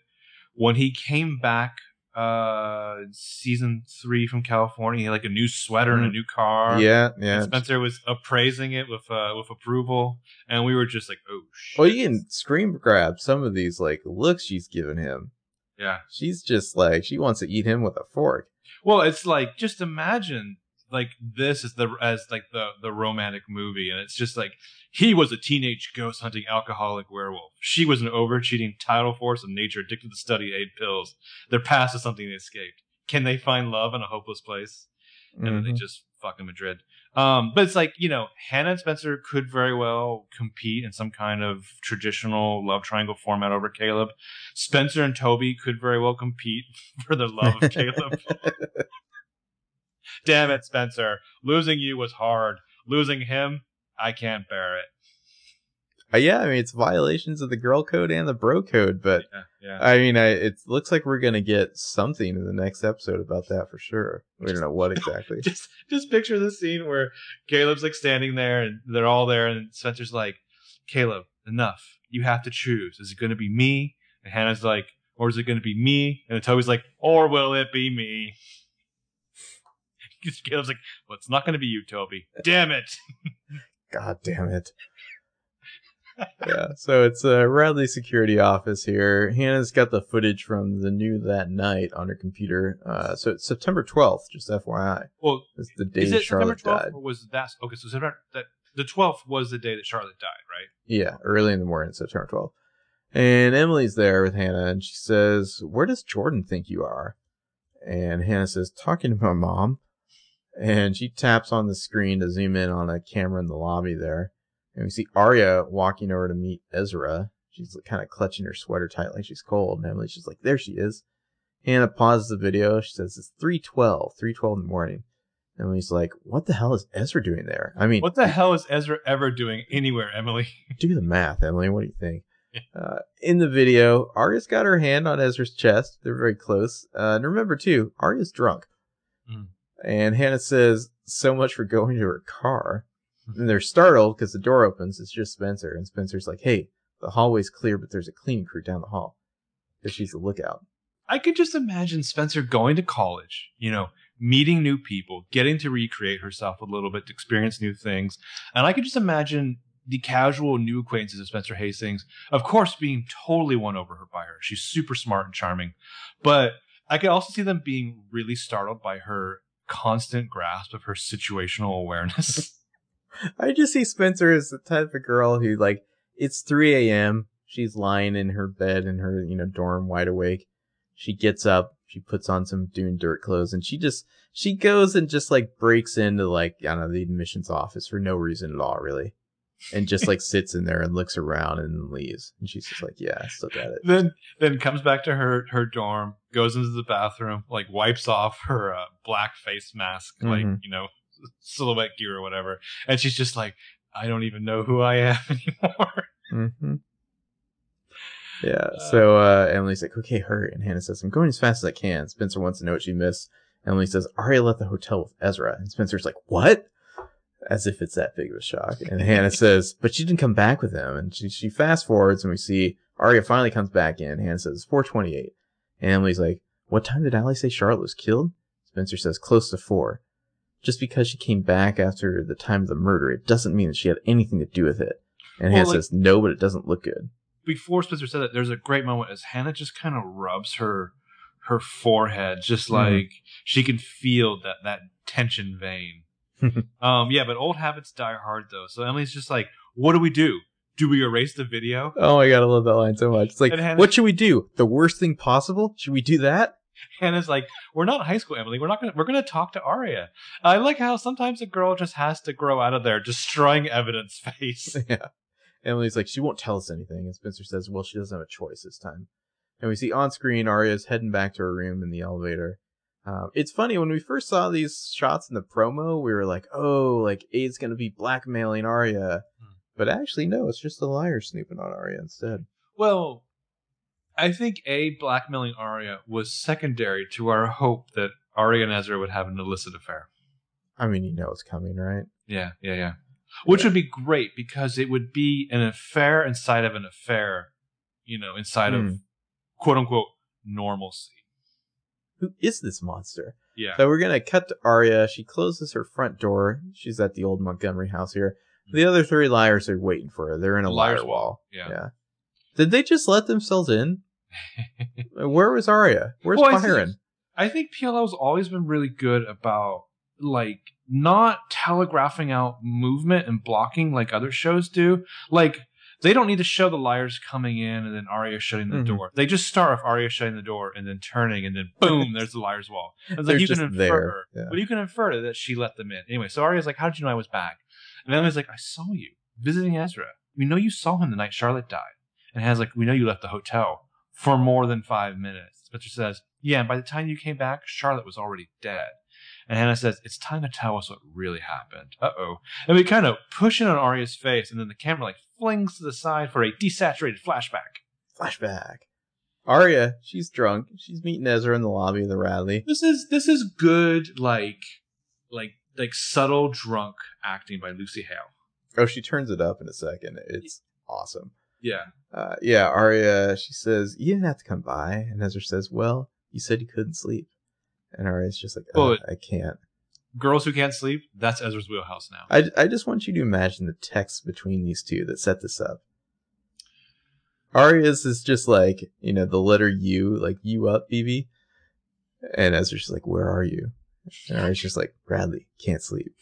when he came back. Uh, season three from California, he had like a new sweater and a Mhm. new car. yeah And yeah Spencer was appraising it with uh, with approval, and we were just like, "Oh shit!" well you can scream grab some of these like looks she's given him yeah. she's just like she wants to eat him with a fork Well, it's like just imagine like this is the as like the the romantic movie, and it's just like he was a teenage ghost hunting alcoholic werewolf. She was an over cheating tidal force of nature addicted to study aid pills. Their past is something they escaped. Can they find love in a hopeless place? And then they just fucking Madrid. Um, but it's like you know, Hanna and Spencer could very well compete in some kind of traditional love triangle format over Caleb. Spencer and Toby could very well compete [laughs] for the love of Caleb. [laughs] [laughs] Damn it, Spencer! Losing you was hard. Losing him, I can't bear it. Uh, yeah, I mean it's violations of the girl code and the bro code, but Yeah, yeah. I mean, I, it looks like we're gonna get something in the next episode about that for sure. We don't know what exactly. [laughs] just just picture the scene where Caleb's like standing there and they're all there and Spencer's like, Caleb, enough. You have to choose. Is it gonna be me? And Hanna's like, or is it gonna be me? And Toby's like, or will it be me? Caleb's like, well, it's not gonna be you, Toby. Damn it. [laughs] God damn it. yeah, so it's a Radley security office here. Hanna's got the footage from the new that night on her computer. Uh, so it's September 12th, just FYI. Well, It's the day is it September Charlotte 12th died. or was that okay, so September that the 12th was the day that Charlotte died, right? Yeah, early in the morning, September 12th. And Emily's there with Hanna, and she says, Where does Jordan think you are? And Hanna says, Talking to my mom. And she taps on the screen to zoom in on a camera in the lobby there. And we see Aria walking over to meet Ezra. She's kind of clutching her sweater tight like she's cold. And Emily's just like, There she is. Hanna pauses the video. She says, It's 312, 312 in the morning. And Emily's like, What the hell is Ezra doing there? I mean, What the hell is Ezra ever doing anywhere, Emily? [laughs] do the math, Emily. What do you think? Uh, in the video, Aria's got her hand on Ezra's chest. They're very close. Uh, and remember, too, Aria's drunk. Mm. And Hanna says, So much for going to her car. Hmm. And they're startled because the door opens. It's just Spencer. And Spencer's like, Hey, the hallway's clear, but there's a cleaning crew down the hall. Because she's a lookout. I could just imagine Spencer going to college, you know, meeting new people, getting to recreate herself a little bit to experience new things. And I could just imagine the casual new acquaintances of Spencer Hastings, of course, being totally won over her by her. She's super smart and charming. But I could also see them being really startled by her constant grasp of her situational awareness. [laughs] I just see Spencer as the type of girl who, like, it's 3 a.m. She's lying in her bed in her, you know, dorm wide awake. She gets up, she puts on some Dune Dirt clothes, and she just, she goes and just, like, breaks into, like, I don't know, the admissions office for no reason at all, really. And just, like, sits in there and looks around and leaves. And she's just like, yeah, I still got it. then then comes back to her her dorm, goes into the bathroom, like wipes off her uh, black face mask, like Mhm. you know silhouette gear or whatever, and she's just like, I don't even know who I am [laughs] anymore. hmm Yeah. So uh, Emily's like, okay, hurry. And Hanna says, I'm going as fast as I can. Spencer wants to know what she missed. Emily says, Aria left the hotel with Ezra. And Spencer's like, what? As if it's that big of a shock. And Hanna says, but she didn't come back with him. And she, she fast forwards and we see Aria finally comes back in. Hanna says, it's 428. And Emily's like, what time did Ali say Charlotte was killed? Spencer says, close to four. Just because she came back after the time of the murder, it doesn't mean that she had anything to do with it. And Well, Hanna like- says, no, but it doesn't look good. Before Spencer said that, there's a great moment as Hanna just kind of rubs her her forehead, just Mhm. like she can feel that that tension vein. [laughs] um, yeah, but old habits die hard though. So Emily's just like, what do we do? Do we erase the video? Oh my god, I love that line so much. It's like, Hanna- what should we do? The worst thing possible? Should we do that? Hanna's like, we're not high school, Emily. We're not gonna. We're gonna talk to Aria. I like how sometimes a girl just has to grow out of their destroying evidence face. [laughs] yeah. Emily's like, she won't tell us anything. And Spencer says, well, she doesn't have a choice this time. And we see on screen Aria's heading back to her room in the elevator. Um, it's funny when we first saw these shots in the promo, we were like, "Oh, like Aid's gonna be blackmailing Aria," Hmm. but actually, no, it's just the liar snooping on Aria instead. well, I think a blackmailing Aria was secondary to our hope that Aria and Ezra would have an illicit affair. I mean, you know it's coming, right? Yeah, yeah, yeah. Which would be great because it would be an affair inside of an affair, you know, inside Hmm. of quote unquote normalcy. Who is this monster? Yeah. So we're gonna cut to Aria. She closes her front door. She's at the old Montgomery house here. The other three liars are waiting for her. They're in a The liar wall. Yeah. yeah. Did they just let themselves in? [laughs] Where was Aria? Where's Well, I think- Byron? I think PLO's always been really good about like not telegraphing out movement and blocking like other shows do. Like they don't need to show the liars coming in and then Aria shutting the Mhm. door. They just start with Aria shutting the door and then turning and then boom, there's the liar's wall. It's like you can infer, there, yeah. but you can infer that she let them in anyway. So Aria's like, "How did you know I was back?" And Emily's like, "I saw you visiting Ezra. We know you saw him the night Charlotte died." And Hanna's like, "We know you left the hotel for more than five minutes." Spencer says, "Yeah, and by the time you came back, Charlotte was already dead." And Hanna says, It's time to tell us what really happened. Uh oh. And we kind of push in on Aria's face, and then the camera like flings to the side for a desaturated flashback. Flashback. Aria, she's drunk. She's meeting Ezra in the lobby of the Radley. This is this is good like like like subtle drunk acting by Lucy Hale. Oh, she turns it up in a second. It's awesome. Yeah. Uh, yeah, Aria, she says, You didn't have to come by. And Ezra says, Well, you said you couldn't sleep. And Aria's just like, oh, Well, I can't. Girls who can't sleep, that's Ezra's wheelhouse now. I, I just want you to imagine the text between these two that set this up. Aria's is just like, you know, the letter U, like you up, BB. And Ezra's just like, Where are you? And Aria's just like, Radley, can't sleep.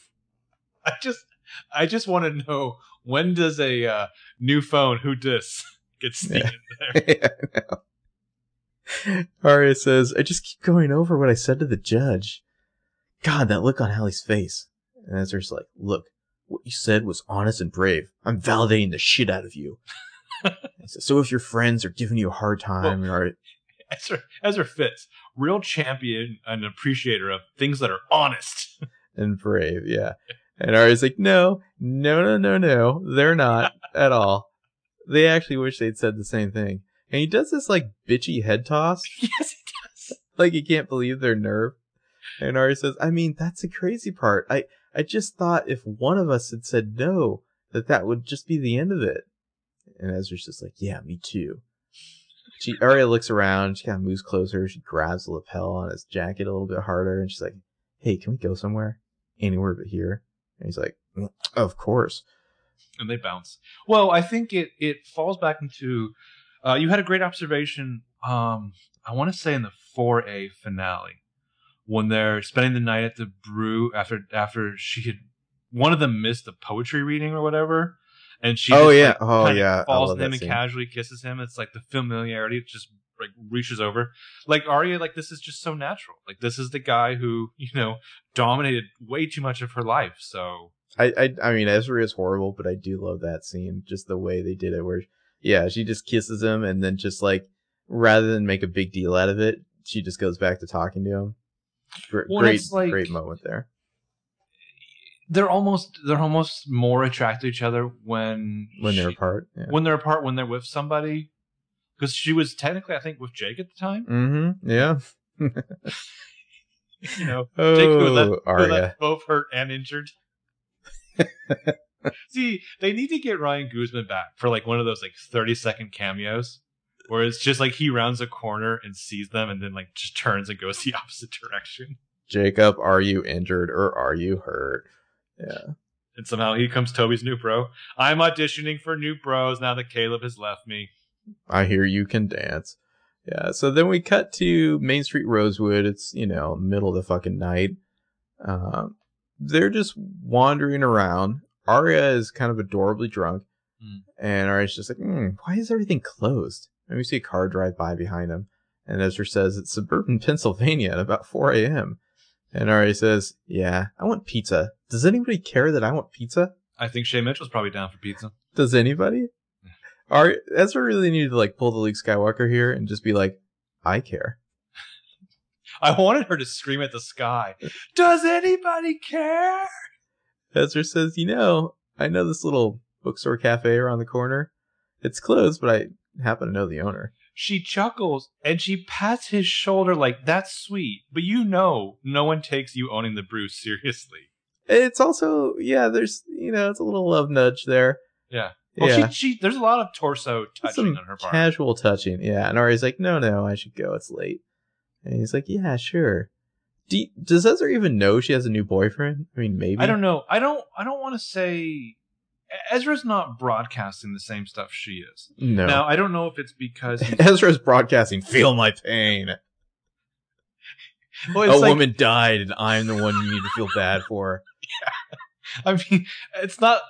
I just I just want to know when does a uh, new phone who dis get [laughs] sneak in there? [laughs] yeah, I know. Aria says, I just keep going over what I said to the judge. God, that look on Ali's face. And Ezra's like, look, what you said was honest and brave. I'm validating the shit out of you. [laughs] Says, so if your friends are giving you a hard time, or [laughs] Ezra, Ezra fits. Real champion and appreciator of things that are honest. [laughs] and brave, yeah. And Aria's like, no, no, no, no, no, they're not at all. They actually wish they'd said the same thing. And he does this like bitchy head toss. yes, he does. like he can't believe their nerve. And Ari says, I mean, that's the crazy part. I, I just thought if one of us had said no, that that would just be the end of it. And Ezra's just like, yeah, me too. She, Aria looks around, she kind of moves closer, she grabs the lapel on his jacket a little bit harder, and she's like, hey, can we go somewhere? Anywhere but here? And he's like, "Mm, of course. and they bounce. Well, I think it it falls back into. Uh, you had a great observation. Um, I want to say in the four A finale when they're spending the night at the brew after after she had one of them missed the poetry reading or whatever, and she Oh, yeah. like, Oh, yeah. Falls to him and scene. casually kisses him. It's like the familiarity just like reaches over. Like Aria, like this is just so natural. Like this is the guy who you know dominated way too much of her life. So I, I I mean Ezra is horrible, but I do love that scene, just the way they did it. Where, yeah, she just kisses him, and then just like rather than make a big deal out of it, she just goes back to talking to him. Gr- Well, great, like- great moment there. they're almost they're almost more attracted to each other when When they're apart, yeah. when they're apart when they're with somebody because she was technically I think with Jake at the time. Mm-hmm. Yeah. [laughs] You know, Jake who left, Oh, who left both hurt and injured. [laughs] See, they need to get Ryan Guzman back for like one of those like thirty second cameos. Where it's just like he rounds a corner and sees them and then like just turns and goes [laughs] the opposite direction. Jacob, are you injured or are you hurt? Yeah. And somehow he comes Toby's new bro. I'm auditioning for new bros now that Caleb has left me. I hear you can dance. Yeah, so then we cut to Main Street Rosewood. It's, you know, middle of the fucking night. Um, they're just wandering around. Aria is kind of adorably drunk. Mm. And Aria's just like, hmm, why is everything closed? And we see a car drive by behind him. And Ezra says, it's suburban [laughs] Pennsylvania at about 4 a.m. And Aria says, yeah, I want pizza. Does anybody care that I want pizza? I think Shay Mitchell's probably down for pizza. Does anybody? Are Ezra really needed to like pull the Luke Skywalker here and just be like, I care. [laughs] I wanted her to scream at the sky. Does anybody care? Ezra says, you know, I know this little bookstore cafe around the corner. It's closed, but I happen to know the owner. She chuckles and she pats his shoulder like that's sweet, but you know no one takes you owning the brew seriously. It's also, yeah, there's, you know, it's a little love nudge there. Yeah. Well, yeah. she, she there's a lot of torso touching Some on her part. casual touching. Yeah. And Ari's like, no, no, I should go. It's late. And he's like, yeah, sure. Do you- does Ezra even know she has a new boyfriend? I mean, maybe. I don't know. I don't. I don't want to say. Ezra's not broadcasting the same stuff she is. No. Now I don't know if it's because [laughs] Ezra's broadcasting, feel my pain. Well, a like- woman died, and I'm the one you need to feel bad for. [laughs] yeah. I mean, it's not.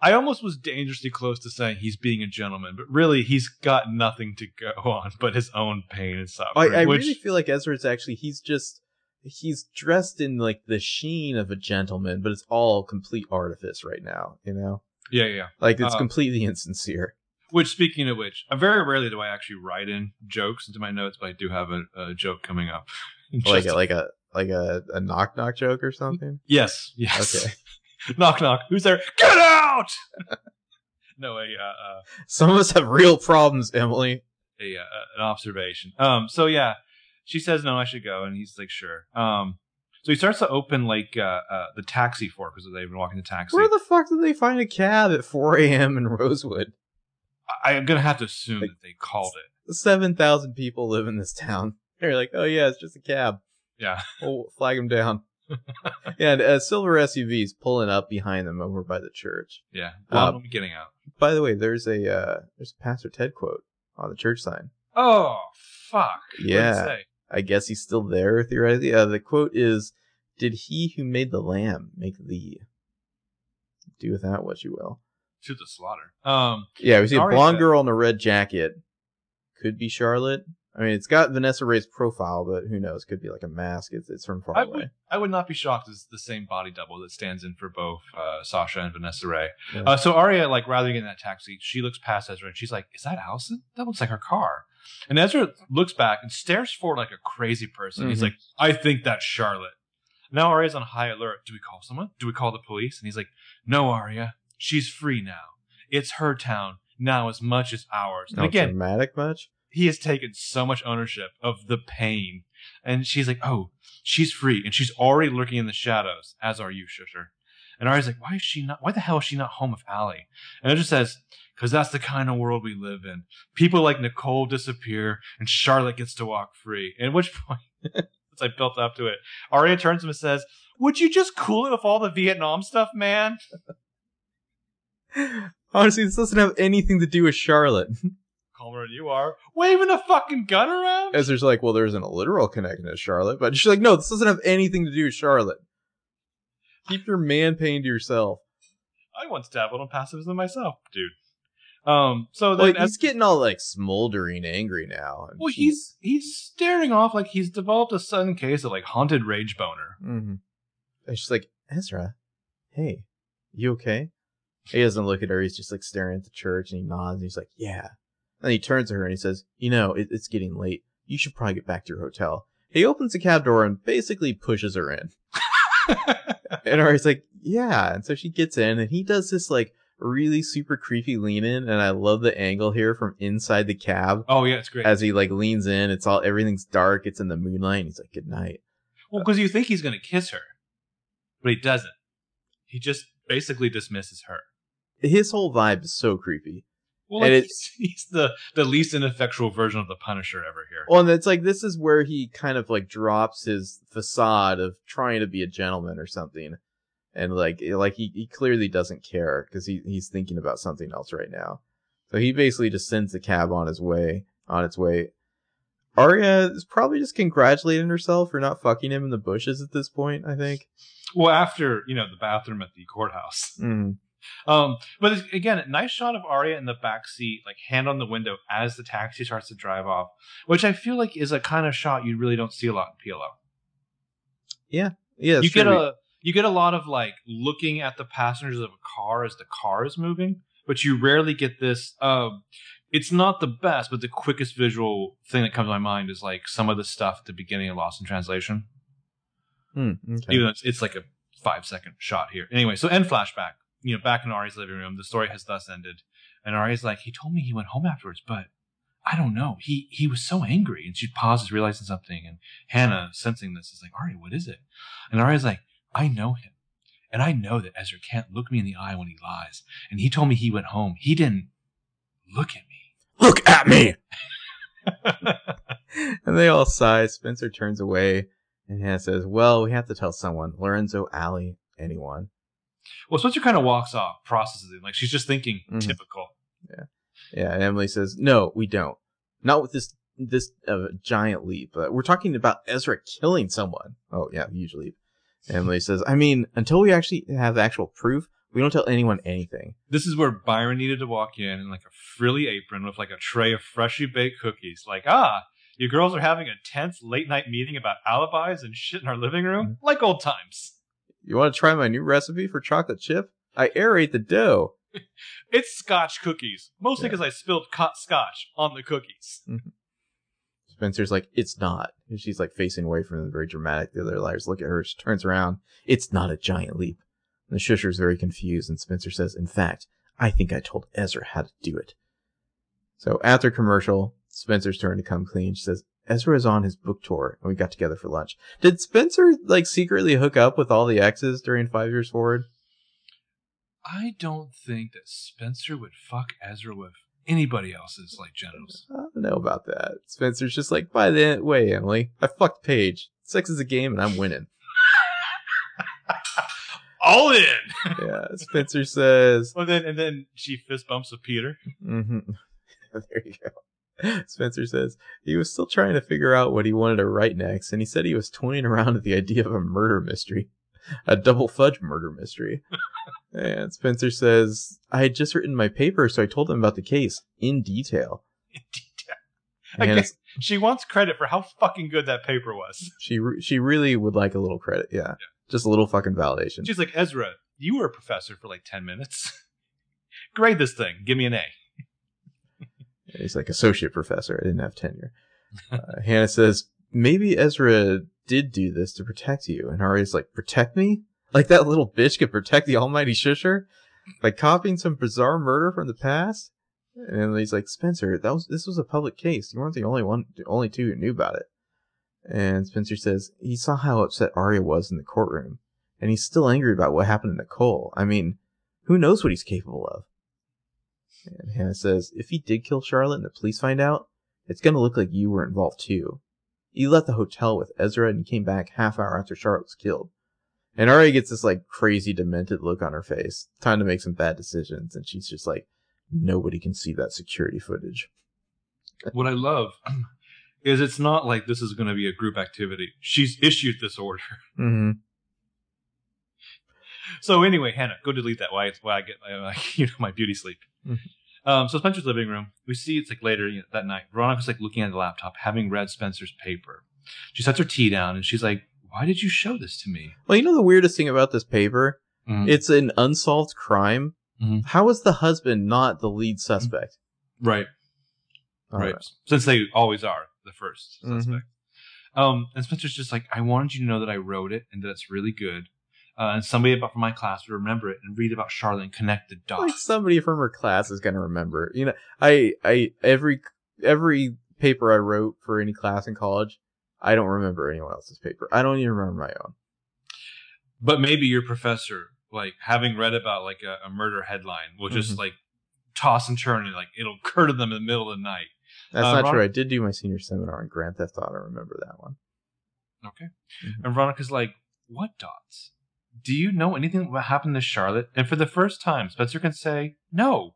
I almost was dangerously close to saying he's being a gentleman, but really, he's got nothing to go on but his own pain and I, suffering. I which, really feel like Ezra's actually he's just he's dressed in like the sheen of a gentleman, but it's all complete artifice right now. You know, yeah, yeah. like it's Uh, completely insincere. Which, speaking of which, uh, very rarely do I actually write in jokes into my notes, but I do have a, a joke coming up. [laughs] Like a, like a like a, a knock knock joke or something. yes, yes. Okay. [laughs] knock, knock. Who's there? Get out! [laughs] no, a uh, uh, Some of us have real problems, Emily. a uh, an observation. Um, so yeah, she says no, I should go, and he's like, sure. Um, so he starts to open like uh, uh the taxi for because they've been walking the taxi. Where the fuck did they find a cab at 4 a.m. in Rosewood? I, I'm gonna have to assume Like- that they called it. Seven thousand people live in this town. [laughs] They're like, oh yeah, it's just a cab. Yeah. [laughs] We'll flag them down. yeah, [laughs] and a silver SUV's pulling up behind them over by the church. Yeah, Uh, of them getting out. By the way, there's a uh, there's a Pastor Ted quote on the church sign. Oh fuck! Yeah. I guess he's still there theoretically. Uh, the quote is, "Did he who made the lamb make thee? Do with that what you will." to the slaughter. Um, Yeah, we see a blonde Ted. girl in a red jacket. Could be Charlotte. I mean, it's got Vanessa Ray's profile, but who knows? Could be like a mask. It's it's from far I away. would I would not be shocked It's the same body double that stands in for both uh, Sasha and Vanessa Ray. Yeah. Uh, so Aria, like rather than get in that taxi, she looks past Ezra and she's like, "Is that Alison? That looks like her car." And Ezra looks back and stares forward like a crazy person. He's Mhm. like, "I think that's Charlotte." Now Aria's on high alert. Do we call someone? Do we call the police? And he's like, "No, Aria. She's free now. It's her town now as much as ours." And Not again, dramatic much. he has taken so much ownership of the pain. And she's like, oh, she's free. And she's already lurking in the shadows, as are you, Shusher. And Aria's like, why is she not, why the hell is she not home with Ali? And it just says, because that's the kind of world we live in. People like Nicole disappear and Charlotte gets to walk free. And at which point, [laughs] as I built up to it, Aria turns to him and says, would you just cool it with all the Vietnam stuff, man? [laughs] Honestly, this doesn't have anything to do with Charlotte. [laughs] Calmer than you are. Waving a fucking gun around? Ezra's like, well, there isn't a literal connection to Charlotte, but she's like, no, this doesn't have anything to do with Charlotte. Keep your man pain to yourself. I once dabbled on pacifism myself, dude. Um, so then as, he's getting all like smoldering angry now. well, he's he's staring off like he's developed a sudden case of like haunted rage boner. Mhm. And she's like, Ezra, hey, you okay? He doesn't look at her. He's just like staring at the church and he nods and he's like, yeah. And he turns to her and he says, you know, it, it's getting late. You should probably get back to your hotel. He opens the cab door and basically pushes her in. [laughs] And Ari's like, yeah. And so she gets in and he does this like really super creepy lean in. And I love the angle here from inside the cab oh yeah, it's great. as he like leans in. It's all, everything's dark. It's in the moonlight. And he's like, good night. well, because you think he's gonna kiss her, but he doesn't. He just basically dismisses her. His whole vibe is so creepy. Well, And like, it's- he's, [laughs] he's the the least ineffectual version of the Punisher ever here. Well, and it's like this is where he kind of like drops his facade of trying to be a gentleman or something, and like like he, he clearly doesn't care because he he's thinking about something else right now. So he basically just sends the cab on his way on its way. Aria is probably just congratulating herself for not fucking him in the bushes at this point. I think. Well, after you know the bathroom at the courthouse. Mm. Um, but again, nice shot of Aria in the back seat, like hand on the window as the taxi starts to drive off, which I feel like is a kind of shot you really don't see a lot in PLO. Yeah, yeah. you get true. a you get a lot of like looking at the passengers of a car as the car is moving, but you rarely get this. Um, it's not the best, but the quickest visual thing that comes to my mind is like some of the stuff at the beginning of Lost in Translation. Hmm, okay. Even though it's, it's like a five second shot here. Anyway, so end flashback. You know, back in Ari's living room, the story has thus ended, and Ari's like, he told me he went home afterwards, but I don't know. He he was so angry, and she pauses, realizing something, and Hanna, sensing this, is like, Ari, what is it? And Ari's like, I know him, and I know that Ezra can't look me in the eye when he lies, and he told me he went home. He didn't look at me. Look at me. [laughs] and they all sigh. Spencer turns away, and Hanna says, "Well, we have to tell someone. Lorenzo, Ali, anyone." well, Spencer kind of walks off, processes it, like she's just thinking, Mhm. typical. Yeah. Yeah, and Emily says, "No, we don't. Not with this this uh, giant leap. Uh, we're talking about Ezra killing someone. Oh yeah, huge leap. Emily says, I mean, until we actually have actual proof, we don't tell anyone anything. This is where Byron needed to walk in in like a frilly apron with like a tray of freshly baked cookies. Like, ah, you girls are having a tense late night meeting about alibis and shit in our living room, like old times. You want to try my new recipe for chocolate chip? I aerate the dough. [laughs] It's scotch cookies, mostly Yeah. because I spilled co- scotch on the cookies. Spencer's like, it's not. And she's like facing away from them, very dramatic. The other liars look at her. She turns around. It's not a giant leap. And the shusher's very confused. And Spencer says, in fact, I think I told Ezra how to do it. So after commercial, Spencer's turn to come clean. She says, Ezra is on his book tour and we got together for lunch. Did Spencer like secretly hook up with all the exes during Five Years Forward? I don't think that Spencer would fuck Ezra with anybody else's like genitals. I don't know about that. Spencer's just like, by the way, Emily, I fucked Paige. Sex is a game and I'm winning. [laughs] All in. [laughs] yeah. Spencer says, Well, then and then she fist bumps with Peter. hmm [laughs] there you go. Spencer says he was still trying to figure out what he wanted to write next, and he said he was toying around with the idea of a murder mystery, a double fudge murder mystery. and Spencer says, I had just written my paper, so I told him about the case in detail. In detail. And Again, she wants credit for how fucking good that paper was. she re- she really would like a little credit, yeah. Just a little fucking validation. She's like, Ezra, you were a professor for like 10 minutes. [laughs] Grade this thing. Give me an A. He's like associate professor. I didn't have tenure. Uh, Hanna says maybe Ezra did do this to protect you, and Aria's like, protect me? Like that little bitch could protect the almighty shusher by copying some bizarre murder from the past. And he's like, Spencer, that was this was a public case. You weren't the only one, the only two who knew about it. And Spencer says he saw how upset Aria was in the courtroom, and he's still angry about what happened to Nicole. I mean, who knows what he's capable of? And Hanna says, if he did kill Charlotte and the police find out, it's gonna look like you were involved too. You left the hotel with Ezra and came back half hour after Charlotte was killed. And Aria gets this like crazy demented look on her face. Time to make some bad decisions, and she's just like, nobody can see that security footage. [laughs] What I love [clears throat] is it's not like this is going to be a group activity. She's issued this order. [laughs] Mm-hmm. So anyway, Hanna, go delete that. Why? Why I get uh, [laughs] you know my beauty sleep. Mhm. Um, so Spencer's living room. We see it's like later you know, that night. Veronica's like looking at the laptop, having read Spencer's paper. She sets her tea down and she's like, "Why did you show this to me?" Well, you know the weirdest thing about this paper? Mhm. It's an unsolved crime. Mhm. How is the husband not the lead suspect? Right, All right. Since they always are the first Mhm. suspect. Um, and Spencer's just like, "I wanted you to know that I wrote it and that it's really good." Uh, and somebody from my class would remember it and read about Charlotte and connect the dots. like somebody from her class is gonna remember. You know, I I every every paper I wrote for any class in college, I don't remember anyone else's paper. I don't even remember my own. But maybe your professor, like having read about like a, a murder headline, will just Mhm. like toss and turn and like it'll [laughs] occur to them in the middle of the night. That's Uh, not Ron- true. I did do my senior seminar on Grand Theft Auto. I remember that one. Okay. Mhm. And Veronica's like, "What dots? Do you know anything about what happened to Charlotte?" And for the first time, Spencer can say no.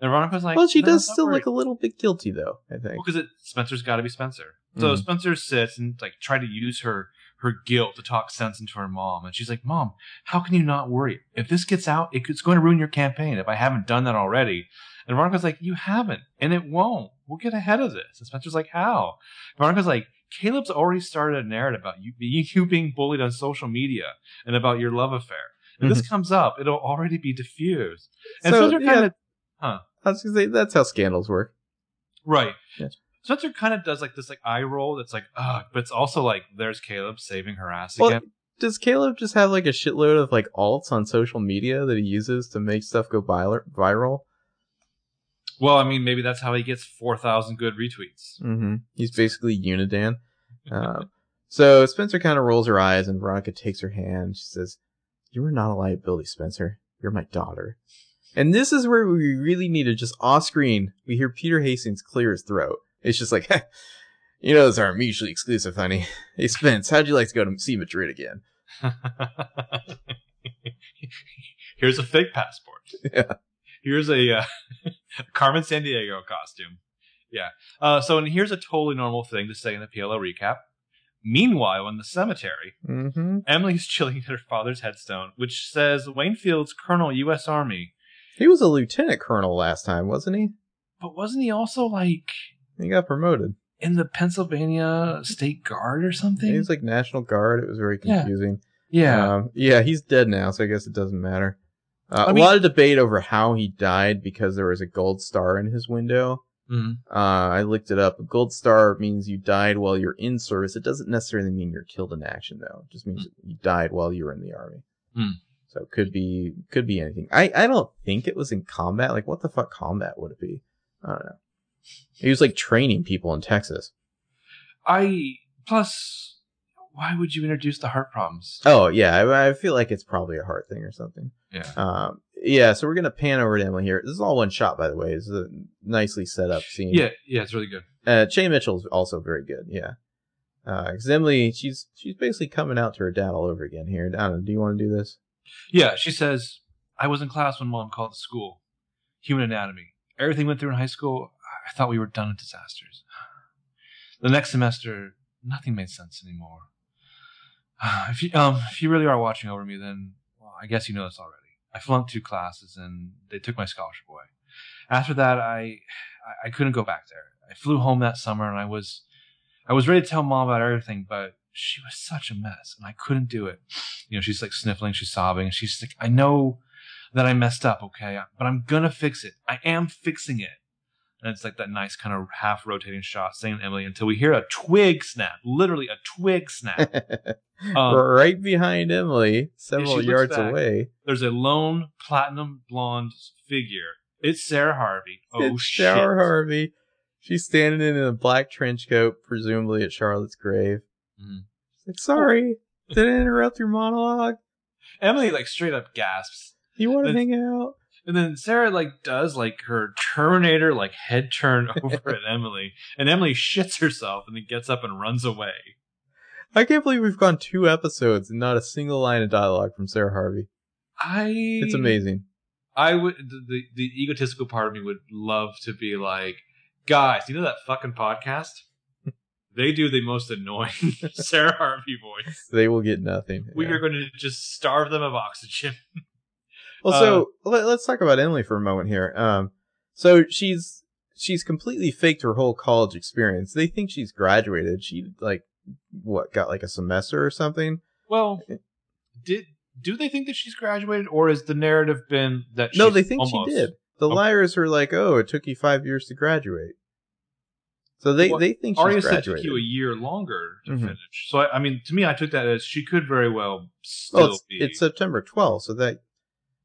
And Veronica's like, well, she "No, does still worry." look a little bit guilty, though. I think. because it Spencer's got to be Spencer. So Mhm. Spencer sits and like try to use her her guilt to talk sense into her mom, and she's like, "Mom, how can you not worry? If this gets out, it's going to ruin your campaign. If I haven't done that already." And Veronica's like, "You haven't, and it won't. We'll get ahead of this." And Spencer's like, "How?" Veronica's like, "Caleb's already started a narrative about you being [laughs] you being bullied on social media and about your love affair. If this mm-hmm. comes up, it'll already be diffused." And So, Spencer yeah. kind of I was gonna say that's how scandals work. Right. Yeah. Spencer kind of does like this like eye roll that's like, ugh, but it's also like there's Caleb saving her ass Well, again. does Caleb just have like a shitload of like alts on social media that he uses to make stuff go viral? Well, I mean, maybe that's how he gets four thousand good retweets. Mm-hmm. He's basically Unidan. Um, [laughs] so Spencer kind of rolls her eyes, and Veronica takes her hand. She says, "You are not a liability, Spencer. You're my daughter." And this is where we really need to just off screen. We hear Peter Hastings clear his throat. It's just like, [laughs] you know, those aren't mutually exclusive, honey. [laughs] Hey, Spence, how'd you like to go to see Madrid again? Here's a fake passport. Yeah. Here's a uh, [laughs] Carmen Sandiego costume. Yeah. Uh, so, and here's a totally normal thing to say in the PLL recap. Meanwhile, in the cemetery, Mm-hmm. Emily's chilling at her father's headstone, which says Wayne Fields, Colonel, U.S. Army. He was a lieutenant colonel last time, wasn't he? But wasn't he also like He got promoted. in the Pennsylvania State Guard or something? He was like National Guard. It was very Yeah. confusing. yeah. Um, yeah, he's dead now, so I guess it doesn't matter. Uh, I a mean- lot of debate over how he died because there was a gold star in his window. Mhm. Uh, I looked it up. A gold star means you died while you're in service. It doesn't necessarily mean you're killed in action, though. It just means you died while you were in the army. Hmm. So it could be could be anything. I I don't think it was in combat. Like, what the fuck combat would it be? I don't know. He was like training people in Texas. I plus, why would you introduce the heart problems? Oh yeah, I, I feel like it's probably a heart thing or something. Yeah. Um, yeah. So we're gonna pan over to Emily here. This is all one shot, by the way. This is a nicely set up scene. Yeah, yeah, it's really good. Uh, Shay Mitchell's also very good. Yeah. Uh, 'cause Emily, she's she's basically coming out to her dad all over again here. I don't know. Do you want to do this? Yeah, she says, I was in class when mom called the school. Human anatomy. Everything went through in high school. I thought we were done with disasters. The next semester, nothing made sense anymore. [sighs] If you um if you really are watching over me, then well, I guess you know this already. I flunked two classes and they took my scholarship away. After that, I I- couldn't go back there. I flew home that summer and I was I was ready to tell mom about everything, but she was such a mess and I couldn't do it. You know, she's like sniffling, she's sobbing, she's like, I know that I messed up, okay, but I'm gonna fix it. I am fixing it. And it's like that nice kind of half rotating shot saying Emily until we hear a twig snap, literally a twig snap. [laughs] Um, right behind Emily, several yards back. away. there's a lone platinum blonde figure. It's Sara Harvey. Oh it's shit. Shower Harvey. She's standing in a black trench coat, presumably at Charlotte's grave. She's like, sorry, did I interrupt your monologue? Emily like straight up gasps. You want to hang out? And then Sara like does like her Terminator like head turn [laughs] over at Emily, and Emily shits herself and then gets up and runs away. I can't believe we've gone two episodes and not a single line of dialogue from Sara Harvey. I It's amazing. I would the, the egotistical part of me would love to be like, guys, you know that fucking podcast? [laughs] They do the most annoying [laughs] Sara Harvey voice. They will get nothing. We Yeah. are going to just starve them of oxygen. Well, Uh, so let, us talk about Emily for a moment here. Um, so she's she's completely faked her whole college experience. They think she's graduated. She like what got like a semester or something. Well, did do they think that she's graduated, or has the narrative been that no, they think almost- she did. The Okay. liars are like, oh, it took you five years to graduate. So they Well, they think she's Aria said took you a year longer to Mhm. finish. So I, I mean, to me, I took that as she could very well still well, it's, be. it's September 12th, so that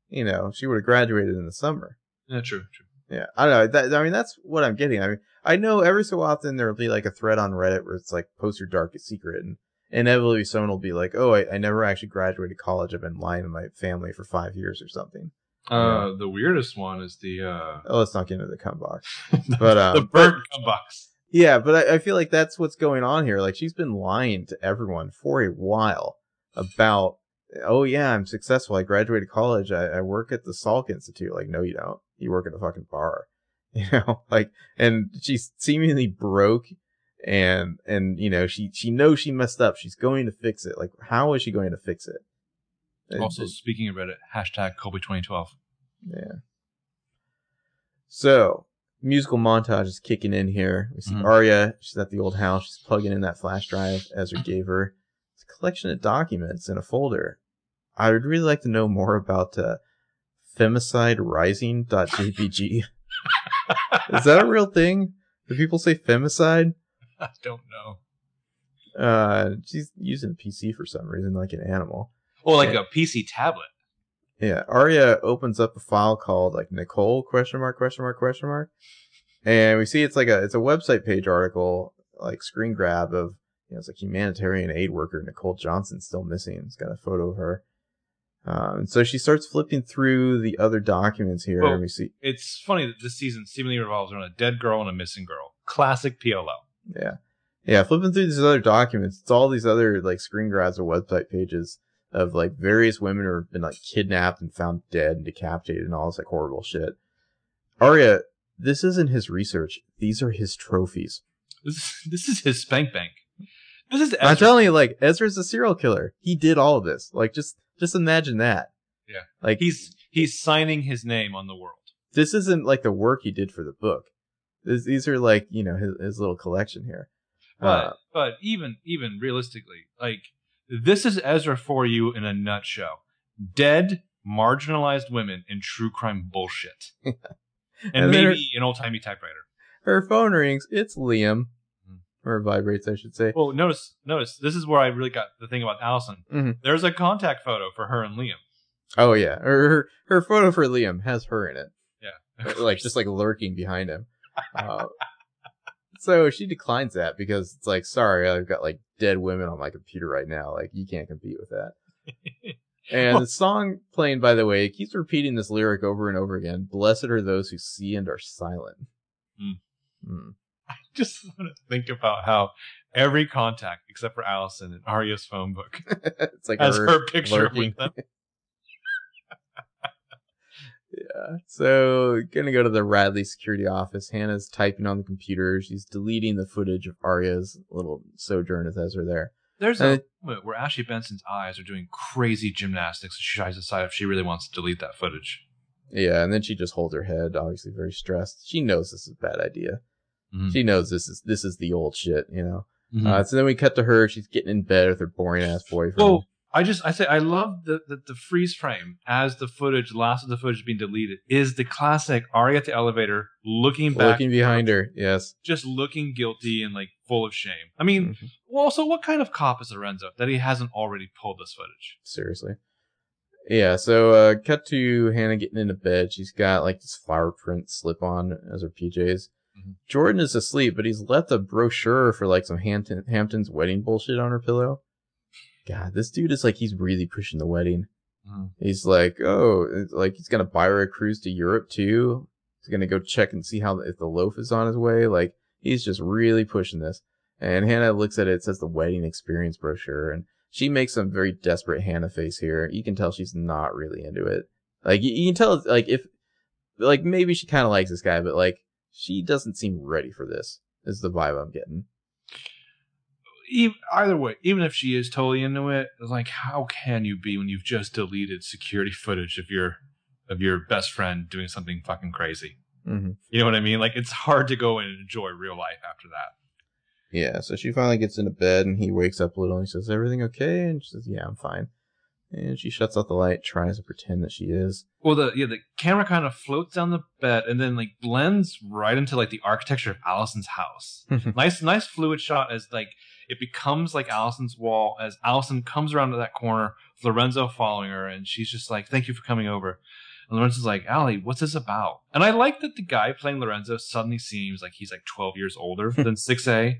you know she would have graduated in the summer. yeah, true, true. Yeah, I don't know. That, I mean, that's what I'm getting. I mean, I know every so often there'll be like a thread on Reddit where it's like post your darkest secret, and inevitably someone will be like, "Oh, I, I never actually graduated college. I've been lying to my family for five years or something." Uh, the weirdest one is the uh, Oh, let's not get into the cum box. [laughs] But um, the burnt cum box. yeah, but I, I feel like that's what's going on here. Like she's been lying to everyone for a while about, "Oh yeah, I'm successful. I graduated college. I, I work at the Salk Institute." Like, no, you don't. You work at a fucking bar. [laughs] You know, like, and she's seemingly broke, and and you know she she knows she messed up. She's going to fix it. Like, how is she going to fix it? Also, speaking of Reddit, hashtag Kony 2012. yeah. So musical montage is kicking in here. We see Mhm. Aria. She's at the old house. She's plugging in that flash drive Ezra [clears throat] gave her. It's a collection of documents in a folder. I would really like to know more about uh, femiciderising.jpg. is that a real thing? Do people say femicide? [laughs] I don't know. Uh, she's using a PC for some reason, like an animal. Oh, like a PC tablet. Yeah, Aria opens up a file called like Nicole question mark question mark question mark, and we see it's like a it's a website page article like screen grab of you know it's like humanitarian aid worker Nicole Johnson still missing. It's got a photo of her, um, and so she starts flipping through the other documents here, Well- and we see It's funny that this season seemingly revolves around a dead girl and a missing girl. Classic PLL. yeah yeah flipping through these other documents. It's all these other like screen grabs or website pages of like various women who have been like kidnapped and found dead and decapitated and all this like horrible shit. Aria this isn't his research. These are his trophies. This [laughs] this is his spank bank. This is I'm telling you, like Ezra's a serial killer. He did all of this. Like, just just imagine that. Yeah. Like he's he's signing his name on the world. this isn't like the work he did for the book. This, these are like you know his his little collection here. But Uh, but even even realistically, like this is Ezra for you in a nutshell. Dead, marginalized women in true crime bullshit. [laughs] and, And maybe an old timey typewriter. her phone rings. It's Liam. Or vibrates, I should say. Well, notice notice this is where I really got the thing about Alison. Mhm. There's a contact photo for her and Liam. Oh yeah, her her, her photo for Liam has her in it. Yeah. [laughs] like just like lurking behind him. Uh, [laughs] so she declines that because it's like, sorry, I've got like dead women on my computer right now. Like you can't compete with that. [laughs] And the song playing, by the way, keeps repeating this lyric over and over again. Blessed are those who see and are silent. Mm. Mm. [laughs] just want to think about how every contact except for Alison in Aria's phone book [laughs] it's like has her, her picture lurking. with them. [laughs] Yeah. So gonna go to the Radley security office. Hanna's typing on the computer. She's deleting the footage of Aria's little sojourn with Ezra there. There's Uh, a moment where Ashley Benson's eyes are doing crazy gymnastics. She tries to decide if she really wants to delete that footage. Yeah, and then she just holds her head, obviously very stressed. She knows this is a bad idea. Mhm. She knows this is this is the old shit, you know. Mhm. Uh, so then we cut to her. She's getting in bed with her boring ass boyfriend. Well, I just I say I love the, the the freeze frame as the footage, last of the footage being deleted, is the classic Aria at the elevator looking back, looking behind her. Yes. just looking guilty and like full of shame. I mean, Mhm. well, so what kind of cop is Lorenzo that he hasn't already pulled this footage? Seriously. Yeah, so uh cut to Hanna getting into bed. She's got like this flower print slip on as her PJs. Mhm. Jordan is asleep, but he's left a brochure for like some Hampton Hampton's wedding bullshit on her pillow. God, this dude is like he's really pushing the wedding. Mhm. He's like, oh, like he's gonna buy her a cruise to Europe too. He's gonna go check and see how if the loaf is on his way. Like he's just really pushing this. And Hanna looks at it. It says the wedding experience brochure, and she makes some very desperate Hanna face here. You can tell she's not really into it. Like you, you can tell, like if, like maybe she kind of likes this guy, but like she doesn't seem ready for this. Is the vibe I'm getting. E- either way, even if she is totally into it, like how can you be when you've just deleted security footage of your of your best friend doing something fucking crazy? hmm You know what I mean? Like it's hard to go and enjoy real life after that. Yeah. So she finally gets into bed, and he wakes up a little. and He says, "Everything okay?" And she says, "Yeah, I'm fine." And she shuts off the light, tries to pretend that she is. Well, the yeah, the camera kind of floats down the bed and then like blends right into like the architecture of Alison's house. [laughs] nice, nice fluid shot as like it becomes like Alison's wall as Alison comes around to that corner, Lorenzo following her, and she's just like, "Thank you for coming over." And Lorenzo's like, "Ali, what's this about?" And I like that the guy playing Lorenzo suddenly seems like he's like 12 years older than [laughs] 6A.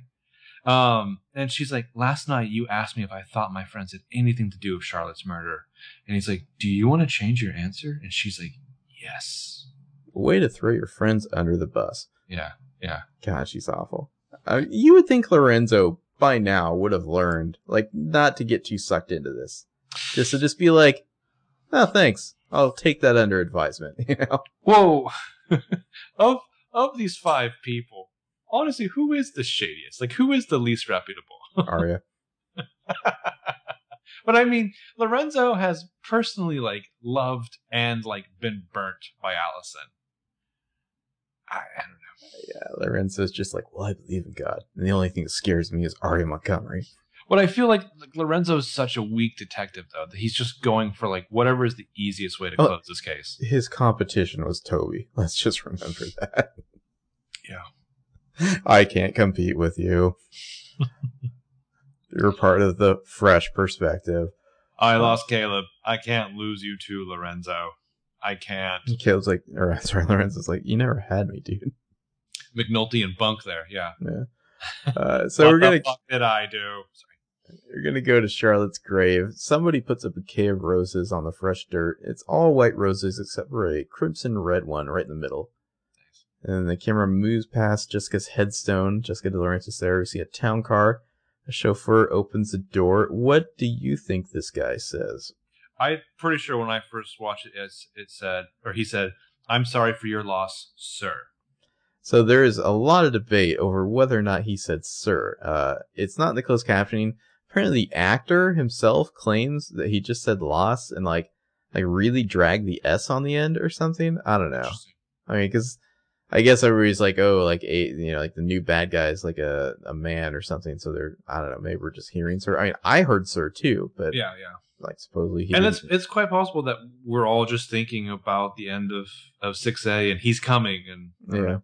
Um, and she's like, "Last night you asked me if I thought my friends had anything to do with Charlotte's murder." And he's like, "Do you want to change your answer?" And she's like, "Yes." Way to throw your friends under the bus. Yeah, yeah. God, she's awful. Uh, you would think Lorenzo by now would have learned, like, not to get too sucked into this. Just to just be like, oh, thanks. I'll take that under advisement. [laughs] You know? Whoa. [laughs] of of these five people, honestly, who is the shadiest? Like, who is the least reputable? [laughs] Aria. but I mean, Lorenzo has personally like loved and like been burnt by Alison. I, I don't know. Yeah, Lorenzo's just like, well, I believe in God. And the only thing that scares me is Aria Montgomery. But I feel like, like Lorenzo is such a weak detective, though, that he's just going for like whatever is the easiest way to Oh. close this case. His competition was Toby. Let's just remember that. Yeah. I can't compete with you. [laughs] You're part of the fresh perspective. I lost Caleb. I can't lose you too, Lorenzo. I can't. Caleb's like, or [laughs] sorry, Lorenzo's like, you never had me, dude. McNulty and Bunk there, yeah. [laughs] Uh, so what we're gonna the fuck did I do? Sorry. we're gonna go to Charlotte's grave. Somebody puts a bouquet of roses on the fresh dirt. It's all white roses except for a crimson red one right in the middle. And then the camera moves past Jessica's headstone. Jessica De is there. We see a town car. A chauffeur opens the door. What do you think this guy says? I'm pretty sure when I first watched it, it said, or he said, "I'm sorry for your loss, sir." So there is a lot of debate over whether or not he said "sir." Uh, it's not in the closed captioning. Apparently, the actor himself claims that he just said "loss" and like like really dragged the s on the end or something. I don't know. I mean, because I guess everybody's like, oh, like a you know, like the new bad guy is like a a man or something. So they're I don't know. Maybe we're just hearing "sir." I mean, I heard "sir" too, but Yeah, yeah. like supposedly he and it's it's quite possible that we're all just thinking about the end of of six A and he's coming and yeah. know.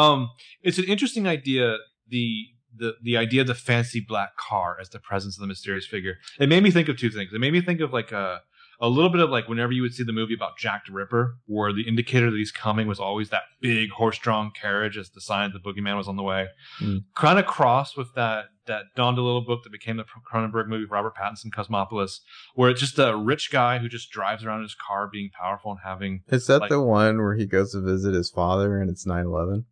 Um, it's an interesting idea. The the the idea of the fancy black car as the presence of the mysterious figure. It made me think of two things. It made me think of like a a little bit of like whenever you would see the movie about Jack the Ripper, where the indicator that he's coming was always that big horse-drawn carriage as the sign that the boogeyman was on the way. Mm. Kind of cross with that that Don DeLillo book that became the Cronenberg movie, Robert Pattinson, Cosmopolis, where it's just a rich guy who just drives around in his car, being powerful and having Is that like- the one where he goes to visit his father and it's 9/11?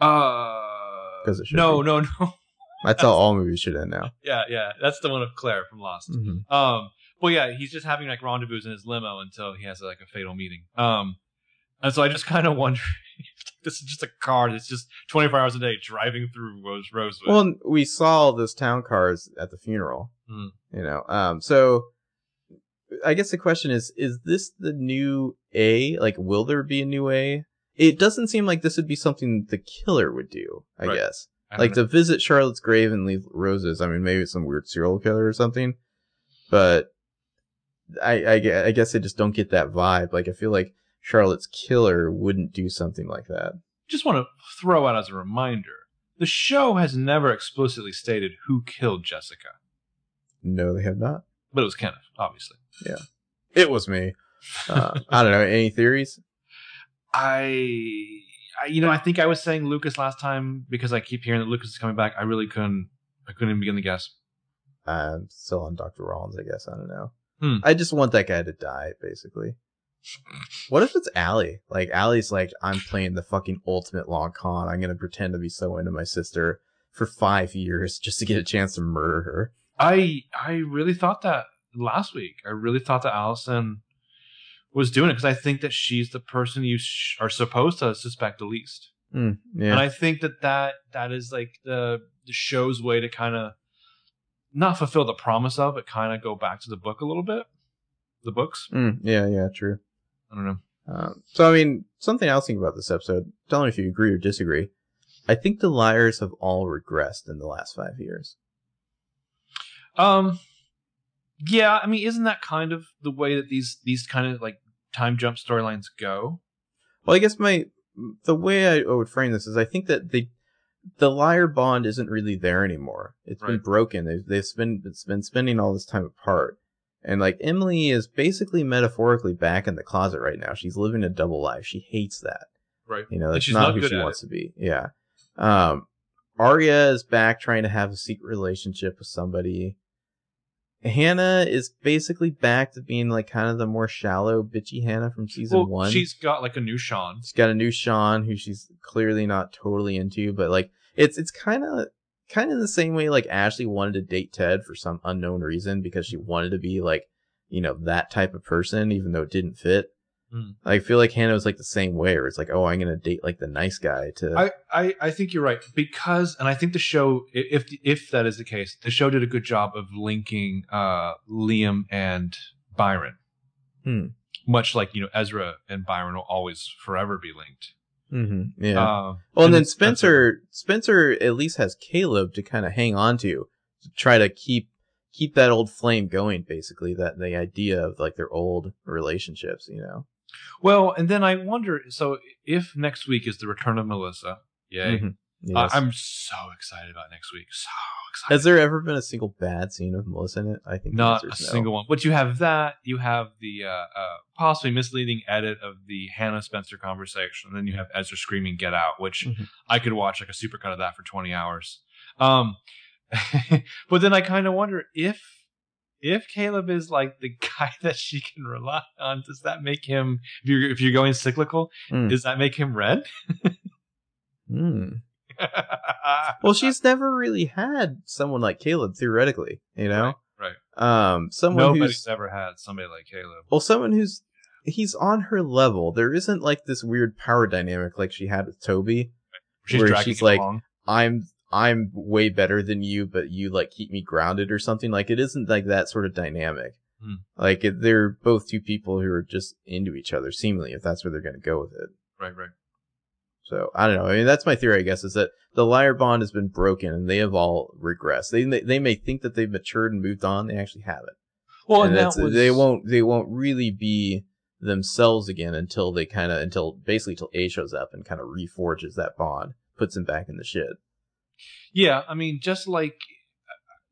uh 'Cause it should no be. no no [laughs] That's how all movies should end now. yeah yeah that's the one of Claire from Lost. hmm Um, well, yeah, he's just having like rendezvous in his limo until he has like a fatal meeting. Um, and so I just [laughs] kind of wonder if this is just a car that's just 24 hours a day driving through Rose Rosewood. Well, we saw those town cars at the funeral. Mhm. You know, um, so I guess the question is: Is this the new A? Like, will there be a new A? It doesn't seem like this would be something the killer would do. I Right. guess, I like know. to visit Charlotte's grave and leave roses. I mean, maybe it's some weird serial killer or something, but I, I, I guess I just don't get that vibe. Like, I feel like Charlotte's killer wouldn't do something like that. just want to throw out as a reminder: the show has never explicitly stated who killed Jessica, No, they have not. but it was Kenneth, obviously. Yeah, it was me. Uh, I don't know. Any theories? I, I, you know, I think I was saying Lucas last time because I keep hearing that Lucas is coming back. I really couldn't, I couldn't even begin to guess. I'm still on Dr. Rollins, I guess. I don't know. Hmm. I just want that guy to die, basically. What if it's Ali? Like, Ali's like, I'm playing the fucking ultimate long con. I'm going to pretend to be so into my sister for five years just to get a chance to murder her. I I really thought that last week. I really thought that Alison was doing it because I think that she's the person you sh- are supposed to suspect the least, Hmm, yeah. and I think that that that is like the the show's way to kind of not fulfill the promise of, but kind of go back to the book a little bit. The books. Hmm, yeah, yeah, true. I don't know. Um, so, I mean, something else thinking about this episode, tell me if you agree or disagree. I think the liars have all regressed in the last five years. Um, yeah, I mean, isn't that kind of the way that these these kind of like time jump storylines go? Well, I guess my the way I would frame this is I think that the the liar bond isn't really there anymore. It's been broken. They've they've been it's been spending all this time apart, and like Emily is basically metaphorically back in the closet right now. She's living a double life. She hates that. Right. You know, that's she's not, not who she wants to be. Yeah. Um, Arya is back trying to have a secret relationship with somebody. Hanna is basically back to being like kind of the more shallow, bitchy Hanna from season well, one. she's got like a new Sean. She's got a new Sean who she's clearly not totally into, but like it's it's kind of kind of the same way like Ashley wanted to date Ted for some unknown reason because she wanted to be like you know that type of person even though it didn't fit. Mm. I feel like Hanna was like the same way where it's like oh I'm gonna date like the nice guy to I, I, I think you're right because, and I think the show, if if that is the case, the show did a good job of linking uh, Liam and Byron. Hmm. Much like you know Ezra and Byron will always forever be linked. hmm yeah. Uh, well, and then Spencer Spencer at least has Caleb to kind of hang on to to try to keep keep that old flame going basically that the idea of like their old relationships you know Well, and then I wonder. So, if next week is the return of Melissa, yay! Mhm. Yes. I, I'm so excited about next week. So excited. Has there ever been a single bad scene of Melissa in it? I think Not a no. single one. But you have that. You have the uh, uh, possibly misleading edit of the Hanna Spencer conversation. And then you have Ezra screaming "Get out," which Mhm. I could watch like a supercut of that for 20 hours. Um, [laughs] but then I kind of wonder if if Caleb is like the [laughs] guy that she can rely on, does that make him? If you're if you're going cyclical, Mm. does that make him red? Hmm. [laughs] Well, she's never really had someone like Caleb theoretically, you know. right. Um, someone Nobody's who's ever had somebody like Caleb. well, someone who's he's on her level. There isn't like this weird power dynamic like she had with Toby. She's Where she's like- along. I'm I'm way better than you, but you like keep me grounded or something. Like it isn't like that sort of dynamic. Hmm. Like it, they're both two people who are just into each other, seemingly, if that's where they're going to go with it. right, right. So I don't know. I mean, that's my theory. I guess is that the liar bond has been broken and they have all regressed. They they, they may think that they've matured and moved on. They actually haven't. Well, and and, that's, that was they won't they won't really be themselves again until they kind of until basically till A shows up and kind of reforges that bond, puts him back in the shit. Yeah, I mean, just like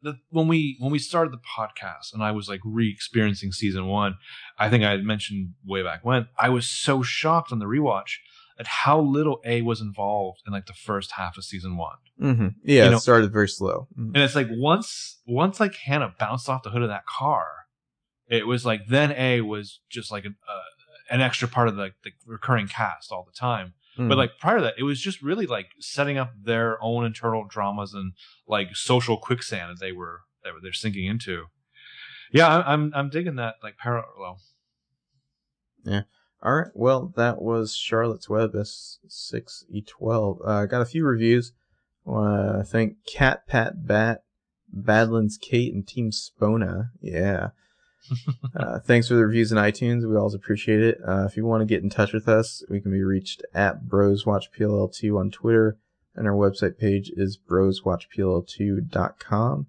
the, when we when we started the podcast, and I was like re-experiencing season one. I think I had mentioned way back when I was so shocked on the rewatch at how little A was involved in like the first half of season one. Mm-hmm. Yeah, You know- it started very slow. Mhm. And it's like once once like Hanna bounced off the hood of that car, it was like then A was just like an uh, an extra part of the, the recurring cast all the time. Mhm. But like prior to that, it was just really like setting up their own internal dramas and like social quicksand that they were that they're sinking into. Yeah, I'm I'm, I'm digging that like parallel. Yeah. All right. Well, that was Charlotte's Web S6 E12. Uh, got a few reviews. Want to thank Cat Pat Bat, Badlands Kate, and Team Spona. Yeah. [laughs] uh, thanks for the reviews in iTunes. We always appreciate it. Uh, if you want to get in touch with us, we can be reached at Bros Watch PLL2 on Twitter, and our website page is broswatchpll2.com.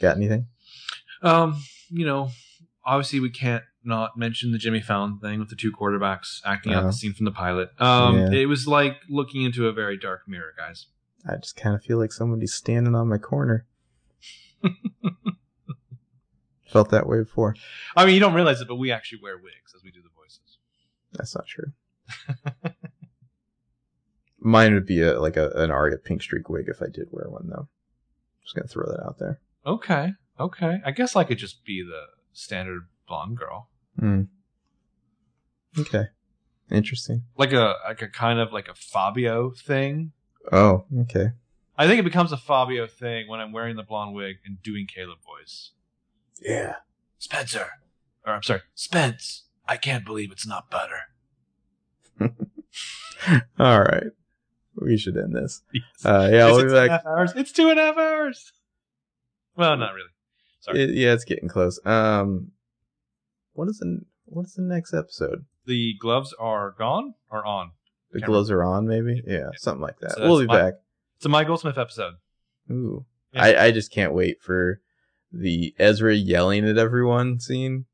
Got anything? Um, you know, obviously we can't not mention the Jimmy Fallon thing with the two quarterbacks acting out Uh-huh. the scene from the pilot. Um, Yeah. it was like looking into a very dark mirror, guys. I just kind of feel like somebody's standing on my corner. [laughs] Felt that way before. I mean, you don't realize it, but we actually wear wigs as we do the voices. That's not true. [laughs] Mine would be a like a an Aria pink streak wig if I did wear one though. Just gonna throw that out there. Okay, okay. I guess I could just be the standard blonde girl, Hmm. Okay. Interesting. like a like a kind of like a Fabio thing. Oh, okay. I think it becomes a Fabio thing when I'm wearing the blonde wig and doing Caleb voice. Yeah. Spencer, or I'm sorry, Spence. I can't believe it's not butter. [laughs] All right. We should end this. [laughs] Uh, yeah, we'll be two and a back. It's two and a half hours. Well, not really. Sorry. It- yeah, it's getting close. Um, what is the what is the next episode? the gloves are gone or on. The Can't gloves are on, maybe. Yeah, something like that. So we'll be my- back. It's a Maya Goldsmith episode. Ooh. Yeah. I, I just can't wait for the Ezra yelling at everyone scene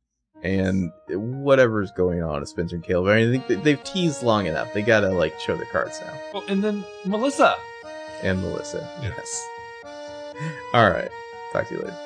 and whatever's going on with Spencer and Caleb. I mean, I think they- they've teased long enough. They gotta like show the cards now. Well, and then Melissa. And Melissa. Yeah. Yes. All right. Talk to you later.